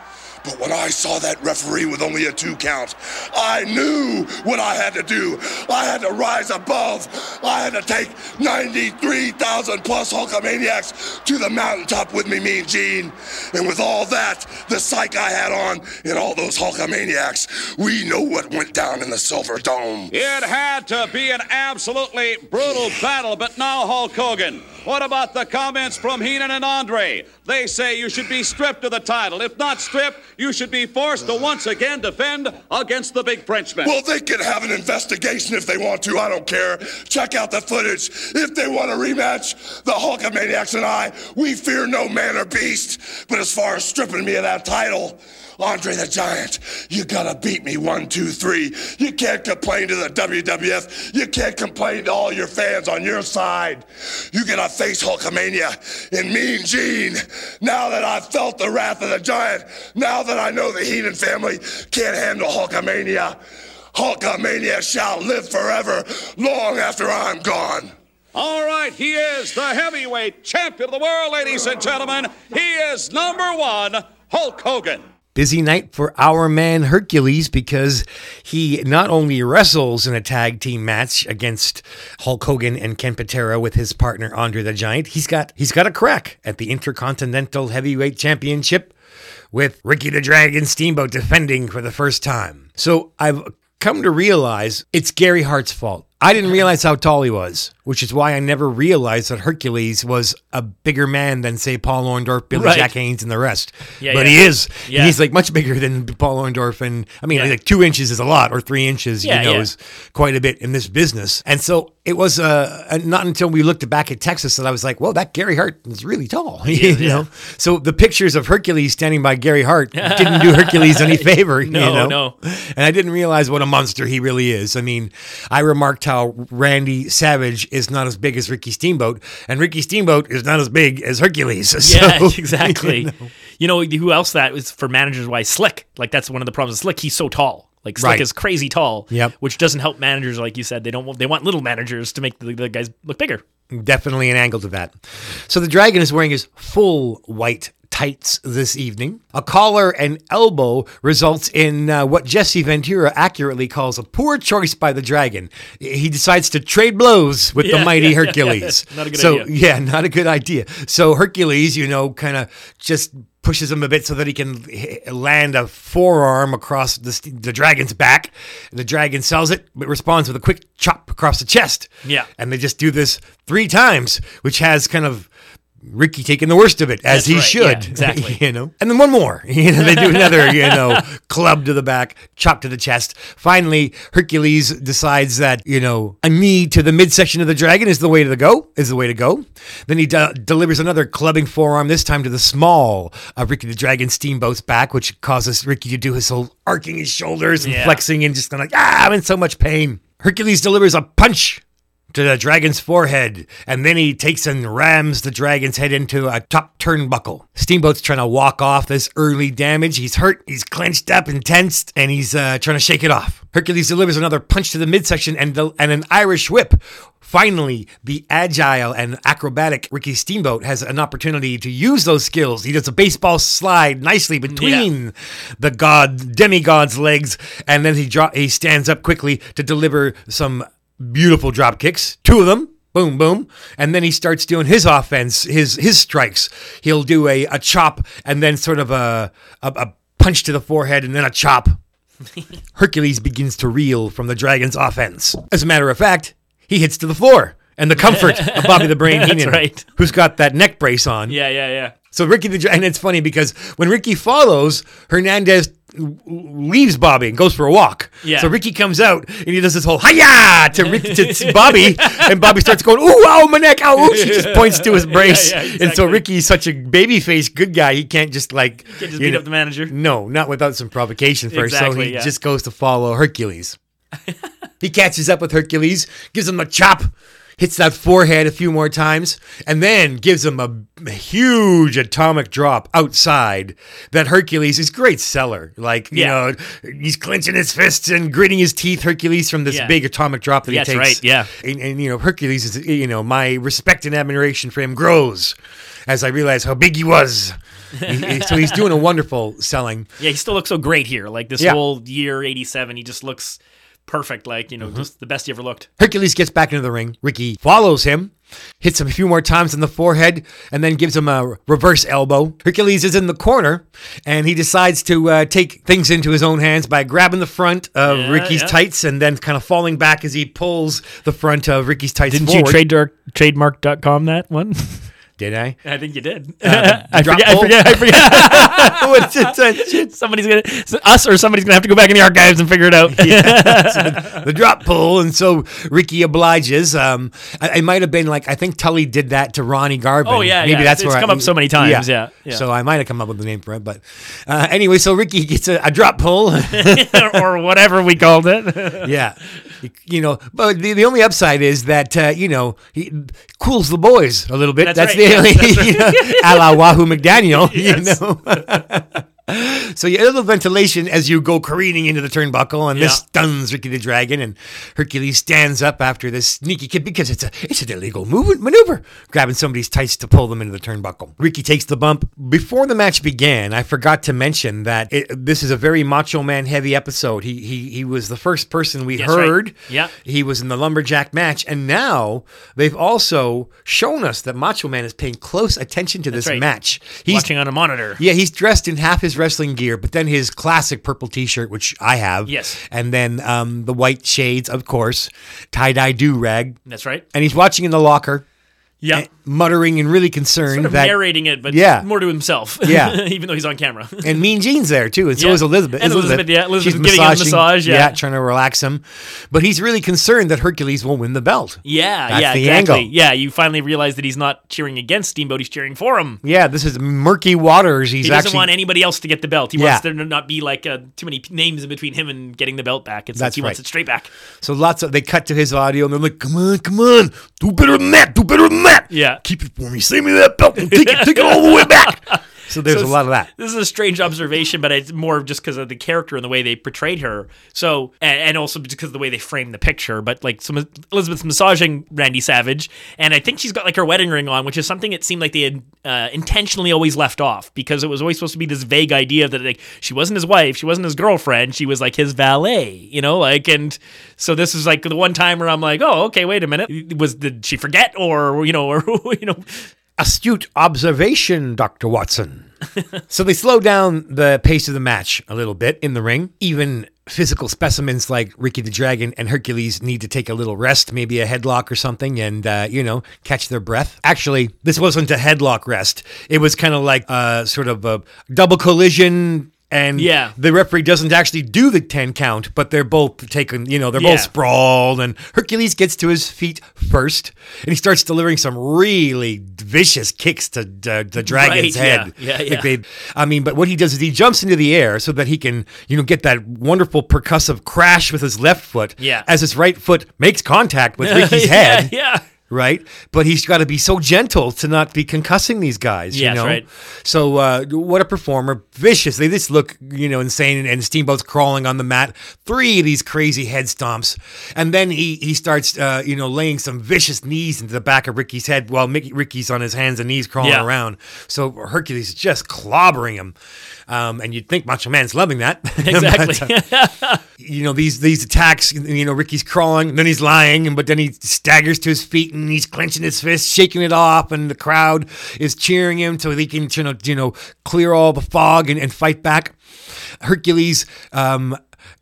But when I saw that referee with only a two count, I knew what I had to do. I had to rise above. I had to take 93,000 plus Hulkamaniacs to the mountaintop with me, Mean Gene. And with all that, the psych I had on, and all those Hulkamaniacs, we know what went down in the Silver Dome. It had to be an absolutely brutal battle, but now Hulk Hogan. What about the comments from Heenan and Andre? They say you should be stripped of the title. If not stripped, you should be forced to once again defend against the big Frenchman. Well, they can have an investigation if they want to. I don't care. Check out the footage. If they want a rematch, the Hulkamaniacs and I, we fear no man or beast. But as far as stripping me of that title, Andre the Giant, you gotta beat me one, two, three. You can't complain to the WWF. You can't complain to all your fans on your side. You gotta face Hulkamania and Mean Gene. Now that I've felt the wrath of the Giant, now that I know the Heenan family can't handle Hulkamania, Hulkamania shall live forever, long after I'm gone. All right, he is the heavyweight champion of the world, ladies and gentlemen. He is number one, Hulk Hogan. Busy night for our man Hercules because he not only wrestles in a tag team match against Hulk Hogan and Ken Patera with his partner Andre the Giant, he's got he's got a crack at the Intercontinental Heavyweight Championship with Ricky the Dragon Steamboat defending for the first time. So I've come to realize it's Gary Hart's fault. I didn't realize how tall he was, which is why I never realized that Hercules was a bigger man than, say, Paul Orndorff, Billy Right. Jack Haynes, and the rest. Yeah, but yeah. he is. Yeah. He's like much bigger than Paul Orndorff. And I mean, like two inches is a lot, or three inches, you know, is quite a bit in this business. And so it was uh, not until we looked back at Texas that I was like, well, that Gary Hart is really tall. you yeah. know? So the pictures of Hercules standing by Gary Hart didn't do Hercules any favor. No, you know? no. And I didn't realize what a monster he really is. I mean, I remarked how Randy Savage is not as big as Ricky Steamboat, and Ricky Steamboat is not as big as Hercules. Yeah, exactly. you You know. know. who else that was for managers Why Slick. Like that's one of the problems. with Slick, he's so tall. Like Slick Right. is crazy tall. Yep. Which doesn't help managers, like you said. They don't. want- They want little managers to make the, the guys look bigger. Definitely an angle to that. So the dragon is wearing his full white tights this evening. A collar and elbow results in uh, what Jesse Ventura accurately calls a poor choice by the dragon. He decides to trade blows with the mighty yeah, yeah, Hercules. yeah. Not a good so, idea. yeah, not a good idea. So Hercules, you know, kind of just pushes him a bit so that he can land a forearm across the, the dragon's back. The dragon sells it, but responds with a quick chop across the chest. Yeah. And they just do this three times, which has kind of Ricky taking the worst of it, as That's he right, should. yeah, exactly. You know, and then one more. You know, they do another, you know, club to the back, chop to the chest. Finally, Hercules decides that you know a knee to the midsection of the dragon is the way to go. Is the way to go. Then he de- delivers another clubbing forearm, this time to the small of Ricky the Dragon Steamboat's back, which causes Ricky to do his whole arcing his shoulders and Yeah. flexing and just kind of like ah, I'm in so much pain. Hercules delivers a punch to the dragon's forehead, and then he takes and rams the dragon's head into a top turnbuckle. Steamboat's trying to walk off this early damage. He's hurt, he's clenched up and tensed, and he's uh, trying to shake it off. Hercules delivers another punch to the midsection and, and an Irish whip. Finally, the agile and acrobatic Ricky Steamboat has an opportunity to use those skills. He does a baseball slide nicely between the god demigod's legs, and then he dro- he stands up quickly to deliver some beautiful drop kicks, two of them. Boom, boom, and then he starts doing his offense, his his strikes. He'll do a, a chop and then sort of a, a a punch to the forehead and then a chop. Hercules begins to reel from the dragon's offense. As a matter of fact, he hits to the floor and the comfort of Bobby the Brain Heenan, right. who's got that neck brace on. Yeah, yeah, yeah. So Ricky the and it's funny because when Ricky follows, Hernandez leaves Bobby and goes for a walk. Yeah. So Ricky comes out and he does this whole hiya to Ricky to Bobby, and Bobby starts going, "Ooh, ow, my neck, ow!" Ooh. She just points to his brace, yeah, and so exactly. Ricky's such a baby face good guy. He can't just like Can't just you beat know- up the manager. No, not without some provocation first. so he yeah. just goes to follow Hercules. he catches up with Hercules, gives him a chop, hits that forehead a few more times, and then gives him a, huge atomic drop outside. That Hercules is great seller. Like, you Yeah. know, he's clenching his fists and gritting his teeth, Hercules, from this Yeah. big atomic drop that That's he takes. right, yeah. And, and, you know, Hercules is, you know, my respect and admiration for him grows as I realize how big he was. He- so he's doing a wonderful selling. Yeah, he still looks so great here. Like this Yeah. whole year '87, he just looks perfect. Like you know, Mm-hmm. just the best he ever looked. Hercules gets back into the ring. Ricky follows him, hits him a few more times in the forehead, and then gives him a reverse elbow. Hercules is in the corner, and he decides to uh, take things into his own hands by grabbing the front of Yeah, Ricky's yeah. tights and then kind of falling back as he pulls the front of Ricky's tights Didn't forward. you trademark trademark.com that one? Did I? I think you did. Uh, I, forget, I pull? forget. I forget. What's it? somebody's gonna us or somebody's gonna have to go back in the archives and figure it out. the drop pull, and so Ricky obliges. Um, I- it might have been like I think Tully did that to Ronnie Garvin. Oh, yeah, maybe yeah. that's It's where come I, come up so many times, yeah, yeah. So I might have come up with the name for it, but uh, anyway, so Ricky gets a, a drop pull. or whatever we called it. yeah, you know, but the, the only upside is that uh, you know he cools the boys a little bit. That's That's, right, the only, yes, that's you know, a la Wahoo McDaniel. Yes. You know. So you have a little ventilation as you go careening into the turnbuckle, and this stuns Ricky the Dragon. And Hercules stands up after this sneaky kick because it's a it's an illegal movement maneuver, grabbing somebody's tights to pull them into the turnbuckle. Ricky takes the bump. Before the match began, I forgot to mention that it, this is a very Macho Man heavy episode. He he he was the first person we That's right. heard. Yeah. he was in the lumberjack match, and now they've also shown us that Macho Man is paying close attention to this right. match. He's Watching on a monitor. yeah, he's dressed in half his his wrestling gear, but then his classic purple T-shirt, which I have. Yes. And then um, the white shades, of course, tie dye do rag, That's right. and he's watching in the locker, Yeah. muttering and really concerned Sort of that. narrating it, but Yeah. more to himself. Yeah. even though he's on camera. and Mean Gene's there too, and so Yeah. is Elizabeth. And Elizabeth, yeah, Elizabeth She's giving him a massage, yeah. trying to relax him, but he's really concerned that Hercules will win the belt. Yeah, That's yeah, exactly. angle. Yeah, you finally realize that he's not cheering against Steamboat; he's cheering for him. Yeah, this is murky waters. He's He doesn't actually want anybody else to get the belt. He Yeah. wants there to not be like uh, too many names in between him and getting the belt back. It's like That's he wants it straight back. So lots of they cut to his audio and they're like, "Come on, come on, do better than that, do better than that. Yeah. keep it for me. Save me that belt and take it, take it all the way back." So there's So a lot of that. This is a strange observation, but it's more just because of the character and the way they portrayed her. So, and, and also because of the way they framed the picture. But like, so Elizabeth's massaging Randy Savage, and I think she's got like her wedding ring on, which is something it seemed like they had uh, intentionally always left off because it was always supposed to be this vague idea that like she wasn't his wife, she wasn't his girlfriend, she was like his valet, you know, like. And so this is like the one time where I'm like, oh, okay, wait a minute, was did she forget or you know or you know. Astute observation, Dr. Watson. so they slow down the pace of the match a little bit in the ring. Even physical specimens like Ricky the Dragon and Hercules need to take a little rest, maybe a headlock or something, and, uh, you know, catch their breath. Actually, this wasn't a headlock rest. It was kind of like uh, sort of a double collision. And Yeah. the referee doesn't actually do the 10 count, but they're both taken, you know, they're Yeah. both sprawled. And Hercules gets to his feet first, and he starts delivering some really vicious kicks to uh, the dragon's Right, head. yeah, yeah, Like yeah. they- I mean, but what he does is he jumps into the air so that he can, you know, get that wonderful percussive crash with his left foot Yeah. as his right foot makes contact with Ricky's head. yeah. Right, but he's got to be so gentle to not be concussing these guys. Yes, you know, right. so uh, what a performer, vicious. They just look, you know, insane. And Steamboat's crawling on the mat, three of these crazy head stomps, and then he he starts, uh, you know, laying some vicious knees into the back of Ricky's head while Mickey, Ricky's on his hands and knees crawling Yeah. around. So Hercules is just clobbering him, um, and you'd think Macho Man's loving that. Exactly. But, uh, you know these these attacks. You know Ricky's crawling, and then he's lying, and but then he staggers to his feet and he's clenching his fist, shaking it off, and the crowd is cheering him so he can you know, you know clear all the fog and, and fight back. Hercules um,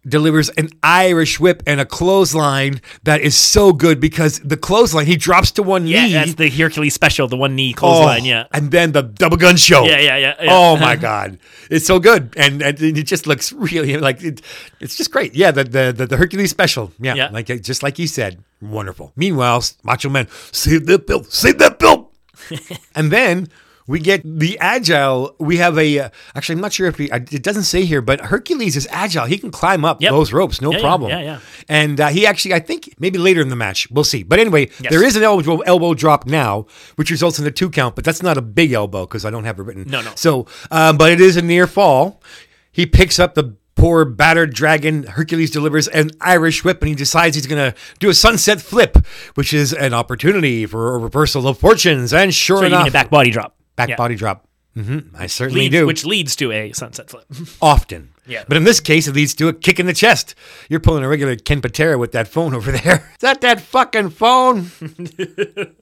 delivers an Irish whip and a clothesline that is so good because the clothesline he drops to one Yeah, knee. that's the Hercules special, the one knee Oh, clothesline. yeah. and then the double gun show. Yeah, yeah, yeah, yeah. Oh my god, it's so good, and, and it just looks really like it, it's just great. Yeah, the, the the the Hercules special. Yeah, Yeah. like just like you said, wonderful. Meanwhile, Macho Man, save that belt, save that belt, and then. We get the agile. We have a. Uh, actually, I'm not sure if he. It doesn't say here, but Hercules is agile. He can climb up Yep. those ropes, no Yeah, yeah, problem. yeah, yeah. And uh, he actually, I think, maybe later in the match, we'll see. But anyway, Yes. there is an elbow elbow drop now, which results in a two count. But that's not a big elbow because I don't have it written. No, no. So, um, but it is a near fall. He picks up the poor battered dragon. Hercules delivers an Irish whip, and he decides he's going to do a sunset flip, which is an opportunity for a reversal of fortunes. And sure So enough, a back body drop. Back Yeah. body drop. hmm I certainly Leads, do. which leads to a sunset flip. often. Yeah. But in this case, it leads to a kick in the chest. You're pulling a regular Ken Patera with that phone over there. Is that that fucking phone?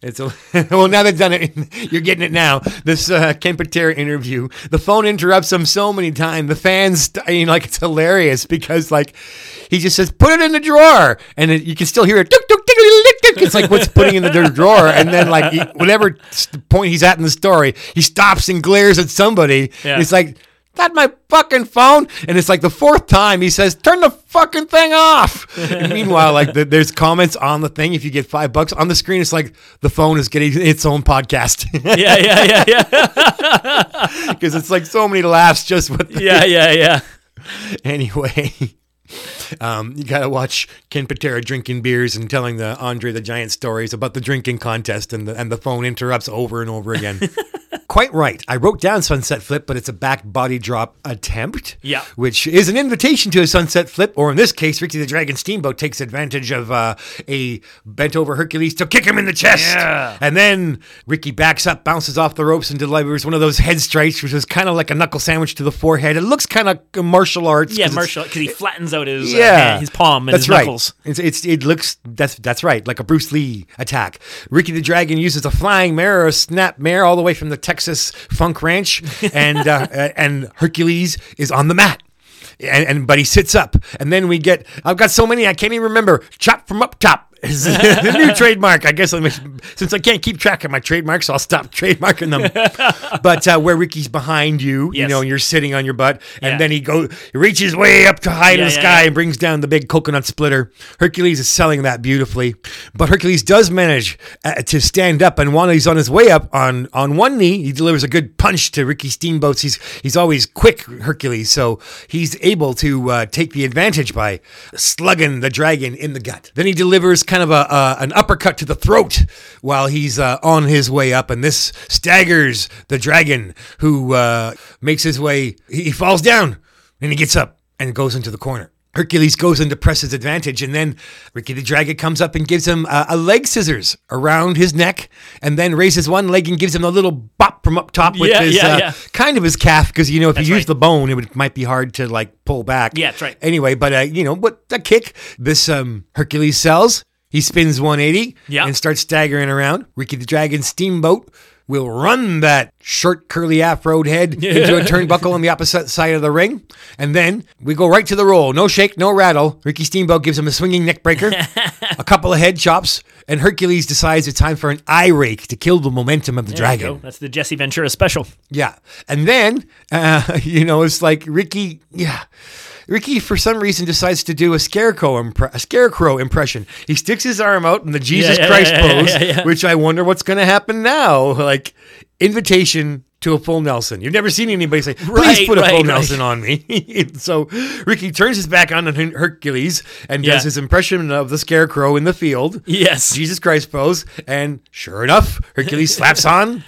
It's a, well now they've done it. You're getting it now. This uh, Ken Patera interview, the phone interrupts him so many times. The fans, I mean, like it's hilarious because like he just says, "Put it in the drawer," and it, you can still hear it. Tuk, tuk, tickly, lick, tick. It's like what's putting in the drawer, and then like he, whatever point he's at in the story, he stops and glares at somebody. Yeah. It's like that my fucking phone and it's like the fourth time he says turn the fucking thing off and meanwhile like the, there's comments on the thing if you get five bucks on the screen it's like the phone is getting its own podcast yeah, yeah, yeah, yeah, because it's like so many laughs just with the, yeah, yeah, yeah. anyway um, you gotta watch Ken Patera drinking beers and telling the Andre the Giant stories about the drinking contest, and the and the phone interrupts over and over again. Quite right. I wrote down sunset flip, but it's a back body drop attempt. Yeah. Which is an invitation to a sunset flip, or in this case, Ricky the Dragon Steamboat takes advantage of uh, a bent over Hercules to kick him in the chest. Yeah. And then Ricky backs up, bounces off the ropes, and delivers one of those head strikes, which is kind of like a knuckle sandwich to the forehead. It looks kind of martial arts. Yeah, martial because he flattens out his uh, yeah, hand- his palm and that's his right. knuckles. It's, it's it looks that's that's right, like a Bruce Lee attack. Ricky the Dragon uses a flying mare, a snap mare all the way from the Texas Texas Funk Ranch, and uh, and Hercules is on the mat. And, and but he sits up, and then we get. I've got so many I can't even remember. Chop from up top is the new trademark. I guess since I can't keep track of my trademarks, I'll stop trademarking them. but uh, where Ricky's behind you, you know, and you're sitting on your butt, and Yeah. then he go he reaches way up to high in the yeah, sky yeah. and brings down the big coconut splitter. Hercules is selling that beautifully, but Hercules does manage uh, to stand up, and while he's on his way up on on one knee, he delivers a good punch to Ricky Steamboat's. He's he's always quick, Hercules, so he's able to uh, take the advantage by slugging the dragon in the gut. Then he delivers kind of a uh, an uppercut to the throat while he's uh, on his way up, and this staggers the dragon, who uh, makes his way. He, falls down, and he gets up and goes into the corner. Hercules goes in to press his advantage, and then Ricky the Dragon comes up and gives him a, a leg scissors around his neck, and then raises one leg and gives him a little bop from up top with Yeah, his yeah, uh, yeah. kind of his calf, because you know if That's you use the bone, it would, might be hard to like pull back. Yeah, that's right. Anyway, but uh, you know, what? a kick. This um, Hercules sells. He spins 180 Yeah. and starts staggering around. Ricky the Dragon Steamboat will run that short, curly afroed head into a turnbuckle on the opposite side of the ring. And then we go right to the roll. No shake, no rattle. Ricky Steamboat gives him a swinging neck breaker, a couple of head chops, and Hercules decides it's time for an eye rake to kill the momentum of the There dragon. go. That's the Jesse Ventura special. Yeah. And then, uh, you know, it's like Ricky, yeah. Ricky, for some reason, decides to do a scarecrow impre- a scarecrow impression. He sticks his arm out in the Jesus yeah, Christ yeah, pose, yeah, yeah. which I wonder what's going to happen now. Like invitation to a full Nelson. You've never seen anybody say, "Please Right, put a right, full right. Nelson on me." so Ricky turns his back on Hercules and Yeah. does his impression of the scarecrow in the field. Yes. Jesus Christ pose, and sure enough, Hercules slaps on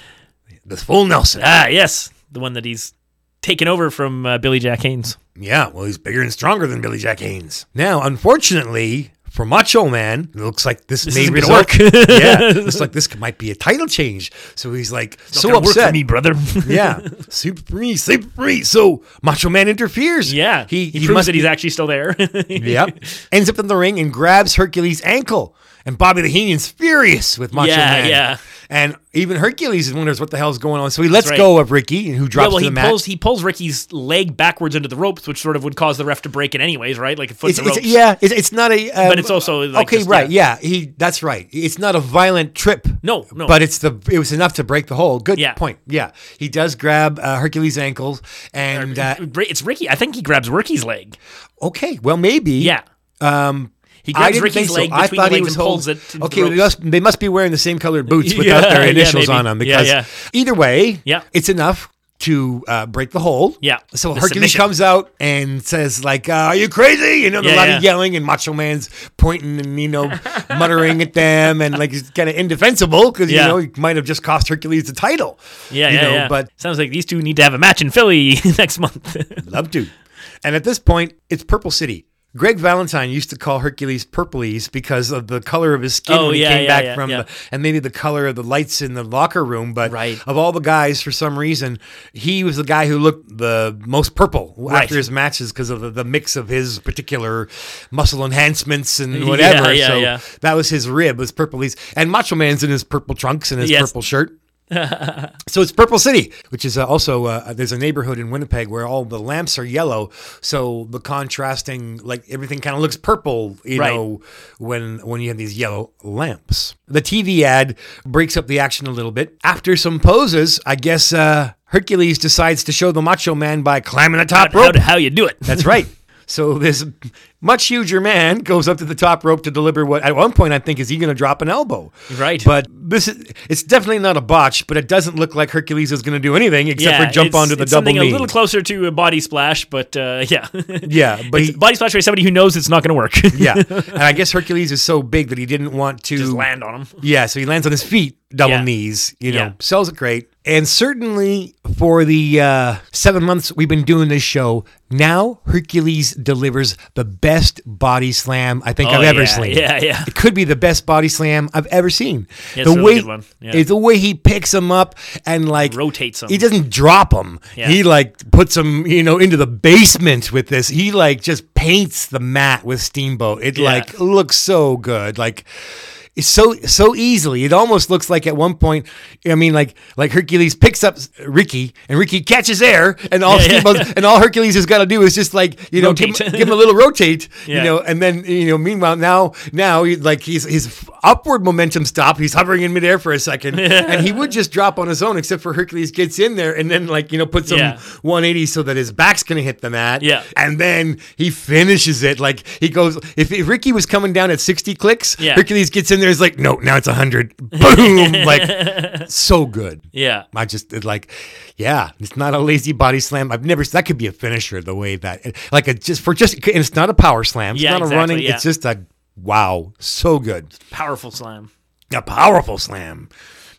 the full Nelson. Ah, yes. The one that he's taken over from uh, Billy Jack Haynes. Yeah, well, he's bigger and stronger than Billy Jack Haynes. Now, unfortunately, for Macho Man, it looks like this, This may gonna work. yeah, looks like this might be a title change. So he's like so upset. for me, brother. yeah, super free, super free. So Macho Man interferes. yeah. he He, proves must that he's be- actually still there. Yep. Ends up in the ring and grabs Hercules' ankle. And Bobby the Heenan's furious with Macho Yeah, Man. yeah. And even Hercules wonders what the hell's going on. So he lets right. go of Ricky, who Yeah, drops well, to he the mat. pulls he pulls Ricky's leg backwards into the ropes, which sort of would cause the ref to break it anyways, right? Like a foot It's, in the it's, ropes. yeah, it's, it's not a. Um, But it's also, like, okay, just- right? yeah. Yeah. he. That's right. It's not a violent trip. No, no. But it's the. It was enough to break the hold. Good Yeah. point. Yeah, he does grab uh, Hercules' ankles, and uh, it's Ricky. I think he grabs Ricky's leg. okay, well maybe. Yeah. Um, He I grabs Ricky's so. leg I between thought the he legs was and pulls hold- it. Okay, the they must, they must be wearing the same colored boots Yeah, without their initials maybe. on them because yeah. either way, Yeah. it's enough to uh, break the hold. Yeah, So the Hercules submission. comes out and says like, uh, "Are you crazy?" You know, Yeah, a lot yeah. of yelling and Macho Man's pointing and you know muttering at them and like he's kind of indefensible because Yeah. you know he might have just cost Hercules the title. Yeah, you yeah, know, yeah. But sounds like these two need to have a match in Philly next month. Love to. And at this point, it's Purple City. Greg Valentine used to call Hercules Purpleys because of the color of his skin Oh, when he yeah, came yeah, back yeah, from the, and maybe the color of the lights in the locker room. But Right. of all the guys, for some reason, he was the guy who looked the most purple Right. after his matches because of the, the mix of his particular muscle enhancements and whatever. so that was his rib was Purpleys, and Macho Man's in his purple trunks and his Yes. purple shirt. So it's Purple City, which is uh, also uh, there's a neighborhood in Winnipeg where all the lamps are yellow, so the contrasting like everything kind of looks purple, you Right. know, when when you have these yellow lamps. The TV ad breaks up the action a little bit. After some poses, I guess uh, Hercules decides to show the Macho Man by climbing the top how, rope. how you do it? That's right. So this much huger man goes up to the top rope to deliver what at one point I think is he going to drop an elbow. Right. But this is it's definitely not a botch, but it doesn't look like Hercules is going to do anything except for jump onto the double something knee. a little closer to a body splash, but uh, yeah, Yeah, but he- body splash by somebody who knows it's not going to work. yeah. And I guess Hercules is so big that he didn't want to just land on him. Yeah, so he lands on his feet, double Yeah. knees, you know, Yeah. sells it great. And certainly for the uh, seven months we've been doing this show, now Hercules delivers the best body slam I think Oh, I've ever yeah, seen. yeah, yeah. It could be the best body slam I've ever seen. Yeah, it's a really good one. Yeah. it's the way he picks him up and like rotates him. He doesn't drop him. Yeah. He like puts him, you know, into the basement with this. He like just paints the mat with Steamboat. It like looks so good. Like so so easily. It almost looks like at one point, I mean, like like Hercules picks up Ricky and Ricky catches air, and all Yeah, yeah. And all Hercules has got to do is just like you know give, him- give him a little rotate, you know, and then you know meanwhile now now he, like he's his upward momentum stopped. He's hovering in midair for a second, and he would just drop on his own, except for Hercules gets in there and then like you know puts him Yeah. 180 so that his back's gonna hit the mat, Yeah. and then he finishes it like he goes. If, if Ricky was coming down at 60 clicks, Yeah. Hercules gets in there. Is like, no, now it's a 100. Boom! like, so good. Yeah. I just it like, yeah, it's not a lazy body slam. I've never. That could be a finisher. The way that, like, a just for just, and it's not a power slam. It's Yeah, not exactly, a running. yeah. It's just a wow, so good. Powerful slam. A powerful slam.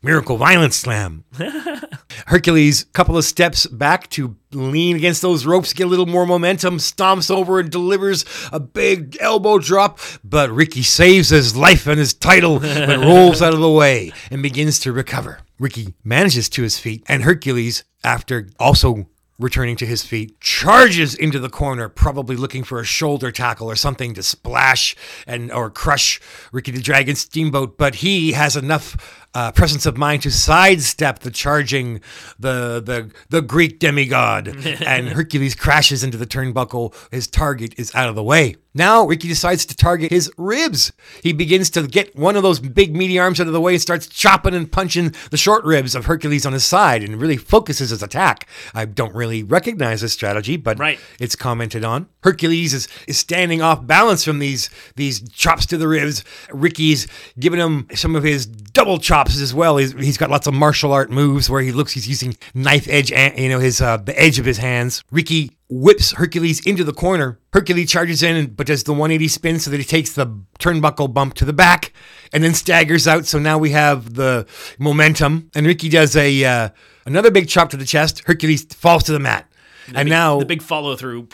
Miracle violence slam. Hercules, couple of steps back to lean against those ropes, get a little more momentum, stomps over and delivers a big elbow drop. But Ricky saves his life and his title, but rolls out of the way and begins to recover. Ricky manages to his feet, and Hercules, after also returning to his feet, charges into the corner, probably looking for a shoulder tackle or something to splash and or crush Ricky the Dragon Steamboat. But he has enough uh, presence of mind to sidestep the charging the the the Greek demigod, and Hercules crashes into the turnbuckle. His target is out of the way. Now Ricky decides to target his ribs. He begins to get one of those big meaty arms out of the way and starts chopping and punching the short ribs of Hercules on his side and really focuses his attack. I don't really recognize this strategy, but Right. it's commented on. Hercules is, is standing off balance from these these chops to the ribs. Ricky's giving him some of his double chops as well. He's, he's got lots of martial art moves where he looks he's using knife edge, and you know his uh, the edge of his hands. Ricky whips Hercules into the corner. Hercules charges in, but does the 180 spin so that he takes the turnbuckle bump to the back and then staggers out. So now we have the momentum, and Ricky does a uh, another big chop to the chest. Hercules falls to the mat. and now the big follow through.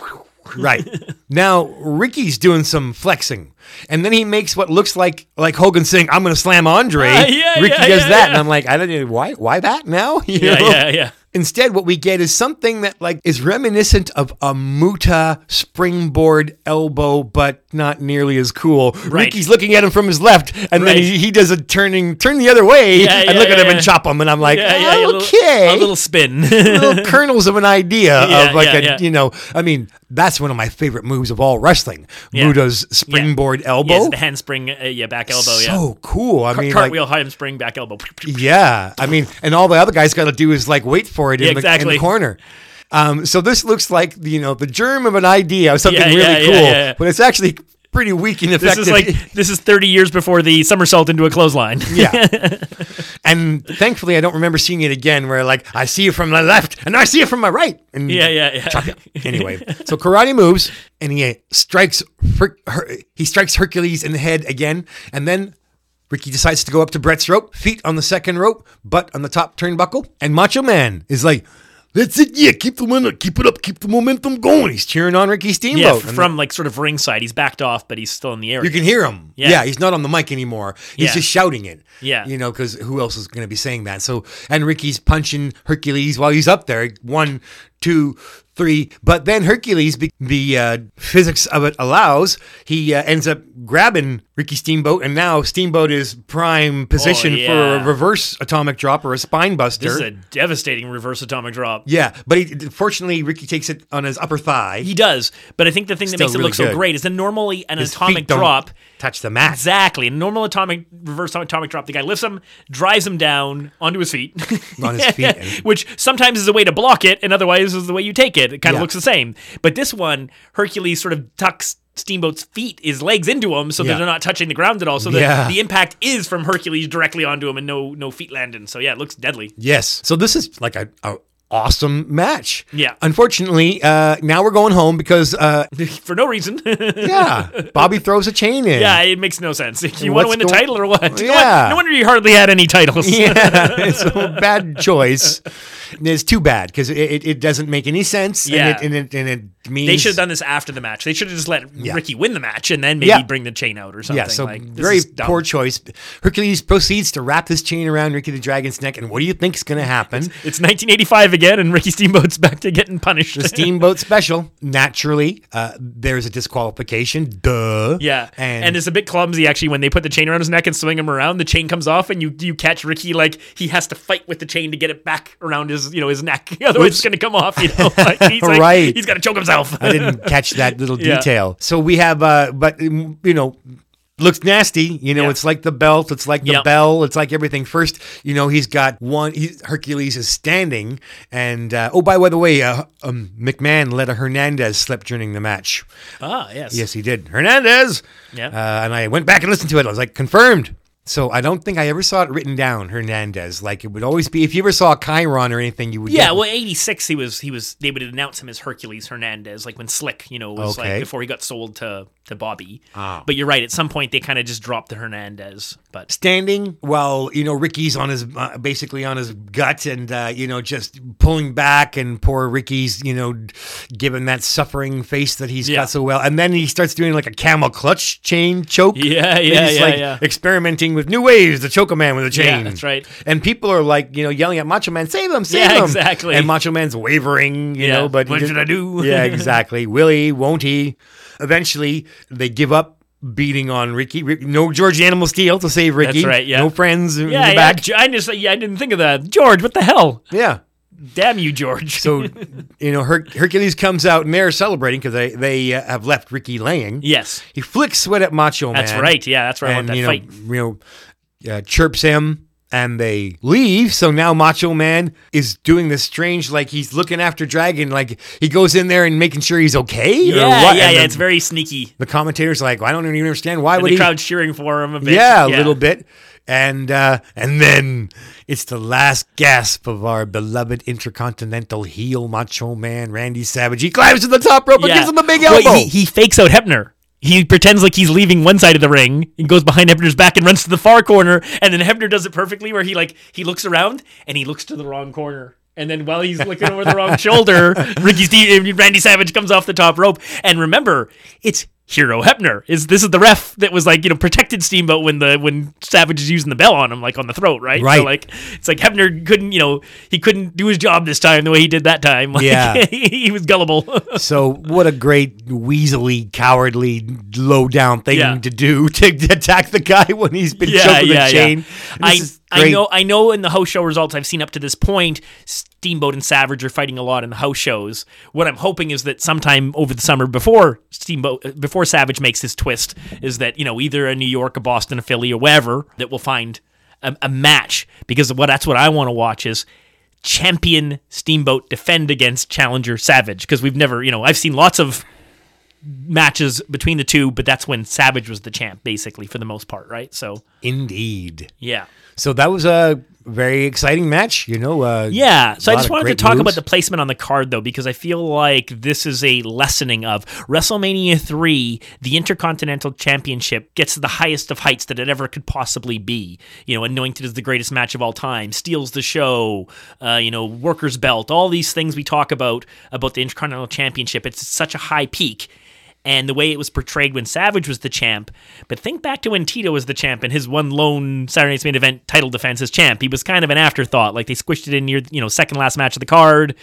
right now Ricky's doing some flexing, and then he makes what looks like like Hogan saying, "I'm going to slam Andre." Ah, yeah, Ricky yeah, does yeah, that, and I'm like, I don't know why. Why that now? You Yeah, know? yeah, yeah. Instead, what we get is something that like is reminiscent of a Muta springboard elbow, but not nearly as cool. Right. Ricky's looking at him from his left, and then he, he does a turning, turn the other way, Yeah, and yeah, look at him yeah. and chop him, and I'm like, Yeah, yeah, a little- okay, a little spin. little kernels of an idea of like a you know i mean that's one of my favorite moves of all wrestling. Muta's springboard elbow? Yes, the handspring, uh, yeah, back elbow, yeah. so cool. I Car- mean like, cartwheel, handspring, back elbow. yeah. I mean and all the other guys got to do is like wait for it in, Yeah, the, in the corner. Um, so this looks like you know the germ of an idea of something Yeah, really yeah, cool but it's actually pretty weak and effective. This is like this is 30 years before the somersault into a clothesline. Yeah. and thankfully, I don't remember seeing it again where, like, I see you from my left and I see you from my right. And Yeah, yeah, yeah. chop. Anyway, so karate moves and he uh, strikes Her- Her- he strikes Hercules in the head again. And then Ricky decides to go up to Brett's rope, feet on the second rope, butt on the top turnbuckle. And Macho Man is like, That's it. Yeah, keep the momentum, keep it up, keep the momentum going. he's cheering on Ricky Steamboat. And from like sort of ringside. He's backed off, but he's still in the area. You can hear him. Yeah. Yeah. he's not on the mic anymore. He's Yeah. just shouting it. Yeah. You know, because who else is going to be saying that? So, and Ricky's punching Hercules while he's up there. One, two, three. But then Hercules, be- the uh, physics of it allows, he uh, ends up grabbing Ricky Steamboat, and now Steamboat is prime position for yeah. a reverse atomic drop or a spine buster. This is a devastating reverse atomic drop. yeah, but he, fortunately, Ricky takes it on his upper thigh. He does, but I think the thing that Still makes it really look so great is that normally an His atomic feet don't drop touch the mat. Exactly. A normal atomic reverse atomic drop. The guy lifts him, drives him down onto his feet. On his feet, Which sometimes is a way to block it, and otherwise is the way you take it. It kind of Yeah. looks the same. But this one, Hercules sort of tucks Steamboat's feet, his legs into him, so that they're not touching the ground at all. So Yeah. the impact is from Hercules directly onto him, and no no feet landing. So yeah, it looks deadly. Yes. So this is like a, a awesome match. Yeah. Unfortunately, uh, now we're going home because uh, For no reason. yeah, Bobby throws a chain in. yeah, it makes no sense. You want to win the going- title or what? No Yeah. won- No wonder you hardly had any titles. Yeah, it's a bad choice. It's too bad because it, it, it doesn't make any sense. Yeah. and it, and it, and it means They should have done this after the match. They should have just let Yeah. Ricky win the match and then maybe Yeah. bring the chain out or something. Yeah, so like, this very poor choice. Hercules proceeds to wrap his chain around Ricky the Dragon's neck, and what do you think is going to happen? It's 1985 again, and Ricky Steamboat's back to getting punished. the Steamboat Special. Naturally, uh, there's a disqualification. Duh. Yeah, and, and, it's a bit clumsy actually when they put the chain around his neck and swing him around. The chain comes off, and you you catch Ricky like he has to fight with the chain to get it back around his you know his neck. Otherwise, it's gonna come off. You know, like, he's like, Right. He's got to choke himself. I didn't catch that little Yeah. detail. So we have, uh, but you know. Looks nasty, you know. Yeah. It's like the belt, it's like the Yep. bell, it's like everything. First, you know, he's got one. He, Hercules is standing, and uh, oh, by the way, uh, um, McMahon let a Hernandez slip during the match. ah, yes, Yes, he did. Hernandez. Yeah. Uh, and I went back and listened to it. I was like, confirmed. So I don't think I ever saw it written down, Hernandez. Like it would always be if you ever saw Chyron or anything, you would. Yeah, well, '86 he was he was they would announce him as Hercules Hernandez, like when Slick, you know, was Okay. like before he got sold to to Bobby. Ah. But you're right. At some point, they kind of just dropped the Hernandez. But standing while you know Ricky's on his uh, basically on his gut and uh, you know just pulling back and poor Ricky's you know given that suffering face that he's Yeah. got so well and then he starts doing like a camel clutch chain choke Yeah, yeah, he's yeah, like yeah. experimenting with new ways to choke a man with a chain Yeah, that's right. and people are like you know yelling at Macho Man save him save Yeah, him exactly. and Macho Man's wavering you know but What should I do? yeah exactly will he won't he eventually they give up beating on Ricky. No George Animal Steel to save Ricky. That's right, yeah. No friends in yeah, the yeah, back. I just yeah, I didn't think of that. George, what the hell? Yeah. Damn you, George. So, you know, Her- Hercules comes out and they're celebrating because they, they uh, have left Ricky laying. yes, He flicks sweat at Macho Man. that's right. Yeah, that's right. I want And, that you know, fight. you know, uh, chirps him and they leave. So now Macho Man is doing this strange, like he's looking after Dragon. Like he goes in there and making sure he's okay. Yeah, or yeah, what? yeah. The, It's very sneaky. the commentator's like, well, I don't even understand why And would the he. crowd cheering for him a bit. Yeah, a little bit. And uh, and then it's the last gasp of our beloved intercontinental heel macho man Randy Savage. He climbs to the top rope and gives him a big Well, elbow. he, he fakes out Hebner. He pretends like he's leaving one side of the ring and goes behind Hebner's back and runs to the far corner. And then Hebner does it perfectly where he like he looks around and he looks to the wrong corner. And then while he's looking over the wrong shoulder, Ricky Steve, Randy Savage comes off the top rope. And remember, it's Hero Hebner. Is this is the ref that was like you know protected Steamboat when the when Savage is using the bell on him like on the throat, right? Right. So like it's like Hebner couldn't you know he couldn't do his job this time the way he did that time. Like, Yeah. he was gullible. so what a great weaselly, cowardly, low down thing Yeah. to do to attack the guy when he's been yeah, choked with yeah, a chain. yeah. I this is I know I know in the house show results I've seen up to this point, Steamboat and Savage are fighting a lot in the house shows. What I'm hoping is that sometime over the summer before Steamboat uh, before Savage makes his twist is that you know either a New York, a Boston, a Philly, or wherever that we'll find a, a match. Because what that's what I want to watch is champion Steamboat defend against challenger Savage. Because we've never you know I've seen lots of matches between the two, but that's when Savage was the champ basically for the most part, right? So Indeed. yeah. So that was a very exciting match. You know. Uh, Yeah, so I just wanted to talk moves. about the placement on the card though, because I feel like this is a lessening of WrestleMania 3, the Intercontinental Championship gets to the highest of heights that it ever could possibly be. You know, anointed as the greatest match of all time, steals the show, uh, you know, workers' belt, all these things we talk about about the Intercontinental Championship. It's such a high peak. And the way it was portrayed when Savage was the champ, but think back to when Tito was the champ and his one lone Saturday Night's Main Event title defense as champ. He was kind of an afterthought. Like they squished it in near, you know, second last match of the card.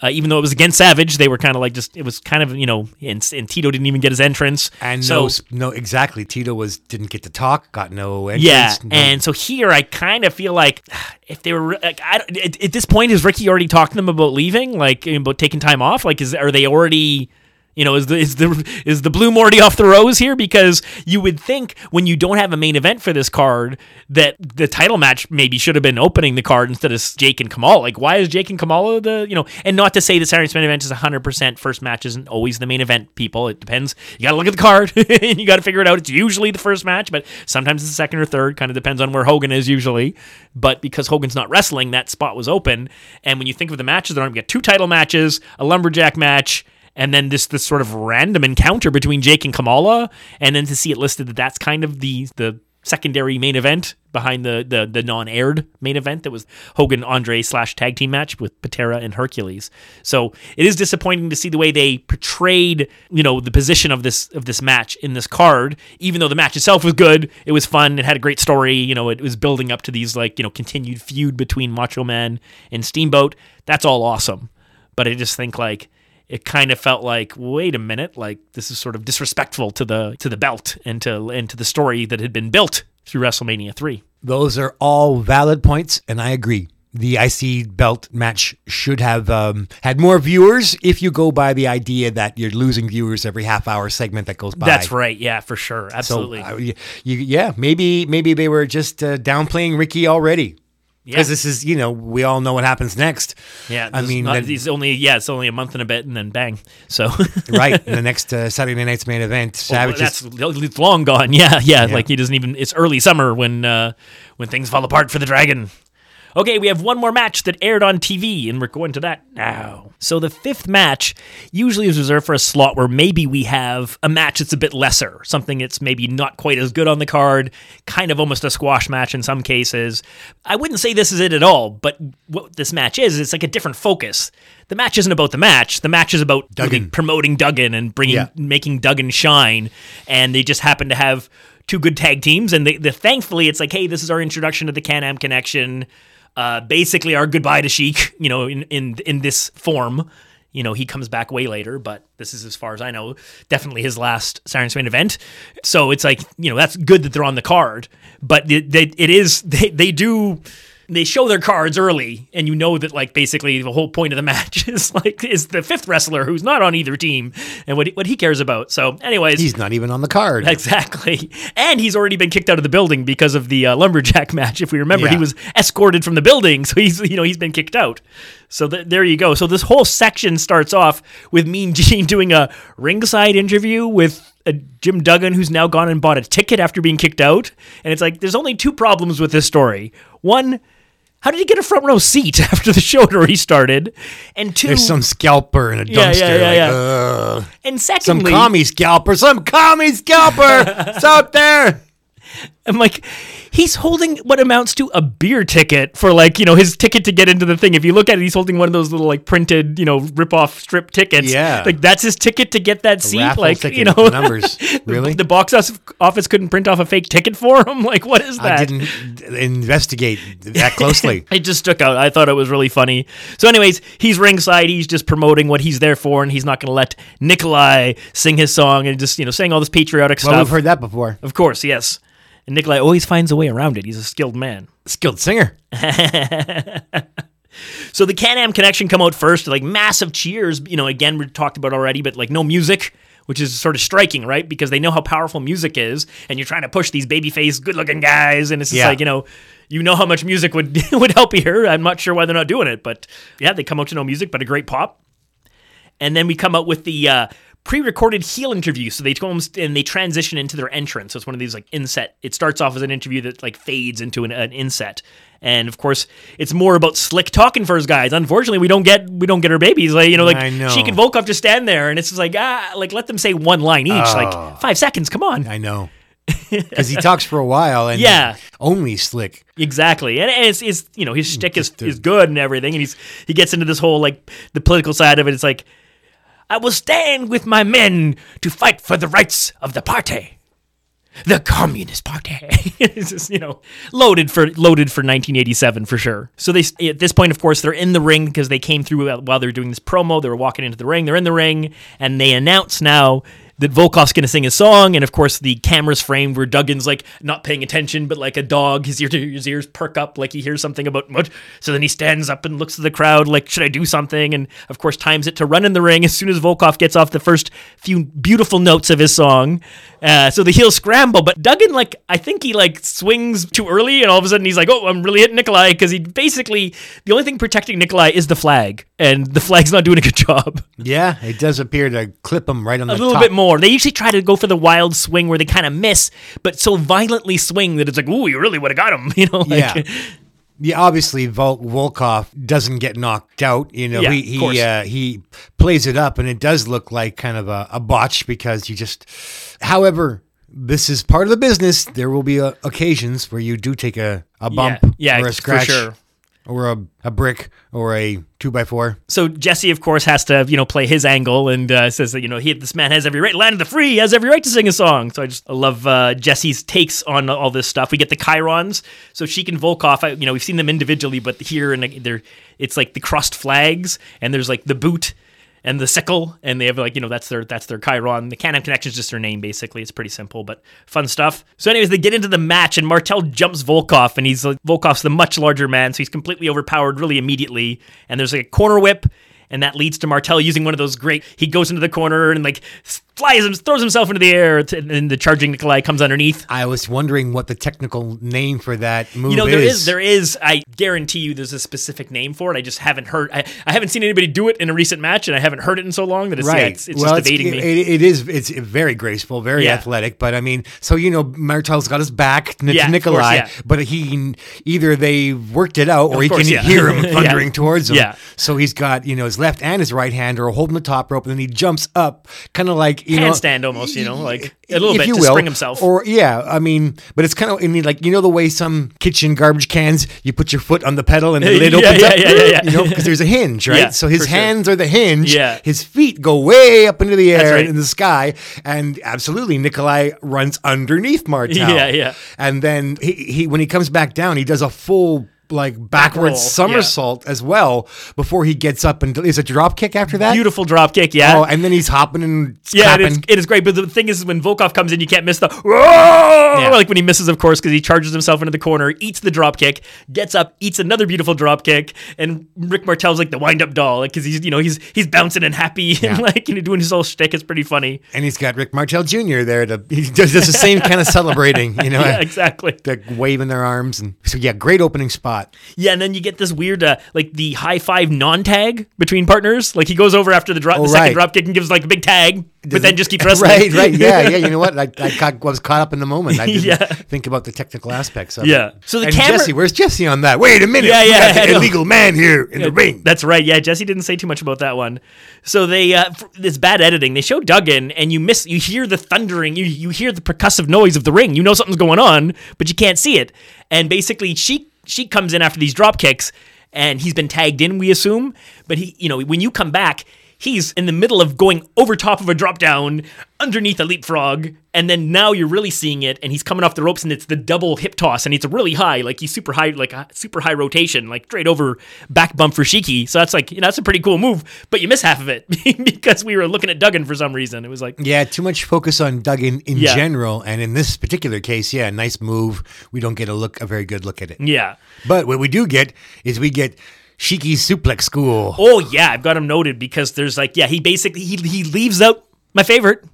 Uh, even though it was against Savage, they were kind of like just it was kind of you know, and, and Tito didn't even get his entrance. And so no, no, exactly. Tito was didn't get to talk, got no entrance. yeah, no- and so here I kind of feel like if they were like, I, at, at this point, is Ricky already talking to them about leaving, like about taking time off? Like, is are they already? You know, is the is the is the blue Morty off the rose here? Because you would think when you don't have a main event for this card that the title match maybe should have been opening the card instead of Jake and Kamala. Like, why is Jake and Kamala the you know? And not to say the Saturday Night's main event is hundred percent. First match isn't always the main event. People, it depends. You got to look at the card and you got to figure it out. It's usually the first match, but sometimes it's the second or third. Kind of depends on where Hogan is usually. But because Hogan's not wrestling, that spot was open. And when you think of the matches, going to get two title matches, a lumberjack match and then this this sort of random encounter between Jake and Kamala, and then to see it listed that that's kind of the the secondary main event behind the the, the non-aired main event that was Hogan Andre slash tag team match with Patera and Hercules. So it is disappointing to see the way they portrayed, you know, the position of this of this match in this card. Even though the match itself was good, it was fun, it had a great story. You know, it was building up to these like you know continued feud between Macho Man and Steamboat. That's all awesome, but I just think like it kind of felt like wait a minute like this is sort of disrespectful to the to the belt and to and to the story that had been built through WrestleMania 3. Those are all valid points, and I agree. The IC belt match should have um, had more viewers if you go by the idea that you're losing viewers every half hour segment that goes by. That's right. Yeah, for sure. Absolutely. So, uh, you, yeah, maybe maybe they were just uh, downplaying Ricky already. Yeah. Because this is, you know, we all know what happens next. yeah, I mean, not, he's only yeah, it's only a month and a bit, and then bang. So right. The next uh, Saturday night's main event, Savage that's is it's long gone. Yeah, yeah, Yeah. Like he doesn't even. It's early summer when uh, when things fall apart for the dragon. Okay, we have one more match that aired on TV, and we're going to that now. So the fifth match usually is reserved for a slot where maybe we have a match that's a bit lesser, something that's maybe not quite as good on the card, kind of almost a squash match in some cases. I wouldn't say this is it at all, but what this match is, it's like a different focus. The match isn't about the match. The match is about Duggan. promoting Duggan and bringing Yeah. making Duggan shine, and they just happen to have two good tag teams. And they, they thankfully, it's like, hey, this is our introduction to the Can Am connection. Uh, basically, our goodbye to Sheik. You know, in in in this form. You know, he comes back way later, but this is, as far as I know, definitely his last Siren Swain event. So it's like, you know, that's good that they're on the card, but it, they, it is, they, they do, they show their cards early, and you know that like basically the whole point of the match is like is the fifth wrestler who's not on either team and what he, what he cares about. So, anyways, he's not even on the card. Exactly. And he's already been kicked out of the building because of the uh, lumberjack match. If we remember, he was escorted from the building, so he's you know he's been kicked out. So th- there you go. So this whole section starts off with Mean Gene doing a ringside interview with uh, Jim Duggan, who's now gone and bought a ticket after being kicked out. And it's like there's only two problems with this story. One. How did he get a front row seat after the show had restarted? And two, There's some scalper in a dumpster. yeah, yeah, like, yeah. And some commie scalper, some commie scalper. it's out there. I'm like, he's holding what amounts to a beer ticket for like, you know, his ticket to get into the thing. If you look at it, he's holding one of those little like printed, you know, rip off strip tickets. Yeah. Like that's his ticket to get that seat. Like, you know, numbers. Really? the box office- office couldn't print off a fake ticket for him. Like, what is that? I didn't investigate that closely. It just stuck out. I thought it was really funny. So, anyways, he's ringside. He's just promoting what he's there for, and he's not going to let Nikolai sing his song and just, you know, saying all this patriotic well, stuff. we've heard that before. of course, yes. And Nikolai always finds a way around it. He's a skilled man. Skilled singer. So the Can Am connection come out first, like massive cheers. You know, again we talked about already, but like no music, which is sort of striking, right? Because they know how powerful music is, and you're trying to push these babyface, good-looking guys, and it's just Yeah. like you know, you know how much music would would help you here. I'm not sure why they're not doing it, but yeah, they come out to no music, but a great pop. And then we come out with the uh, pre-recorded heel interview. So they almost- and they transition into their entrance. So it's one of these like inset. It starts off as an interview that like fades into an, an inset. And of course, it's more about slick talking for his guys. Unfortunately, we don't get we don't get our babies. Like you know, like know. Sheik and Volkoff just stand there, and it's just like ah, like let them say one line each, like five seconds. Come on. I know. Because he talks for a while and Yeah. only slick. Exactly, and it's, it's you know his shtick is, is good and everything, and he's he gets into this whole like the political side of it. It's like I will stand with my men to fight for the rights of the party, the Communist Party. it's just you know loaded for loaded for 1987 for sure. So they at this point, of course, they're in the ring because they came through while they were doing this promo. They were walking into the ring. They're in the ring, and they announce now that Volkoff's going to sing his song, and of course the camera's framed where Duggan's like not paying attention, but like a dog, his, ear, his ears perk up like he hears something about what. So then he stands up and looks at the crowd like, should I do something? And of course times it to run in the ring as soon as Volkoff gets off the first few beautiful notes of his song. Uh, so the heels scramble, but Duggan like I think he like swings too early, and all of a sudden he's like, oh, I'm really hitting Nikolai because he basically the only thing protecting Nikolai is the flag, and the flag's not doing a good job Yeah, it does appear to clip him right on the a little top. bit more. They usually try to go for the wild swing where they kind of miss, but so violently swing that it's like, ooh, you really would have got him. You know, like, Yeah. Yeah, obviously Vol- Volkoff doesn't get knocked out. You know, Yeah, he he uh, he plays it up, and it does look like kind of a, a botch because you just. However, this is part of the business. There will be uh, occasions where you do take a, a bump yeah, or a for scratch sure. Or a, a brick or a two by four. So Jesse, of course, has to you know play his angle and uh, says that you know he this man has every right, land of the free, has every right to sing a song. So I just love uh, Jesse's takes on all this stuff. We get the Chyrons, so she and Volkoff. I, you know we've seen them individually, but here and they're it's like the crossed flags, and there's like the boot and the sickle, and they have like you know that's their that's their Chyron. The Can-Am Connection is just their name basically. It's pretty simple, but fun stuff. So, anyways, they get into the match, and Martel jumps Volkoff, and he's like Volkoff's the much larger man, so he's completely overpowered really immediately. And there's like a corner whip. And that leads to Martel using one of those great. He goes into the corner and like flies him, throws himself into the air, and the charging Nikolai comes underneath. I was wondering what the technical name for that move is You know, is. there is there is. I guarantee you, there's a specific name for it. I just haven't heard. I, I haven't seen anybody do it in a recent match, and I haven't heard it in so long that it's yeah, right. it's, it's well, just evading me. It, it is. It's very graceful, very Yeah. athletic. But I mean, so you know, Martel's got his back to Yeah, course, Nikolai, yeah. but he either they worked it out, or Of he course, can yeah. hear him Yeah. thundering towards him. Yeah. So he's got you know his left and his right hand are holding the top rope, and then he jumps up, kind of like you know, Handstand almost, you know, like a little bit you to will, spring himself. Or yeah, I mean, but it's kind of I mean, like you know the way some kitchen garbage cans, you put your foot on the pedal and the lid Yeah, opens yeah, up. yeah, yeah, yeah. You know, because there's a hinge, right? Yeah, so his for sure. hands are the hinge. Yeah. His feet go way up into the air right. in the sky, and absolutely Nikolai runs underneath Martel. Yeah, yeah. And then he, he when he comes back down, he does a full like backwards somersault as well before he gets up and is a drop kick after that. Beautiful drop kick, yeah. Oh, and then he's hopping and yeah, it is, it is great. But the thing is, when Volkoff comes in, you can't miss the "Whoa!" like when he misses, of course, because he charges himself into the corner, eats the drop kick, gets up, eats another beautiful drop kick, and Rick Martel's like the wind up doll, like because he's you know he's he's bouncing and happy and like you know doing his whole shtick. It's pretty funny. and he's got Rick Martel Jr. there to he does, does the same kind of celebrating, you know, Yeah, exactly. They're waving their arms and so yeah, great opening spot. Yeah, and then you get this weird, uh, like the high five non tag between partners. Like he goes over after the drop, Oh, the second right. drop kick, and gives like a big tag, but then just keeps wrestling. Right, right, yeah, yeah. You know what? I, I caught, was caught up in the moment. I didn't Yeah. think about the technical aspects of Yeah. it. So the and camera- Jesse, where's Jesse on that? Wait a minute. Yeah, yeah, got I the illegal man here in the ring. That's right. Yeah, Jesse didn't say too much about that one. So they uh, f- this bad editing. They show Duggan, and you miss. You hear the thundering. You you hear the percussive noise of the ring. You know something's going on, but you can't see it. And basically, she she comes in after these drop kicks, and he's been tagged in. We assume, but he, you know, when you come back. He's in the middle of going over top of a drop down underneath a leapfrog, and then now you're really seeing it, and he's coming off the ropes, and it's the double hip toss, and it's really high, like he's super high, like a super high rotation, like straight over back bump for Shiki. So that's like, you know, that's a pretty cool move, but you miss half of it because we were looking at Duggan for some reason. It was like, Yeah, too much focus on Duggan in Yeah. general, and in this particular case, yeah, nice move. We don't get a look, a very good look at it. yeah. But what we do get is we get Shiki's suplex school. Oh yeah, I've got him noted because there's like, yeah, he basically he he leaves out my favorite.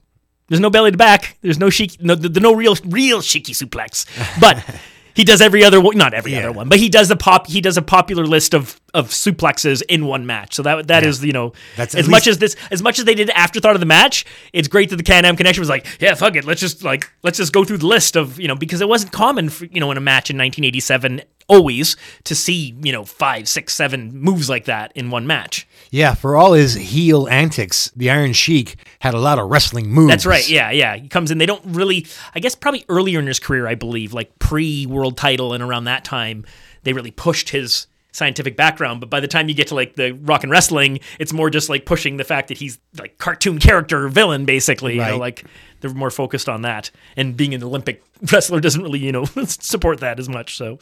There's no belly to back. There's no shiki, no the, the no real real shiki suplex, but. He does every other one, not every other one, but he does the pop. He does a popular list of of suplexes in one match. So that that is you know That's as much as this as much as they did the afterthought of the match. It's great that the Can Am Connection was like, yeah, fuck it, let's just like let's just go through the list of you know because it wasn't common for, you know in a match in 1987 always to see you know five, six, seven moves like that in one match. Yeah, for all his heel antics, the Iron Sheik had a lot of wrestling moves. That's right. Yeah, yeah. He comes in. They don't really. I guess probably earlier in his career, I believe, like pre world title and around that time, they really pushed his scientific background. But by the time you get to like the rock and wrestling, it's more just like pushing the fact that he's like cartoon character villain, basically. You know, Right. like they're more focused on that. And being an Olympic wrestler doesn't really, you know, support that as much. So.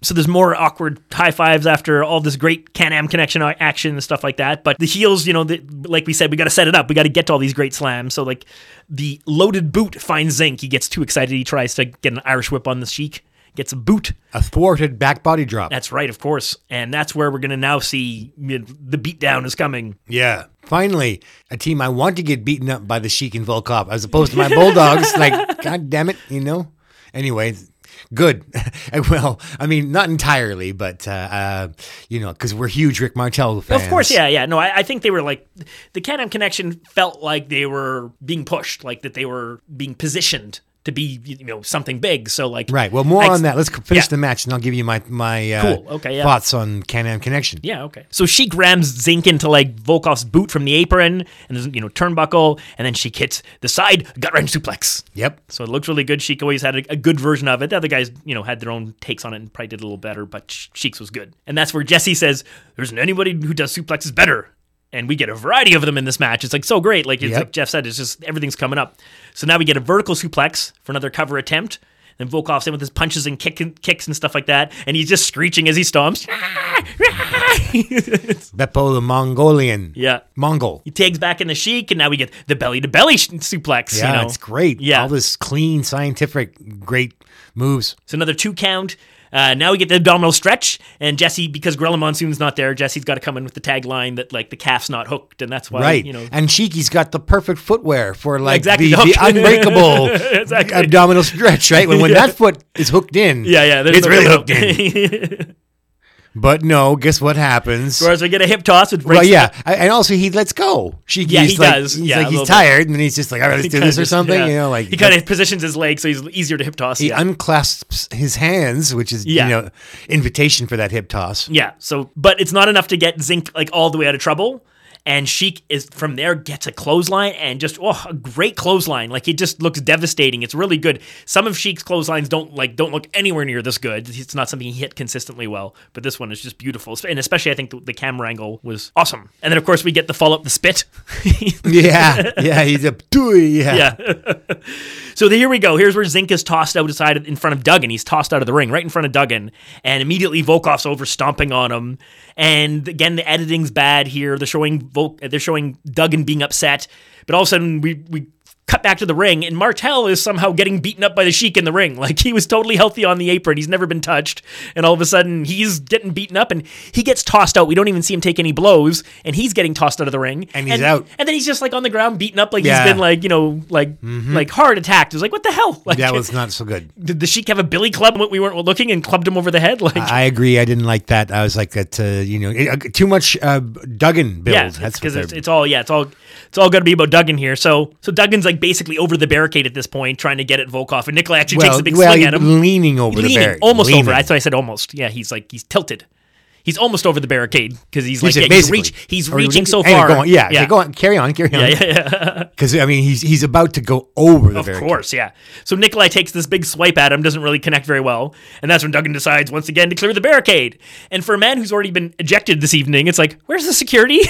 So there's more awkward high fives after all this great Can-Am connection uh, action and stuff like that. But the heels, you know, the, like we said, we got to set it up. We got to get to all these great slams. So like the loaded boot finds Zink. He gets too excited. He tries to get an Irish whip on the Sheik. Gets a boot. A thwarted back body drop. That's right, of course. And that's where we're going to now see you know, the beatdown is coming. Yeah. Finally, a team I want to get beaten up by the Sheik and Volkoff as opposed to my Bulldogs. like, God damn it, you know? Anyway, good. well, I mean, not entirely, but, uh, uh, you know, because we're huge Rick Martel fans. Of course, yeah, yeah. No, I, I think they were like the Can-Am connection felt like they were being pushed, like that they were being positioned to be you know something big. So like Right. Well, more I- on that. Let's finish yeah. the match, and I'll give you my my uh, Cool. Okay, yeah. thoughts on Can-Am Connection. Yeah, okay. So she grabs Zink into like Volkoff's boot from the apron, and there's you know turnbuckle, and then she hits the side gut wrench suplex. Yep. So it looks really good. Sheik always had a, a good version of it. The other guys, you know, had their own takes on it and probably did a little better, but Sh- Sheik's was good. And that's where Jesse says, "There isn't anybody who does suplexes better." And we get a variety of them in this match. It's like so great. Like it's Yep. like Jeff said, it's just everything's coming up. So now we get a vertical suplex for another cover attempt. Then Volkoff's in with his punches and kick, kicks and stuff like that, and he's just screeching as he stomps. Beppo the Mongolian. yeah, Mongol. he tags back in the Sheik, and now we get the belly to belly suplex. Yeah, you know? it's great. Yeah, All this clean, scientific, great moves. It's another two count. Uh, now we get the abdominal stretch, and Jesse, because Gorilla Monsoon's not there, Jesse's got to come in with the tagline that like the calf's not hooked, and that's why right. you know. and Cheeky's got the perfect footwear for like Exactly, the, the the unbreakable Exactly. abdominal stretch, right? When, when that foot is hooked in, yeah, yeah, it's no really hooked in. But no, guess what happens? Whereas we get a hip toss, which Well, yeah, I- and also he lets go. She, Yeah, he like, does. He's Yeah, like he's little bit. tired, and then he's just like, all right, let's do this or something. yeah. You know, like he kind of positions his leg so he's easier to hip toss. he yeah. unclasps his hands, which is Yeah. you know invitation for that hip toss. Yeah. So, but it's not enough to get Zink like all the way out of trouble. And Sheik is from there gets a clothesline and just oh a great clothesline. Like it just looks devastating. It's really good. Some of Sheik's clotheslines don't like don't look anywhere near this good. It's not something he hit consistently well, but this one is just beautiful. And especially I think the, the camera angle was awesome. And then of course we get the follow up the spit. Yeah, yeah, he's a yeah. yeah. so here we go. Here's where Zink is tossed outside in front of Duggan. He's tossed out of the ring, right in front of Duggan, and immediately Volkoff's over stomping on him. And again, the editing's bad here. They're showing Vol- they're showing Duggan being upset, but all of a sudden we we cut back to the ring, and Martel is somehow getting beaten up by the Sheik in the ring. Like he was totally healthy on the apron. He's never been touched, and all of a sudden he's getting beaten up, and he gets tossed out. We don't even see him take any blows, and he's getting tossed out of the ring, And he's out. And then he's just like on the ground, beaten up, like Yeah. he's been like you know like like hard attacked. It was like what the hell? Like That was not so good. did the Sheik have a billy club when we weren't looking and clubbed him over the head? Like I agree. I didn't like that. I was like that. Uh, you know, it- uh, too much uh, Duggan build. yeah, That's because it's, it's all yeah, it's all it's all going to be about Duggan here. So so Duggan's like basically over the barricade at this point, trying to get at Volkoff, and Nikolai actually takes a big well, swing at him, leaning over the leaning barrier, almost Leaning. over. That's why I said almost. Yeah, he's like he's tilted. He's almost over the barricade because he's like yeah, he's, reach, he's reaching so far. Go on. Yeah, yeah. go on. Carry on. Carry on. Yeah, yeah, yeah. Because I mean, he's he's about to go over the Of barricade. course, yeah. So Nikolai takes this big swipe at him, doesn't really connect very well, and that's when Duggan decides once again to clear the barricade. And for a man who's already been ejected this evening, it's like, where's the security?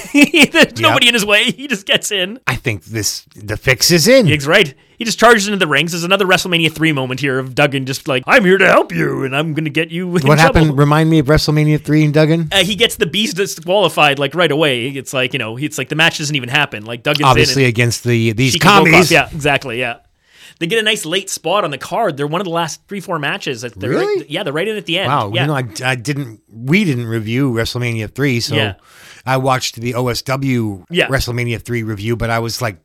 There's nobody in his way. He just gets in. I think this the fix is in. He's right. He just charges into the rings. There's another WrestleMania 3 moment here of Duggan just like, I'm here to help you, and I'm going to get you what trouble. happened? Remind me of WrestleMania three and Duggan. Uh, he gets the beast disqualified like right away. It's like you know, it's like the match doesn't even happen. Like Duggan's Obviously in against the these commies. Yeah, exactly. Yeah, they get a nice late spot on the card. They're one of the last three four matches. They're Really? Right, yeah, they're right in at the end. Wow. Yeah. You know, I, I didn't. We didn't review WrestleMania three, so Yeah. I watched the OSW Yeah. WrestleMania three review, but I was like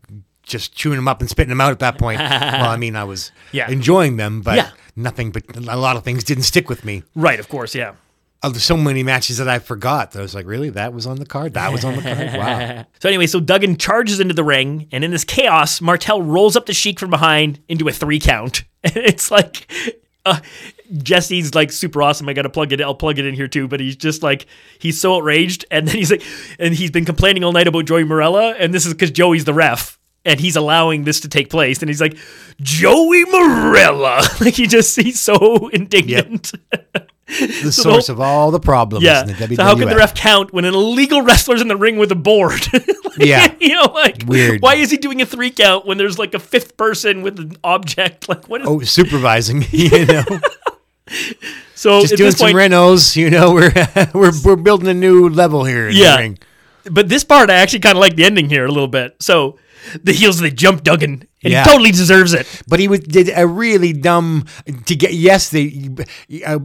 just chewing them up and spitting them out at that point. well, I mean, I was Yeah. enjoying them, but Yeah. nothing. But a lot of things didn't stick with me. right, of course. Yeah. There's so many matches that I forgot. I was like, really? That was on the card? That was on the card? Wow. So anyway, so Duggan charges into the ring, and in this chaos, Martel rolls up the Sheik from behind into a three count. And it's like uh, Jesse's like super awesome. I got to plug it. I'll plug it in here too. But he's just like he's so outraged, and then he's like, and he's been complaining all night about Joey Marella, and this is because Joey's the ref. And he's allowing this to take place, and he's like, Joey Marella, like he just—he's so indignant. The So source the- of all the problems Yeah. in the WWF. So how can the ref count when an illegal wrestler's in the ring with a board? Like, Yeah. you know, like Weird. Why is he doing a three count when there's like a fifth person with an object? Like what is Oh, supervising, you know, so just at doing this some point? renos. You know, we're we're we're building a new level here. In Yeah. the ring. but this part I actually kind of like the ending here a little bit. So the heels of the jump Duggan and Yeah. he totally deserves it. But he was, did a really dumb to get. Yes, they. Uh,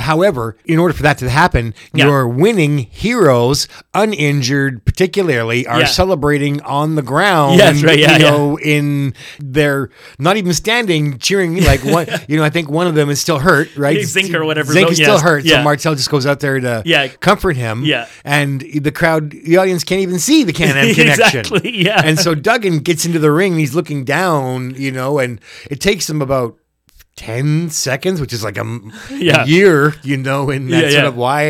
however, in order for that to happen, Yeah. your winning heroes, uninjured, particularly, are Yeah. celebrating on the ground. Yes, right, yeah, you know, in they're not even standing, cheering. Like one, you know, I think one of them is still hurt, right? Zink or whatever, Zink is still yes, hurt, yeah. so Martel just goes out there to Yeah. comfort him. Yeah. and the crowd, the audience can't even see the Can-Am connection. Exactly, yeah. and so Duggan gets into the ring. and He's looking down down, you know, and it takes them about 10 seconds, which is like a, Yeah. year, you know, and that's Yeah, sort yeah. of why.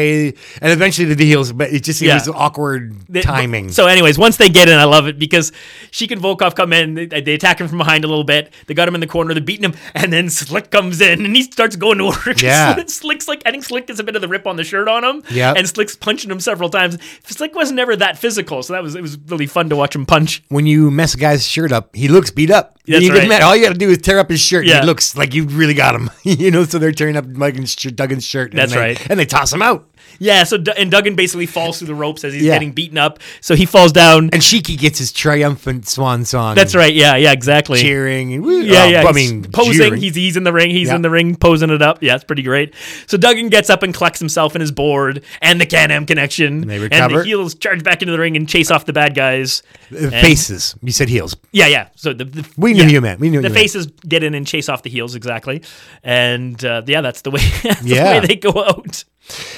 And eventually the heels, but it just it was awkward They- timing. So, anyways, once they get in, I love it because Sheik and Volkoff come in. They, they attack him from behind a little bit. They got him in the corner. They're beating him, and then Slick comes in and he starts going to work. Yeah. Slick's like, I think Slick gets a bit of the rip on the shirt on him. Yeah. And Slick's punching him several times. Slick wasn't ever that physical, so that was it was really fun to watch him punch. when you mess a guy's shirt up, he looks beat up. That's you right. matter. All you got to do is tear up his shirt. Yeah. And he looks like you really got him. you know, so they're tearing up Duggan's, sh- Duggan's shirt. and That's they- right. And they toss him out. Yeah. So Du- and Duggan basically falls through the ropes as he's Yeah. getting beaten up. So he falls down. And Shiki gets his triumphant swan song. That's right. Yeah. Yeah. Exactly. Cheering and woo. Yeah, oh, yeah. I he's mean, posing. He's he's in the ring. He's Yeah. in the ring, posing it up. Yeah, it's pretty great. So Duggan gets up and collects himself and his board and the Can-Am connection. they And recover. the heels charge back into the ring and chase off the bad guys. Uh, faces. You said heels. Yeah, yeah. So the, the We knew yeah. you meant. We knew the you meant. faces get in and chase off the heels exactly. And uh, yeah, that's the way. that's Yeah. the way they go out.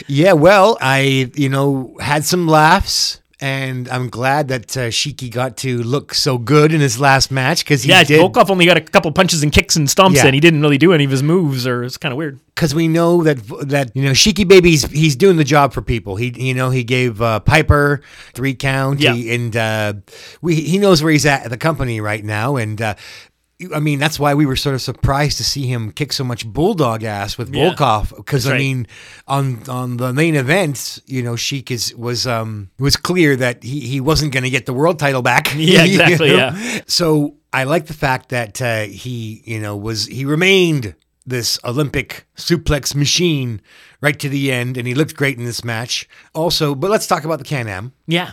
Yeah, well, I, you know, had some laughs. And I'm glad that uh, Shiki got to look so good in his last match because he yeah, did. Volkoff only got a couple punches and kicks and stomps Yeah. in. He didn't really do any of his moves, or it's kind of weird. because we know that that you know Shiki Baby's he's doing the job for people. He you know he gave uh, Piper three count. Yeah. He, and uh, we he knows where he's at at the company right now. And uh, I mean that's why we were sort of surprised to see him kick so much bulldog ass with Yeah. Volkoff. Because I right. mean on on the main event, you know Sheik is was um was clear that he he wasn't going to get the world title back. Yeah, You exactly, know? yeah. So I like the fact that uh, he, you know, was he remained this Olympic suplex machine right to the end, and he looked great in this match. Also, but let's talk about the Can-Am. Yeah.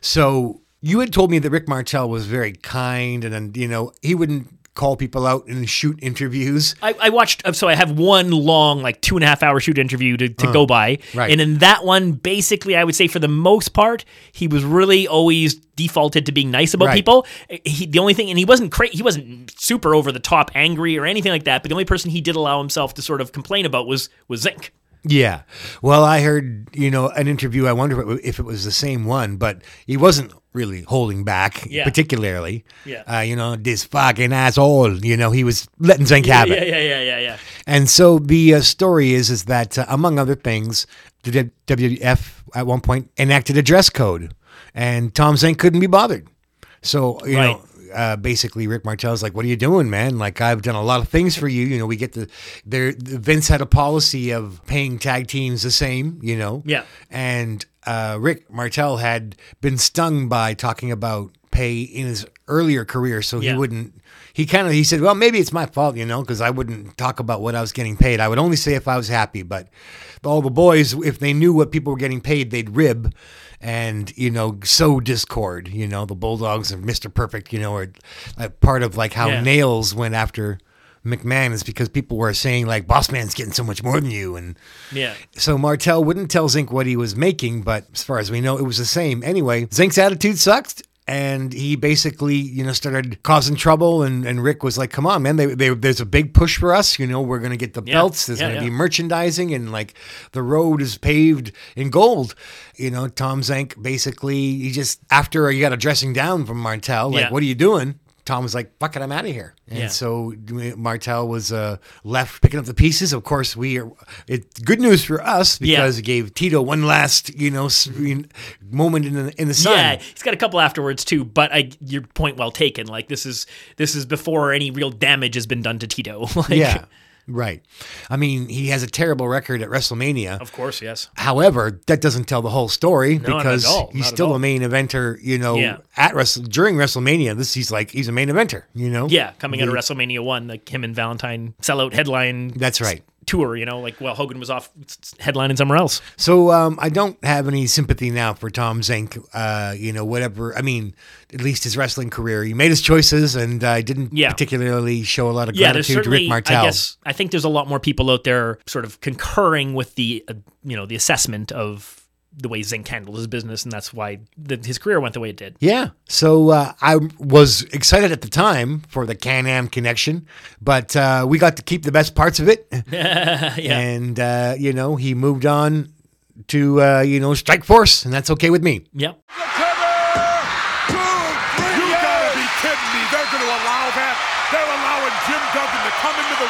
So you had told me that Rick Martel was very kind, and you know he wouldn't call people out and shoot interviews. I, I watched, uh, so I have one long, like two and a half hour shoot interview to, to go by. right. And in that one, basically, I would say for the most part, he was really always defaulted to being nice about Right. people. He, the only thing, and he wasn't cra- he wasn't super over the top angry or anything like that, but the only person he did allow himself to sort of complain about was, was Zink. Yeah. Well, I heard, you know, an interview. I wonder if it- was the same one, but he wasn't really holding back, Yeah. particularly. Yeah. Uh, you know, this fucking asshole, you know, he was letting Zink have it. Yeah, yeah, yeah, yeah, yeah. And so the uh, story is is that uh, among other things, the WWF at one point enacted a dress code, and Tom Zink couldn't be bothered. So you Right. know, uh, basically, Rick Martel's like, "What are you doing, man? Like, I've done a lot of things for you. You know, we get the there. Vince had a policy of paying tag teams the same. You know, Yeah. and uh, Rick Martel had been stung by talking about pay in his earlier career, so Yeah. he wouldn't. He kind of he said, "Well, maybe it's my fault, you know, because I wouldn't talk about what I was getting paid. I would only say if I was happy. But all the boys, if they knew what people were getting paid, they'd rib." And you know, sow discord. You know, the Bulldogs and Mister Perfect. You know, are part of like how Yeah. Nails went after McMahon is because people were saying like, "Boss Man's getting so much more than you," and Yeah. so Martel wouldn't tell Zink what he was making, but as far as we know, it was the same. Anyway, Zink's attitude sucked. And he basically, you know, started causing trouble. And, and Rick was like, come on, man, they, they, there's a big push for us. You know, we're going to get the Yeah. belts. There's Yeah, going to yeah. be merchandising. And like the road is paved in gold. You know, Tom Zink basically, he just, after he got a dressing down from Martel, like, what are you doing? Tom was like, fuck it, I'm out of here. And Yeah. so Martel was uh, left picking up the pieces. Of course, we are, it's good news for us Yeah. because it gave Tito one last, you know, moment in the, in the sun. Yeah, he's got a couple afterwards too. But I, your point well taken. Like this is this is before any real damage has been done to Tito. like, Yeah, right. I mean, he has a terrible record at WrestleMania. Of course, yes. However, that doesn't tell the whole story at because all, he's still a main eventer, you know, Yeah. at Wrestle during WrestleMania. This he's like he's a main eventer, you know. Yeah, coming out of WrestleMania one, like him and Valentine sellout headline. That's right. Tour, you know, like well, Hogan was off headlining somewhere else. So um, I don't have any sympathy now for Tom Zink. Uh, you know, whatever. I mean, at least his wrestling career, he made his choices, and I didn't Yeah. particularly show a lot of Yeah, gratitude to certainly. Rick Martel. I guess I think there's a lot more people out there sort of concurring with the uh, you know the assessment of the way Zink handled his business, and that's why the, his career went the way it did. Yeah. So uh, I was excited at the time for the Can Am connection, but uh, we got to keep the best parts of it. yeah. And, uh, you know, he moved on to, uh, you know, Strike Force, and that's okay with me. Yep. You gotta be kidding kidding me? They're going to allow that? They're allowing Jim Duggan to come into the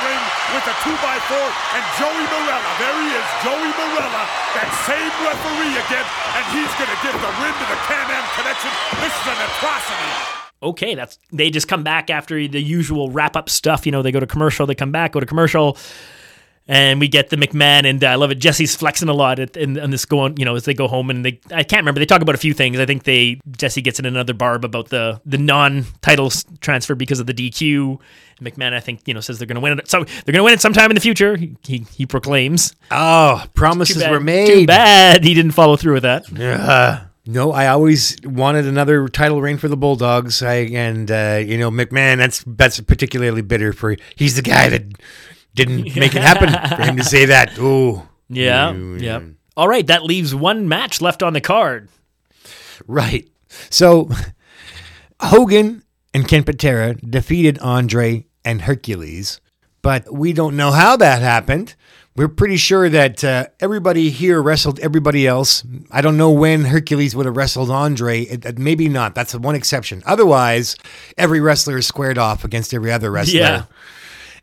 with a 2x4 and Joey Marella. There he is, Joey Marella, that same referee again, and he's going to give the win to the Can-Am Connection. This is an atrocity. okay, that's they just come back after the usual wrap up stuff. You know, they go to commercial, they come back, go to commercial, and we get the McMahon. And uh, I love it. Jesse's flexing a lot at, in, in this going, you know, as they go home and they, I can't remember. They talk about a few things. I think they Jesse gets in another barb about the the non title transfer because of the DQ. McMahon, I think, you know, says they're going to win it. So they're going to win it sometime in the future. He he, he proclaims. Oh, promises bad, were made. Too bad he didn't follow through with that. Uh, no, I always wanted another title reign for the Bulldogs. I and uh, you know McMahon. That's that's particularly bitter for. He's the guy that didn't make it happen for him to say that. Oh, Yeah. Yeah. All right. That leaves one match left on the card. right. So Hogan and Ken Patera defeated Andre and Hercules, but we don't know how that happened. We're pretty sure that uh, everybody here wrestled everybody else. I don't know when Hercules would have wrestled Andre. It, it- maybe not. That's the one exception. Otherwise, every wrestler is squared off against every other wrestler. Yeah.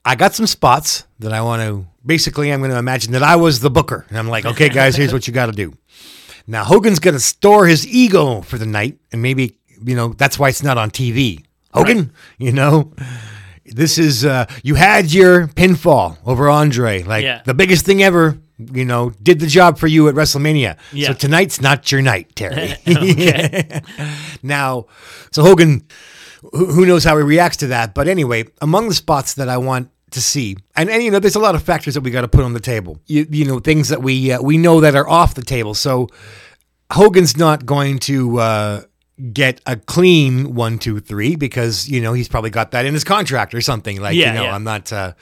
I got some spots that I want to. Basically, I'm going to imagine that I was the booker, and I'm like, okay, guys, here's what you got to do. Now Hogan's going to store his ego for the night, and maybe you know that's why it's not on TV. Hogan, you know, this is uh, you had your pinfall over Andre, like Yeah. the biggest thing ever. You know, did the job for you at WrestleMania. Yeah. So tonight's not your night, Terry. now, so Hogan, who knows how he reacts to that? But anyway, among the spots that I want to see, and, and you know, there's a lot of factors that we got to put on the table. You, you know, things that we uh, we know that are off the table. So Hogan's not going to uh, get a clean one, two, three because you know he's probably got that in his contract or something. Like Yeah, you know, yeah. I'm not, uh,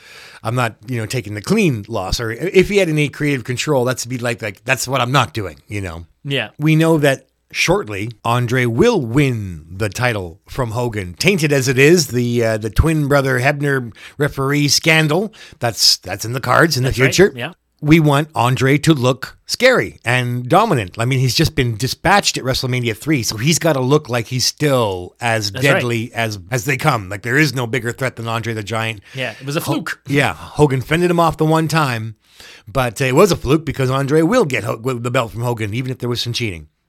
I'm not, you know, taking the clean loss. Or if he had any creative control, that's be like like that's what I'm not doing. You know Yeah. we know that shortly Andre will win the title from Hogan. Tainted as it is, the uh, the twin brother Hebner referee scandal that's that's in the cards in the right, future. yeah. We want Andre to look scary and dominant. I mean, he's just been dispatched at WrestleMania 3, so he's got to look like he's still as right. deadly as as they come. Like there is no bigger threat than Andre the Giant. Yeah. It was a fluke. Yeah, Hogan fended him off the one time, but it was a fluke because Andre will get the belt from Hogan, even if there was some cheating.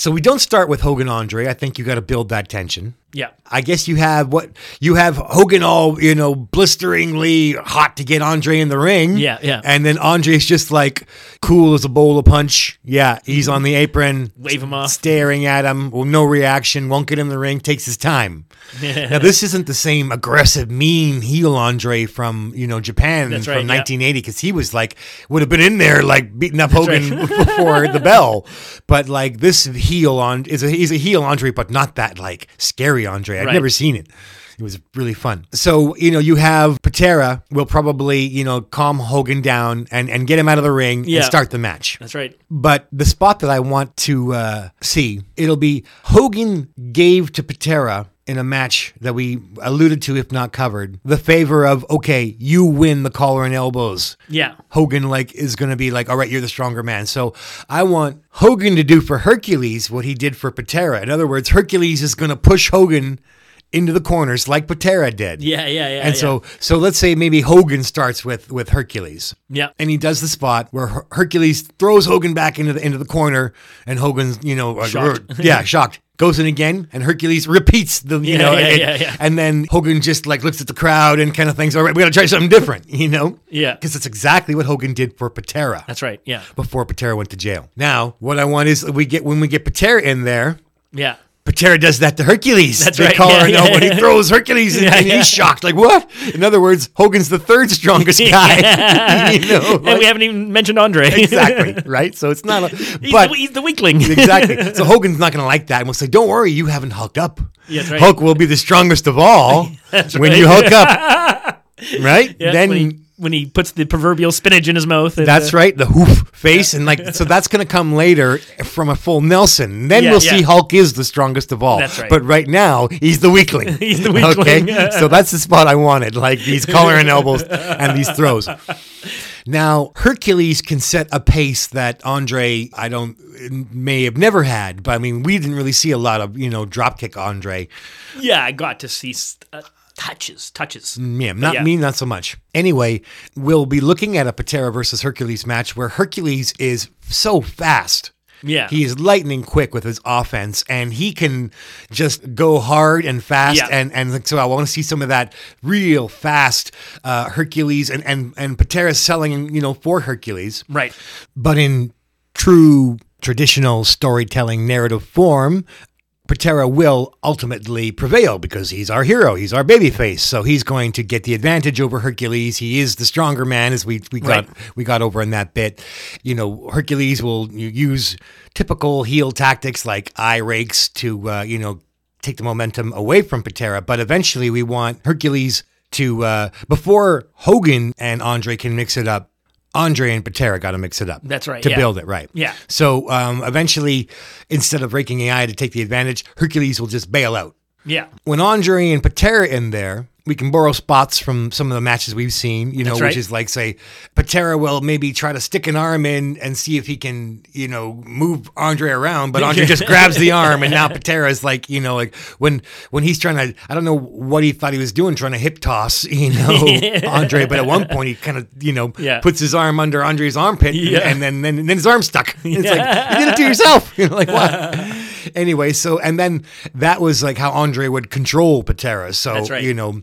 so we don't start with Hogan Andre. I think you got to build that tension. Yeah. I guess you have what you have Hogan all you know blisteringly hot to get Andre in the ring. Yeah, yeah. And then Andre's just like cool as a bowl of punch. Yeah, he's on the apron, Wave him off. staring at him. Well, no reaction. Won't get in the ring. Takes his time. now this isn't the same aggressive, mean heel Andre from you know Japan That's from right, yeah. 1980 because he was like would have been in there like beating up Hogan before the bell. But like this heel on is a he's a heel Andre, but not that like scary Andre. I've Right. never seen it. It was really fun. So, you know, you have Patera will probably, you know, calm Hogan down and, and get him out of the ring Yeah. and start the match. That's right. But the spot that I want to uh, see, it'll be Hogan gave to Patera in a match that we alluded to, if not covered, the favor of, okay, you win the collar and elbows. Yeah. Hogan like is going to be like, all right, you're the stronger man. So I want Hogan to do for Hercules what he did for Patera. In other words, Hercules is going to push Hogan into the corners like Patera did. Yeah. Yeah. Yeah. And yeah. so, so let's say maybe Hogan starts with with Hercules. Yeah. And he does the spot where Her- Hercules throws Hogan back into the into the corner, and Hogan's you know Shocked. yeah shocked goes in again, and Hercules repeats the you Yeah, know yeah, and, yeah, and then Hogan just like looks at the crowd and kind of thinks, all right, we got to try something different, you know? Yeah. because it's exactly what Hogan did for Patera That's right. Yeah. before Patera went to jail. Now, what I want is we get when we get Patera in there. Yeah. Patera does that to Hercules. That's they right, Call yeah, her yeah, yeah. he throws Hercules, in, Yeah, and he's shocked. Like what? In other words, Hogan's the third strongest guy. you know, and we haven't even mentioned Andre. exactly right. So it's not. A, he's, but the, he's the weakling. exactly. So Hogan's not going to like that, and we'll say, "Don't worry, you haven't hooked up. Yeah, right. Hulk will be the strongest of all when right. you hook up." right? Then when he, puts the proverbial spinach in his mouth. and, That's uh, right, the hoof face, and like so that's going to come later from a full Nelson. Then Yeah, we'll yeah. see Hulk is the strongest of all. That's right. But right now he's the weakling. He's the weakling. Okay, so that's the spot I wanted, like these collar and elbows and these throws. Now, Hercules can set a pace that Andre, I don't, may have never had. But I mean, we didn't really see a lot of, you know, dropkick Andre. Yeah, I got to see uh, touches, touches. Yeah, not yeah. me, not so much. Anyway, we'll be looking at a Patera versus Hercules match where Hercules is so fast. Yeah. He is lightning quick with his offense and he can just go hard and fast. Yeah. And, and so I want to see some of that real fast uh, Hercules and, and, and Patera selling, you know, for Hercules. Right. But in true traditional storytelling narrative form, Patera will ultimately prevail because he's our hero. He's our babyface. So he's going to get the advantage over Hercules. He is the stronger man, as we we got Right. we got over in that bit. You know, Hercules will use typical heel tactics like eye rakes to uh, you know take the momentum away from Patera. But eventually, we want Hercules to uh, before Hogan and Andre can mix it up. Andre and Patera got to mix it up. That's right, To yeah. build it right. Yeah. So um, eventually, instead of raking eye to take the advantage, Hercules will just bail out. Yeah. When Andre and Patera in there, we can borrow spots from some of the matches we've seen, you know, That's which is like, say, Patera will maybe try to stick an arm in and see if he can, you know, move Andre around, but Andre just grabs the arm, and now Patera is like, you know, like when when he's trying to, I don't know what he thought he was doing, trying to hip toss, you know, Andre, but at one point he kind of, you know, Yeah. puts his arm under Andre's armpit, Yeah. and then then, then his arm's stuck. It's like you did it to yourself. You're like what? Anyway, so and then that was like how Andre would control Patera. So right. you know,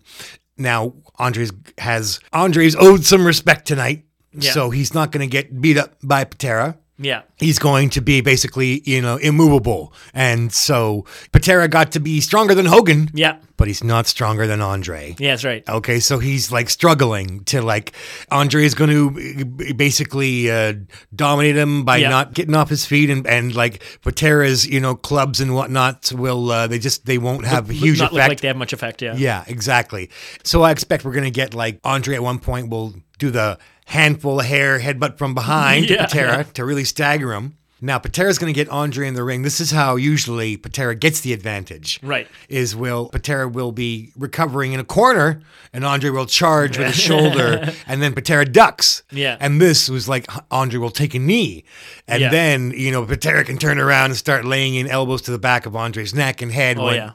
now Andre's has Andre's owed some respect tonight. Yeah. So he's not going to get beat up by Patera. Yeah. He's going to be basically, you know, immovable. And so Patera got to be stronger than Hogan. Yeah. But he's not stronger than Andre. Yeah, that's right. Okay, so he's like struggling to like Andre is going to basically uh, dominate him by Yeah. not getting off his feet, and and like Patera's you know clubs and whatnot will uh, they just they won't have a huge Not look effect. like they have much effect. Yeah. yeah, exactly. So I expect we're going to get like Andre at one point will do the handful of hair headbutt from behind Yeah, to Patera yeah. to really stagger him. Now Patera's going to get Andre in the ring. This is how usually Patera gets the advantage Right. is will Patera will be recovering in a corner and Andre will charge with his shoulder and then Patera ducks. Yeah. And this was like Andre will take a knee. And Yeah. then, you know, Patera can turn around and start laying in elbows to the back of Andre's neck and head. Oh when- yeah.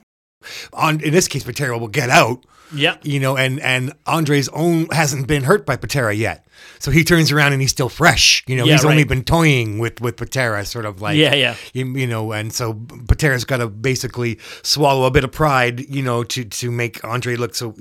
On, in this case, Patera will get out. Yeah. You know, and and Andre's own hasn't been hurt by Patera yet, so he turns around and he's still fresh. You know, Yeah, he's only been toying with with Patera, sort of like Yeah, yeah. you, you know, and so Patera's got to basically swallow a bit of pride, you know, to to make Andre look so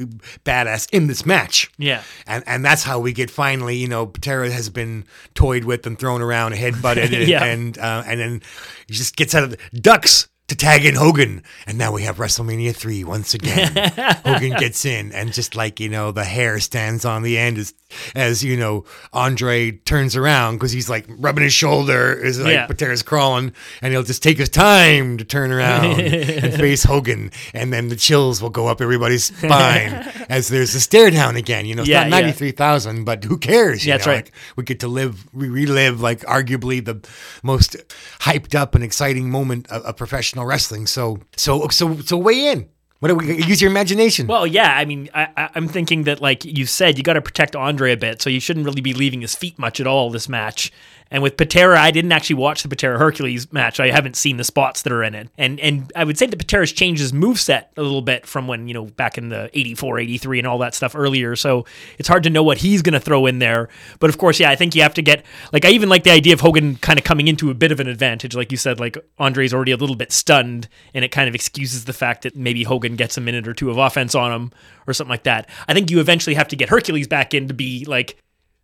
badass in this match. Yeah. And and that's how we get finally, you know, Patera has been toyed with and thrown around, headbutted, and Yeah. and, uh, and then he just gets out of the ducks to tag in Hogan, and now we have WrestleMania three once again. Hogan gets in, and just like you know, the hair stands on the end as as you know Andre turns around because he's like rubbing his shoulder, is like Yeah. Patera's crawling, and he'll just take his time to turn around and face Hogan, and then the chills will go up everybody's spine as there's a stare down again. You know, it's Yeah, not yeah. ninety three thousand, but who cares? you Yeah, that's know, right. like, we get to live, we relive like arguably the most hyped up and exciting moment of, of professional wrestling. So, so, so, so weigh in. What we use your imagination? Well, yeah. I mean, I, I'm thinking that, like you said, you got to protect Andre a bit, so you shouldn't really be leaving his feet much at all this match. And with Patera, I didn't actually watch the Patera Hercules match. I haven't seen the spots that are in it. And and I would say that Patera's changed his moveset a little bit from when, you know, back in the 84, 83 and all that stuff earlier. So it's hard to know what he's going to throw in there. But of course, yeah, I think you have to get, like, I even like the idea of Hogan kind of coming into a bit of an advantage. Like you said, like Andre's already a little bit stunned, and it kind of excuses the fact that maybe Hogan gets a minute or two of offense on him or something like that. I think you eventually have to get Hercules back in to be like,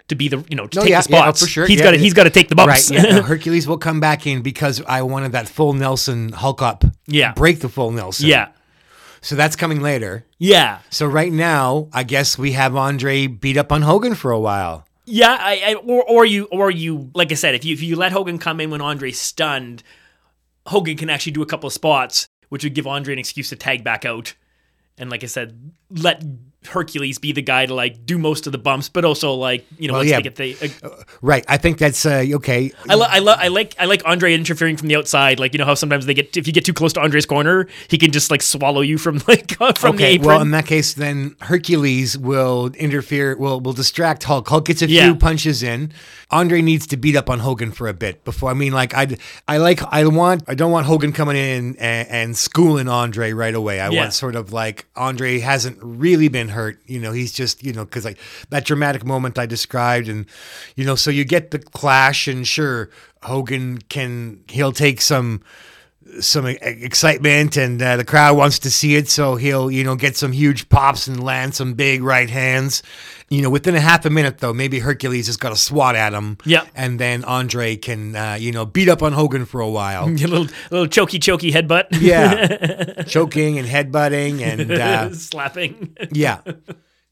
to be the you know to No, take yeah, the yeah, oh, for sure. He's Yeah, got to he's got to take the bumps. Right. Yeah. no, Hercules will come back in because I wanted that full Nelson Hulk up. Yeah. Break the full Nelson. yeah, So that's coming later. yeah, So right now, I guess we have Andre beat up on Hogan for a while. yeah. I, I or or you or you like I said, if you if you let Hogan come in when Andre's stunned, Hogan can actually do a couple of spots, which would give Andre an excuse to tag back out. And like I said, let Hercules be the guy to like do most of the bumps, but also like you know Well, once yeah. they get the. Uh, Right. I think that's uh, okay. I, lo- I, lo- I like I like Andre interfering from the outside. Like you know how sometimes they get if you get too close to Andre's corner, he can just like swallow you from like from the okay. apron. Well, in that case, then Hercules will interfere. Will will distract Hulk. Hulk gets a Yeah. few punches in. Andre needs to beat up on Hogan for a bit before. I mean, like I, I like I want I don't want Hogan coming in and, and schooling Andre right away. I Yeah. want sort of like Andre hasn't really been hurt. You know, he's just you know because like that dramatic moment I described, and you know, so you get the clash, and sure, Hogan can he'll take some some excitement and uh, the crowd wants to see it so he'll you know get some huge pops and land some big right hands you know within a half a minute though maybe hercules has got a swat at him Yeah. and then andre can uh, you know beat up on hogan for a while a little little choky choky headbutt. yeah choking and headbutting and uh, slapping. yeah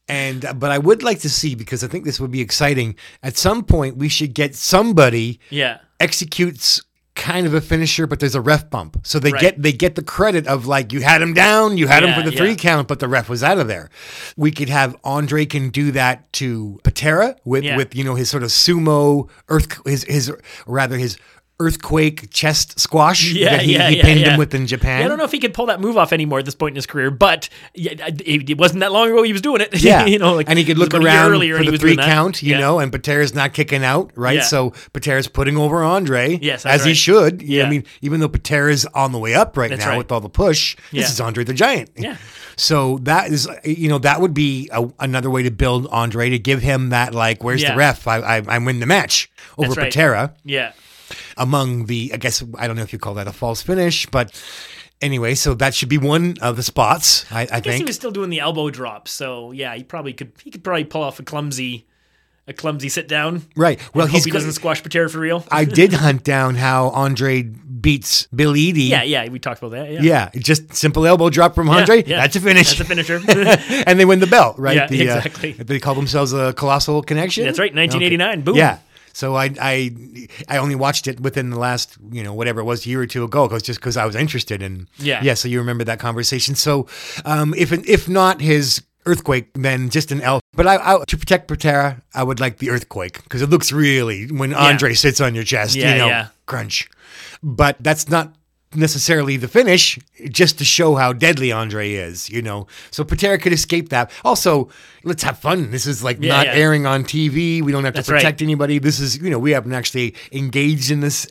and uh, but i would like to see because i think this would be exciting at some point we should get somebody Yeah. executes kind of a finisher, but there's a ref bump. So they Right. get they get the credit of like you had him down, you had him for the three count, but the ref was out of there. We could have Andre can do that to Patera with Yeah. with you know his sort of sumo earth his his rather his earthquake chest squash Yeah, that he, yeah, he pinned yeah. him with in Japan. Yeah, I don't know if he could pull that move off anymore at this point in his career, but it, it wasn't that long ago he was doing it. Yeah, you know, like and he could look about a year around for the three count, you know, and Patera's not kicking out, right? So Patera's putting over Andre, Yes, as he should. Yeah. I mean, even though Patera's on the way up right That's now right. with all the push, this is Andre the Giant. Yeah. So that is, you know, that would be a, another way to build Andre to give him that like, where's the ref? I, I I win the match over That's right. Patera Yeah. Among the I guess I don't know if you call that a false finish, but anyway, so that should be one of the spots. I, I, I guess think. he was still doing the elbow drop, so yeah, he probably could. He could probably pull off a clumsy, a clumsy sit down. Right. Well, he doesn't squash Patera for real. I did hunt down how Andre beats Bill Eadie. yeah, yeah, we talked about that. Yeah, Yeah, just simple elbow drop from Andre. yeah. That's a finish. That's a finisher. and they win the belt, right? Yeah, the, uh, exactly. they call themselves a colossal connection. That's right, 1989. Boom. Yeah. So I I I only watched it within the last you know whatever it was year or two ago, cause just because I was interested in Yeah. yeah. So you remember that conversation. So um, if if not his earthquake, then just an L. But I, I to protect Patera, I would like the earthquake because it looks really when Andre sits on your chest, Yeah, you know, yeah. crunch. But that's not necessarily the finish, just to show how deadly Andre is, you know. So Patera could escape that. Also, let's have fun. This is like Yeah, not yeah. airing on TV. We don't have That's to right. protect anybody. This is, you know, we haven't actually engaged in this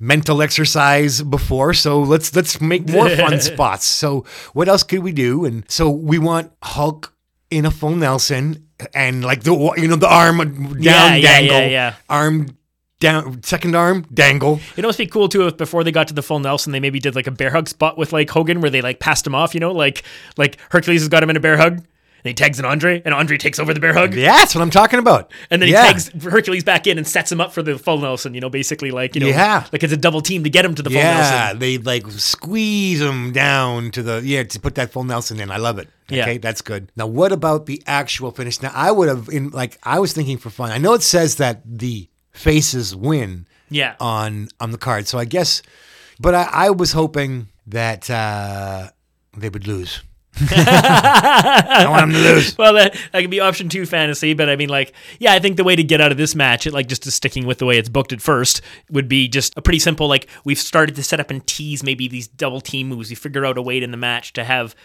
mental exercise before. So let's let's make more fun spots. So what else could we do? And so we want Hulk in a full Nelson and like the you know the arm down yeah, dangle, yeah, yeah. arm down, second arm dangle. It must be cool too if before they got to the full Nelson, they maybe did like a bear hug spot with like Hogan where they like passed him off, you know, like like Hercules has got him in a bear hug. And he tags an Andre, and Andre takes over the bear hug, Yeah, that's what I'm talking about. and then he Yeah. tags Hercules back in and sets him up for the full Nelson. You know, basically like you know, Yeah. like it's a double team to get him to the full Yeah, Nelson. they like squeeze him down to the yeah to put that full Nelson in. I love it. Yeah. Okay, that's good. Now, what about the actual finish? Now, I would have in like I was thinking for fun. I know it says that the faces win Yeah, on on the card, so I guess, but I, I was hoping that uh, they would lose. I want them to lose. well, that, that could be option two fantasy, but I mean, like, yeah, I think the way to get out of this match, it, like, just to sticking with the way it's booked at first, would be just a pretty simple. Like, we've started to set up and tease maybe these double team moves. We figure out a way in the match to have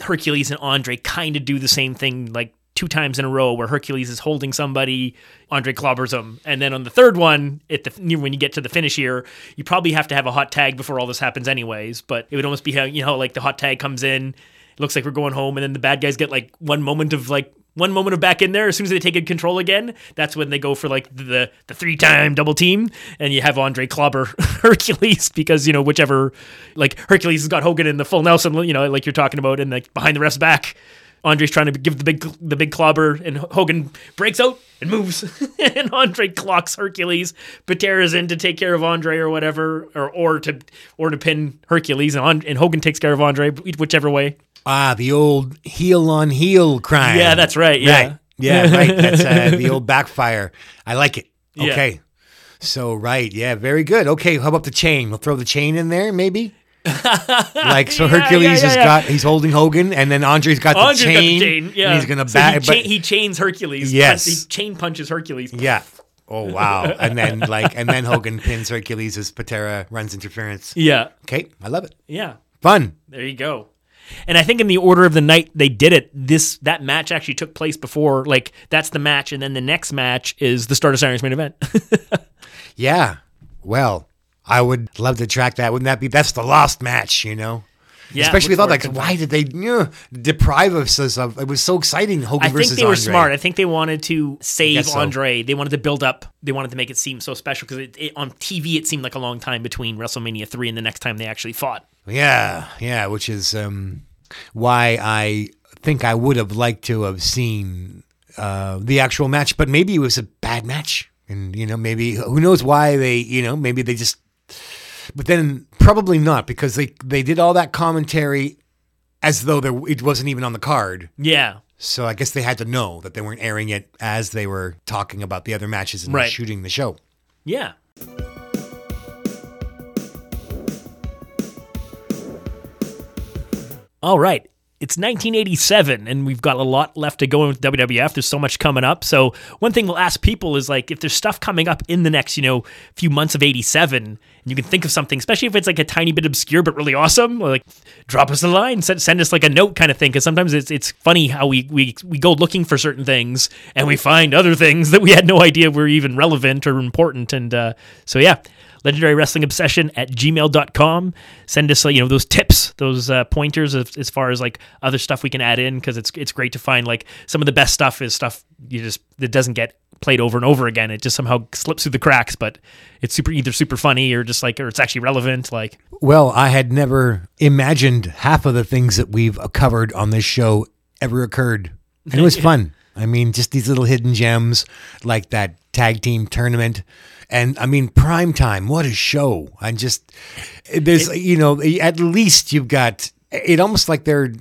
Hercules and Andre kind of do the same thing, like two times in a row, where Hercules is holding somebody, Andre clobbers him, and then on the third one, at the when you get to the finish here, you probably have to have a hot tag before all this happens, anyways. But it would almost be how you know, like the hot tag comes in, it looks like we're going home, and then the bad guys get like one moment of like. One moment of back in there, as soon as they take control again, that's when they go for like the the three time double team, and you have Andre clobber Hercules because you know whichever like Hercules has got Hogan in the full Nelson, you know, like you're talking about, and like behind the ref's back, Andre's trying to give the big the big clobber, and Hogan breaks out and moves, and Andre clocks Hercules. Patera's in to take care of Andre or whatever, or or to or to pin Hercules, and, An- and Hogan takes care of Andre, whichever way. Ah, the old heel on heel crime. Yeah, that's right, yeah. Right. Yeah, right. That's uh, the old backfire. I like it. Yeah. Okay. So, right. Yeah, very good. Okay. How about the chain? We'll throw the chain in there, maybe? like so, Hercules yeah, has yeah, yeah. got he's holding Hogan, and then Andre's got the Andre's got chain, the chain. Yeah. and he's gonna So bat. He, but- cha- he chains Hercules. Yes. He chain punches Hercules. yeah. Oh wow! And then like, and then Hogan pins Hercules as Patera runs interference. Yeah. Okay, I love it. Yeah. Fun. There you go. And I think in the order of the night they did it, this that match actually took place before. Like that's the match, and then the next match is the Stardust Irons main event. Yeah. Well, I would love to track that. Wouldn't that be? That's the lost match, you know. Yeah, Especially with all like, why did they deprive us of? It was so exciting. Hogan I think versus they were Andre. smart. I think they wanted to save so. Andre. They wanted to build up. They wanted to make it seem so special because it, it, on TV it seemed like a long time between WrestleMania three and the next time they actually fought. Yeah, yeah, which is um, why I think I would have liked to have seen uh, the actual match, but maybe it was a bad match, and you know, maybe who knows why they, you know, maybe they just. But then probably not because they they did all that commentary as though there it wasn't even on the card. Yeah, So I guess they had to know that they weren't airing it as they were talking about the other matches and Right. shooting the show. yeah. All right. It's 1987, and we've got a lot left to go in with WWF. There's so much coming up. So one thing we'll ask people is like, if there's stuff coming up in the next, you know, few months of 87, and you can think of something, especially if it's like a tiny bit obscure but really awesome, like drop us a line, send, send us like a note kind of thing. Because sometimes it's it's funny how we we we go looking for certain things and we find other things that we had no idea were even relevant or important. And uh, so yeah legendary wrestling obsession at gmail.com send us you know those tips those uh, pointers of, as far as like other stuff we can add in because it's it's great to find like some of the best stuff is stuff you just that doesn't get played over and over again it just somehow slips through the cracks but it's super either super funny or just like or it's actually relevant like Well, I had never imagined half of the things that we've covered on this show ever occurred. And it was fun. I mean, just these little hidden gems like that tag team tournament. And I mean, prime time, what a show. I just, there's, you know, at least you've got, it almost like they're,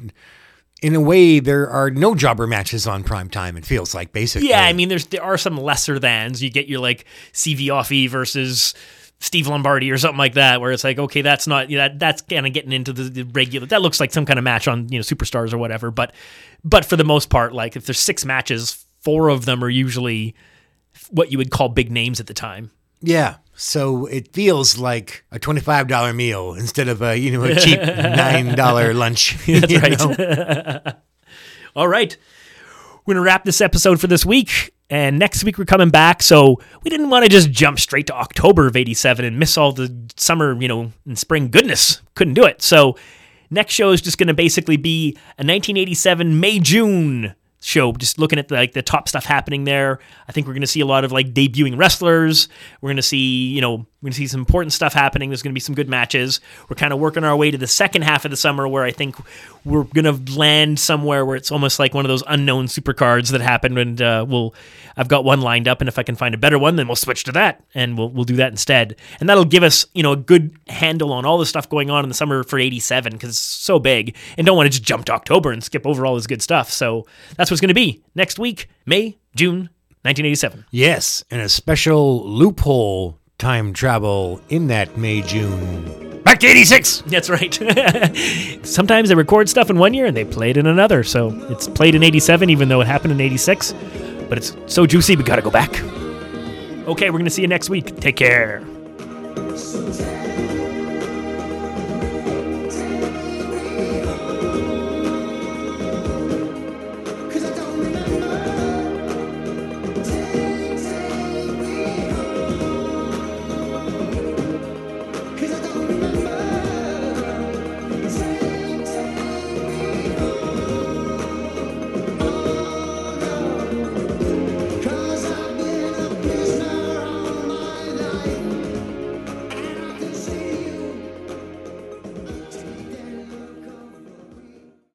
in a way, there are no jobber matches on prime time, it feels like, basically. yeah i mean there's there are some lesser thans you get your like Sivi Afi versus Steve Lombardi or something like that, where it's like, okay, that's not you know, that that's kind of getting into the, the regular. That looks like some kind of match on you know Superstars or whatever. But but for the most part, like if there's six matches, four of them are usually what you would call big names at the time. Yeah. So it feels like a twenty-five dollar meal instead of a you know a cheap nine dollar lunch. That's right. All right. We're to wrap this episode for this week. And next week we're coming back. So we didn't want to just jump straight to October of 87 and miss all the summer, you know, and spring goodness. Couldn't do it. So next show is just going to basically be a 1987 May June show just looking at the, like the top stuff happening there. I think we're going to see a lot of like debuting wrestlers. We're going to see you know we're going to see some important stuff happening. There's going to be some good matches. We're kind of working our way to the second half of the summer where i think we're going to land somewhere where it's almost like one of those unknown supercards that happened and uh, we'll i've got one lined up and if i can find a better one then we'll switch to that and we'll, we'll do that instead and that'll give us you know a good handle on all the stuff going on in the summer for 87 because it's so big and don't want to just jump to october and skip over all this good stuff so that's what's going to be next week may june 1987 yes, and a special loophole time travel in that May June. Back to eighty six. That's right. Sometimes they record stuff in one year and they play it in another. So it's played in 87, even though it happened in 86. But it's so juicy, we gotta go back. Okay, we're gonna see you next week. Take care.